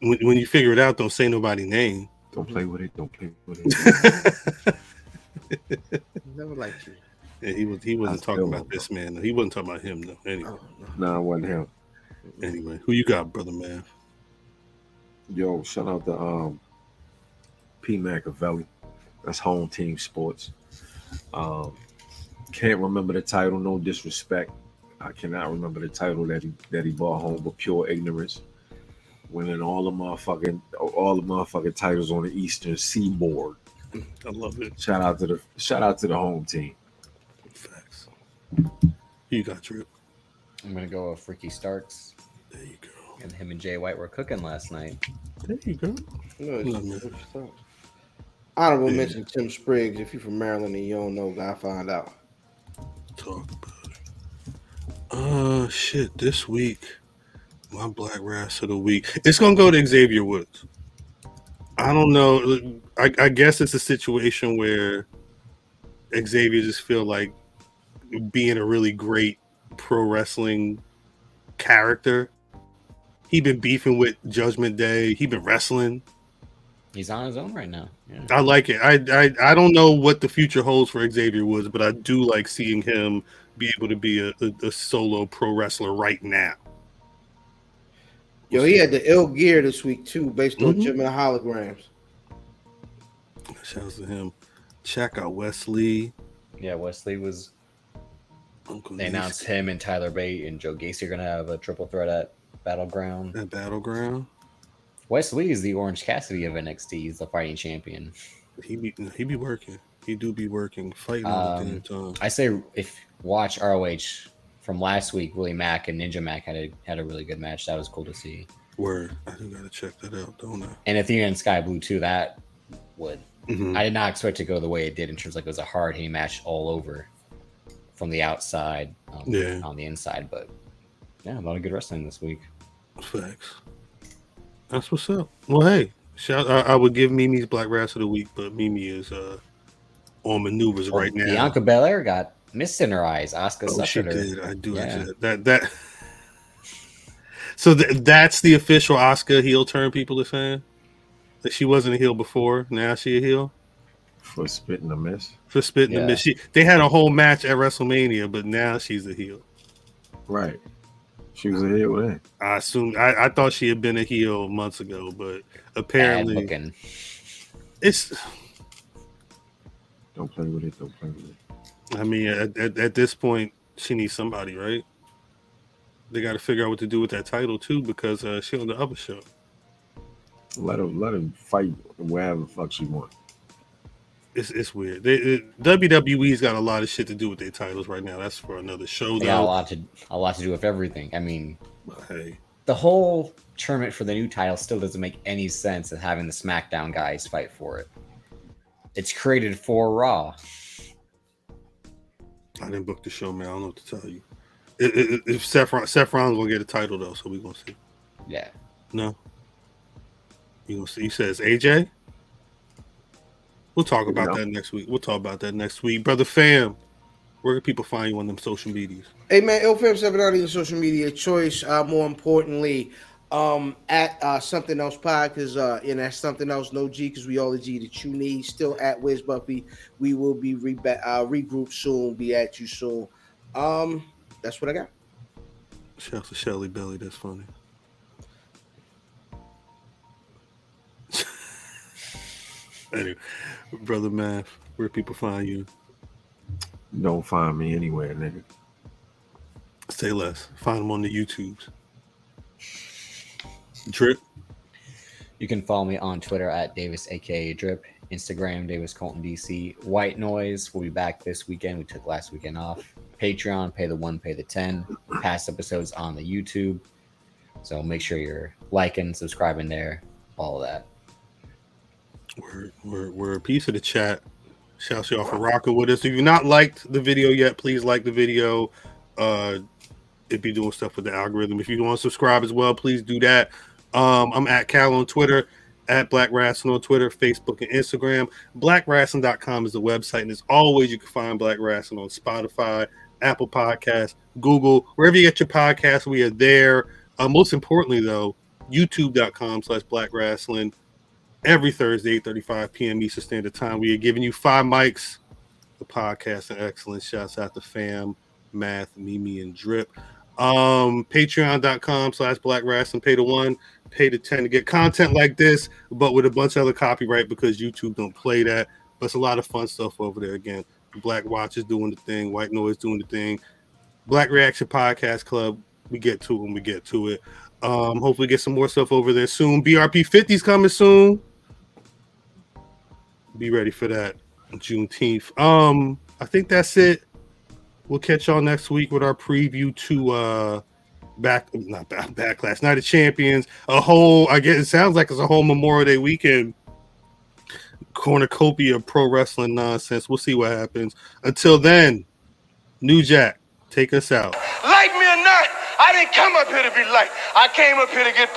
S1: He- he- When, when you figure it out, don't say nobody name.
S4: Don't play with it. Don't play with it.
S3: Never liked you.
S1: Yeah, he was he wasn't
S4: I
S1: talking about this man. though. He wasn't talking about him though. Anyway,
S3: Oh, no.
S4: nah, it wasn't him.
S1: anyway, who you got, brother man?
S4: Yo, shout out to um P Machiavelli. That's home team sports. Um can't remember the title, no disrespect. I cannot remember the title that he that he brought home, but pure ignorance. Winning all the motherfucking all the motherfucking titles on the Eastern Seaboard.
S1: I love it.
S4: Shout out to the shout out to the home team.
S1: Facts. You got, Drip?
S2: I'm gonna go with Ricky Starks
S1: There you go.
S2: and him and Jay White were cooking last night.
S1: There you go.
S3: No, it's-
S1: Love it.
S3: it's tough. Honorable
S1: Yeah.
S3: mention Tim Spriggs. If you're from Maryland and you don't know, I find out.
S1: Talk about it. Uh, shit. This week, my black rass of the week. It's gonna go to Xavier Woods. I don't know. I, I guess it's a situation where Xavier just feel like being a really great pro wrestling character. He been beefing with Judgment Day. He been wrestling.
S2: He's on his own right now. Yeah.
S1: I like it. I, I I don't know what the future holds for Xavier Woods, but I do like seeing him be able to be a, a, a solo pro wrestler right now.
S3: Yo, he had the ill gear this week too, based on
S1: Mhm.
S3: Jim and holograms.
S1: Shouts to him. Check out Wes Lee.
S2: Yeah, Wes Lee was.
S1: Uncle
S2: They announced him and Tyler Bate and Joe Gacy are gonna have a triple threat at Battleground.
S1: at Battleground.
S2: Wes Lee is the Orange Cassidy of NXT. He's the fighting champion.
S1: He be he be working. He do be working, fighting all the
S2: Um,
S1: damn time.
S2: I say if watch ROH from last week, Willie Mack and Ninja Mack had a had a really good match. That was cool to see.
S1: Word. I do gotta check that out, don't I?
S2: And Athena and Skye Blue too. That would
S1: Mhm.
S2: I did not expect to go the way it did in terms of like it was a hard hitting match all over from the outside, um,
S1: Yeah.
S2: on the inside. But yeah, a lot of good wrestling this week.
S1: Facts. That's what's up. Well, hey, shout. I, I would give Mimi's Black Rass of the Week, but Mimi is uh on maneuvers right now.
S2: Bianca Belair got mist in her eyes. Asuka
S1: Oh, she
S2: suckered her.
S1: did. I do.
S2: Yeah.
S1: actually- that that. So th- that's the official Asuka heel turn. People are saying that she wasn't a heel before. Now she a heel
S4: For spitting a miss.
S1: for spitting the
S2: Yeah.
S1: miss. She, they had a whole match at WrestleMania, but now she's a heel.
S4: Right. She was a heel then.
S1: I assume I, I thought she had been a heel months ago, but apparently it's.
S4: Don't play with it. Don't play with it.
S1: I mean, at, at, at this point, she needs somebody, right? They got to figure out what to do with that title too, because uh, she on the other show.
S4: Let her let her fight wherever the fuck she wants.
S1: It's it's weird. They, it, WWE's got a lot of shit to do with their titles right now. That's for another show,
S2: They got a lot to a lot to do with everything. I mean,
S1: hey,
S2: the whole tournament for the new title still doesn't make any sense of having the SmackDown guys fight for it. It's created for Raw.
S1: I didn't book the show, man. I don't know what to tell you. It, it, if Seth, Ron- Rollins gonna get a title though, so we gonna see.
S2: Yeah.
S1: No, you gonna see? He says AJ. We'll talk about that next week. We'll talk about that next week, brother. Fam, where can people find you on them social medias?
S3: Hey man, LFM790 your social media choice. Uh, more importantly, um, at uh, something else pod because uh, and that's something else no G because we all the G that you need. Still at Wiz Buffy. We will be re- uh, regroup soon. Be at you soon. Um, that's what I got.
S1: Shouts to Shelly Belly. That's funny. anyway, brother Math, where people find you?
S4: Don't find me anywhere, nigga.
S1: Say less. Find them on the YouTubes. Drip.
S2: You can follow me on Twitter at Davis, aka Drip, Instagram Davis Colton DC. White Noise we'll be back this weekend. We took last weekend off. Patreon, pay the one, pay the ten. Past episodes on the YouTube. So make sure you're liking, subscribing there, all of that.
S1: We're, we're, we're a piece of the chat. Shouts y'all for rocking with us. If you've not liked the video yet, please like the video. Uh, it'd be doing stuff with the algorithm. If you want to subscribe as well, please do that. Um, I'm at Cal on Twitter, at Black Rasslin' on Twitter, Facebook, and Instagram. BlackRasslin.com is the website. And as always, you can find Black Rasslin' on Spotify, Apple Podcasts, Google, wherever you get your podcasts, we are there. Uh, most importantly, though, youtube.com slash Black Rasslin' every Thursday, 8:35 p.m. Eastern Standard Time. We are giving you five mics, the podcast and excellence. Shouts out to fam, math, Mimi, and drip. Um, patreon.com slash black rasslin, pay the one, pay the 10 to get content like this, but with a bunch of other copyright because YouTube don't play that. But it's a lot of fun stuff over there. Again, Black Watch is doing the thing, White Noise doing the thing, Black Reaction Podcast Club. We get to it when we get to it. Um, hopefully get some more stuff over there soon. BRP 50's coming soon. Be ready for that Juneteenth. Um, I think that's it. We'll catch y'all next week with our preview to uh back not back backlash night of champions. A whole I guess it sounds like it's a whole Memorial Day weekend cornucopia of pro wrestling nonsense. We'll see what happens. Until then, New Jack, take us out.
S9: Like me or not, I didn't come up here to be liked. I came up here to get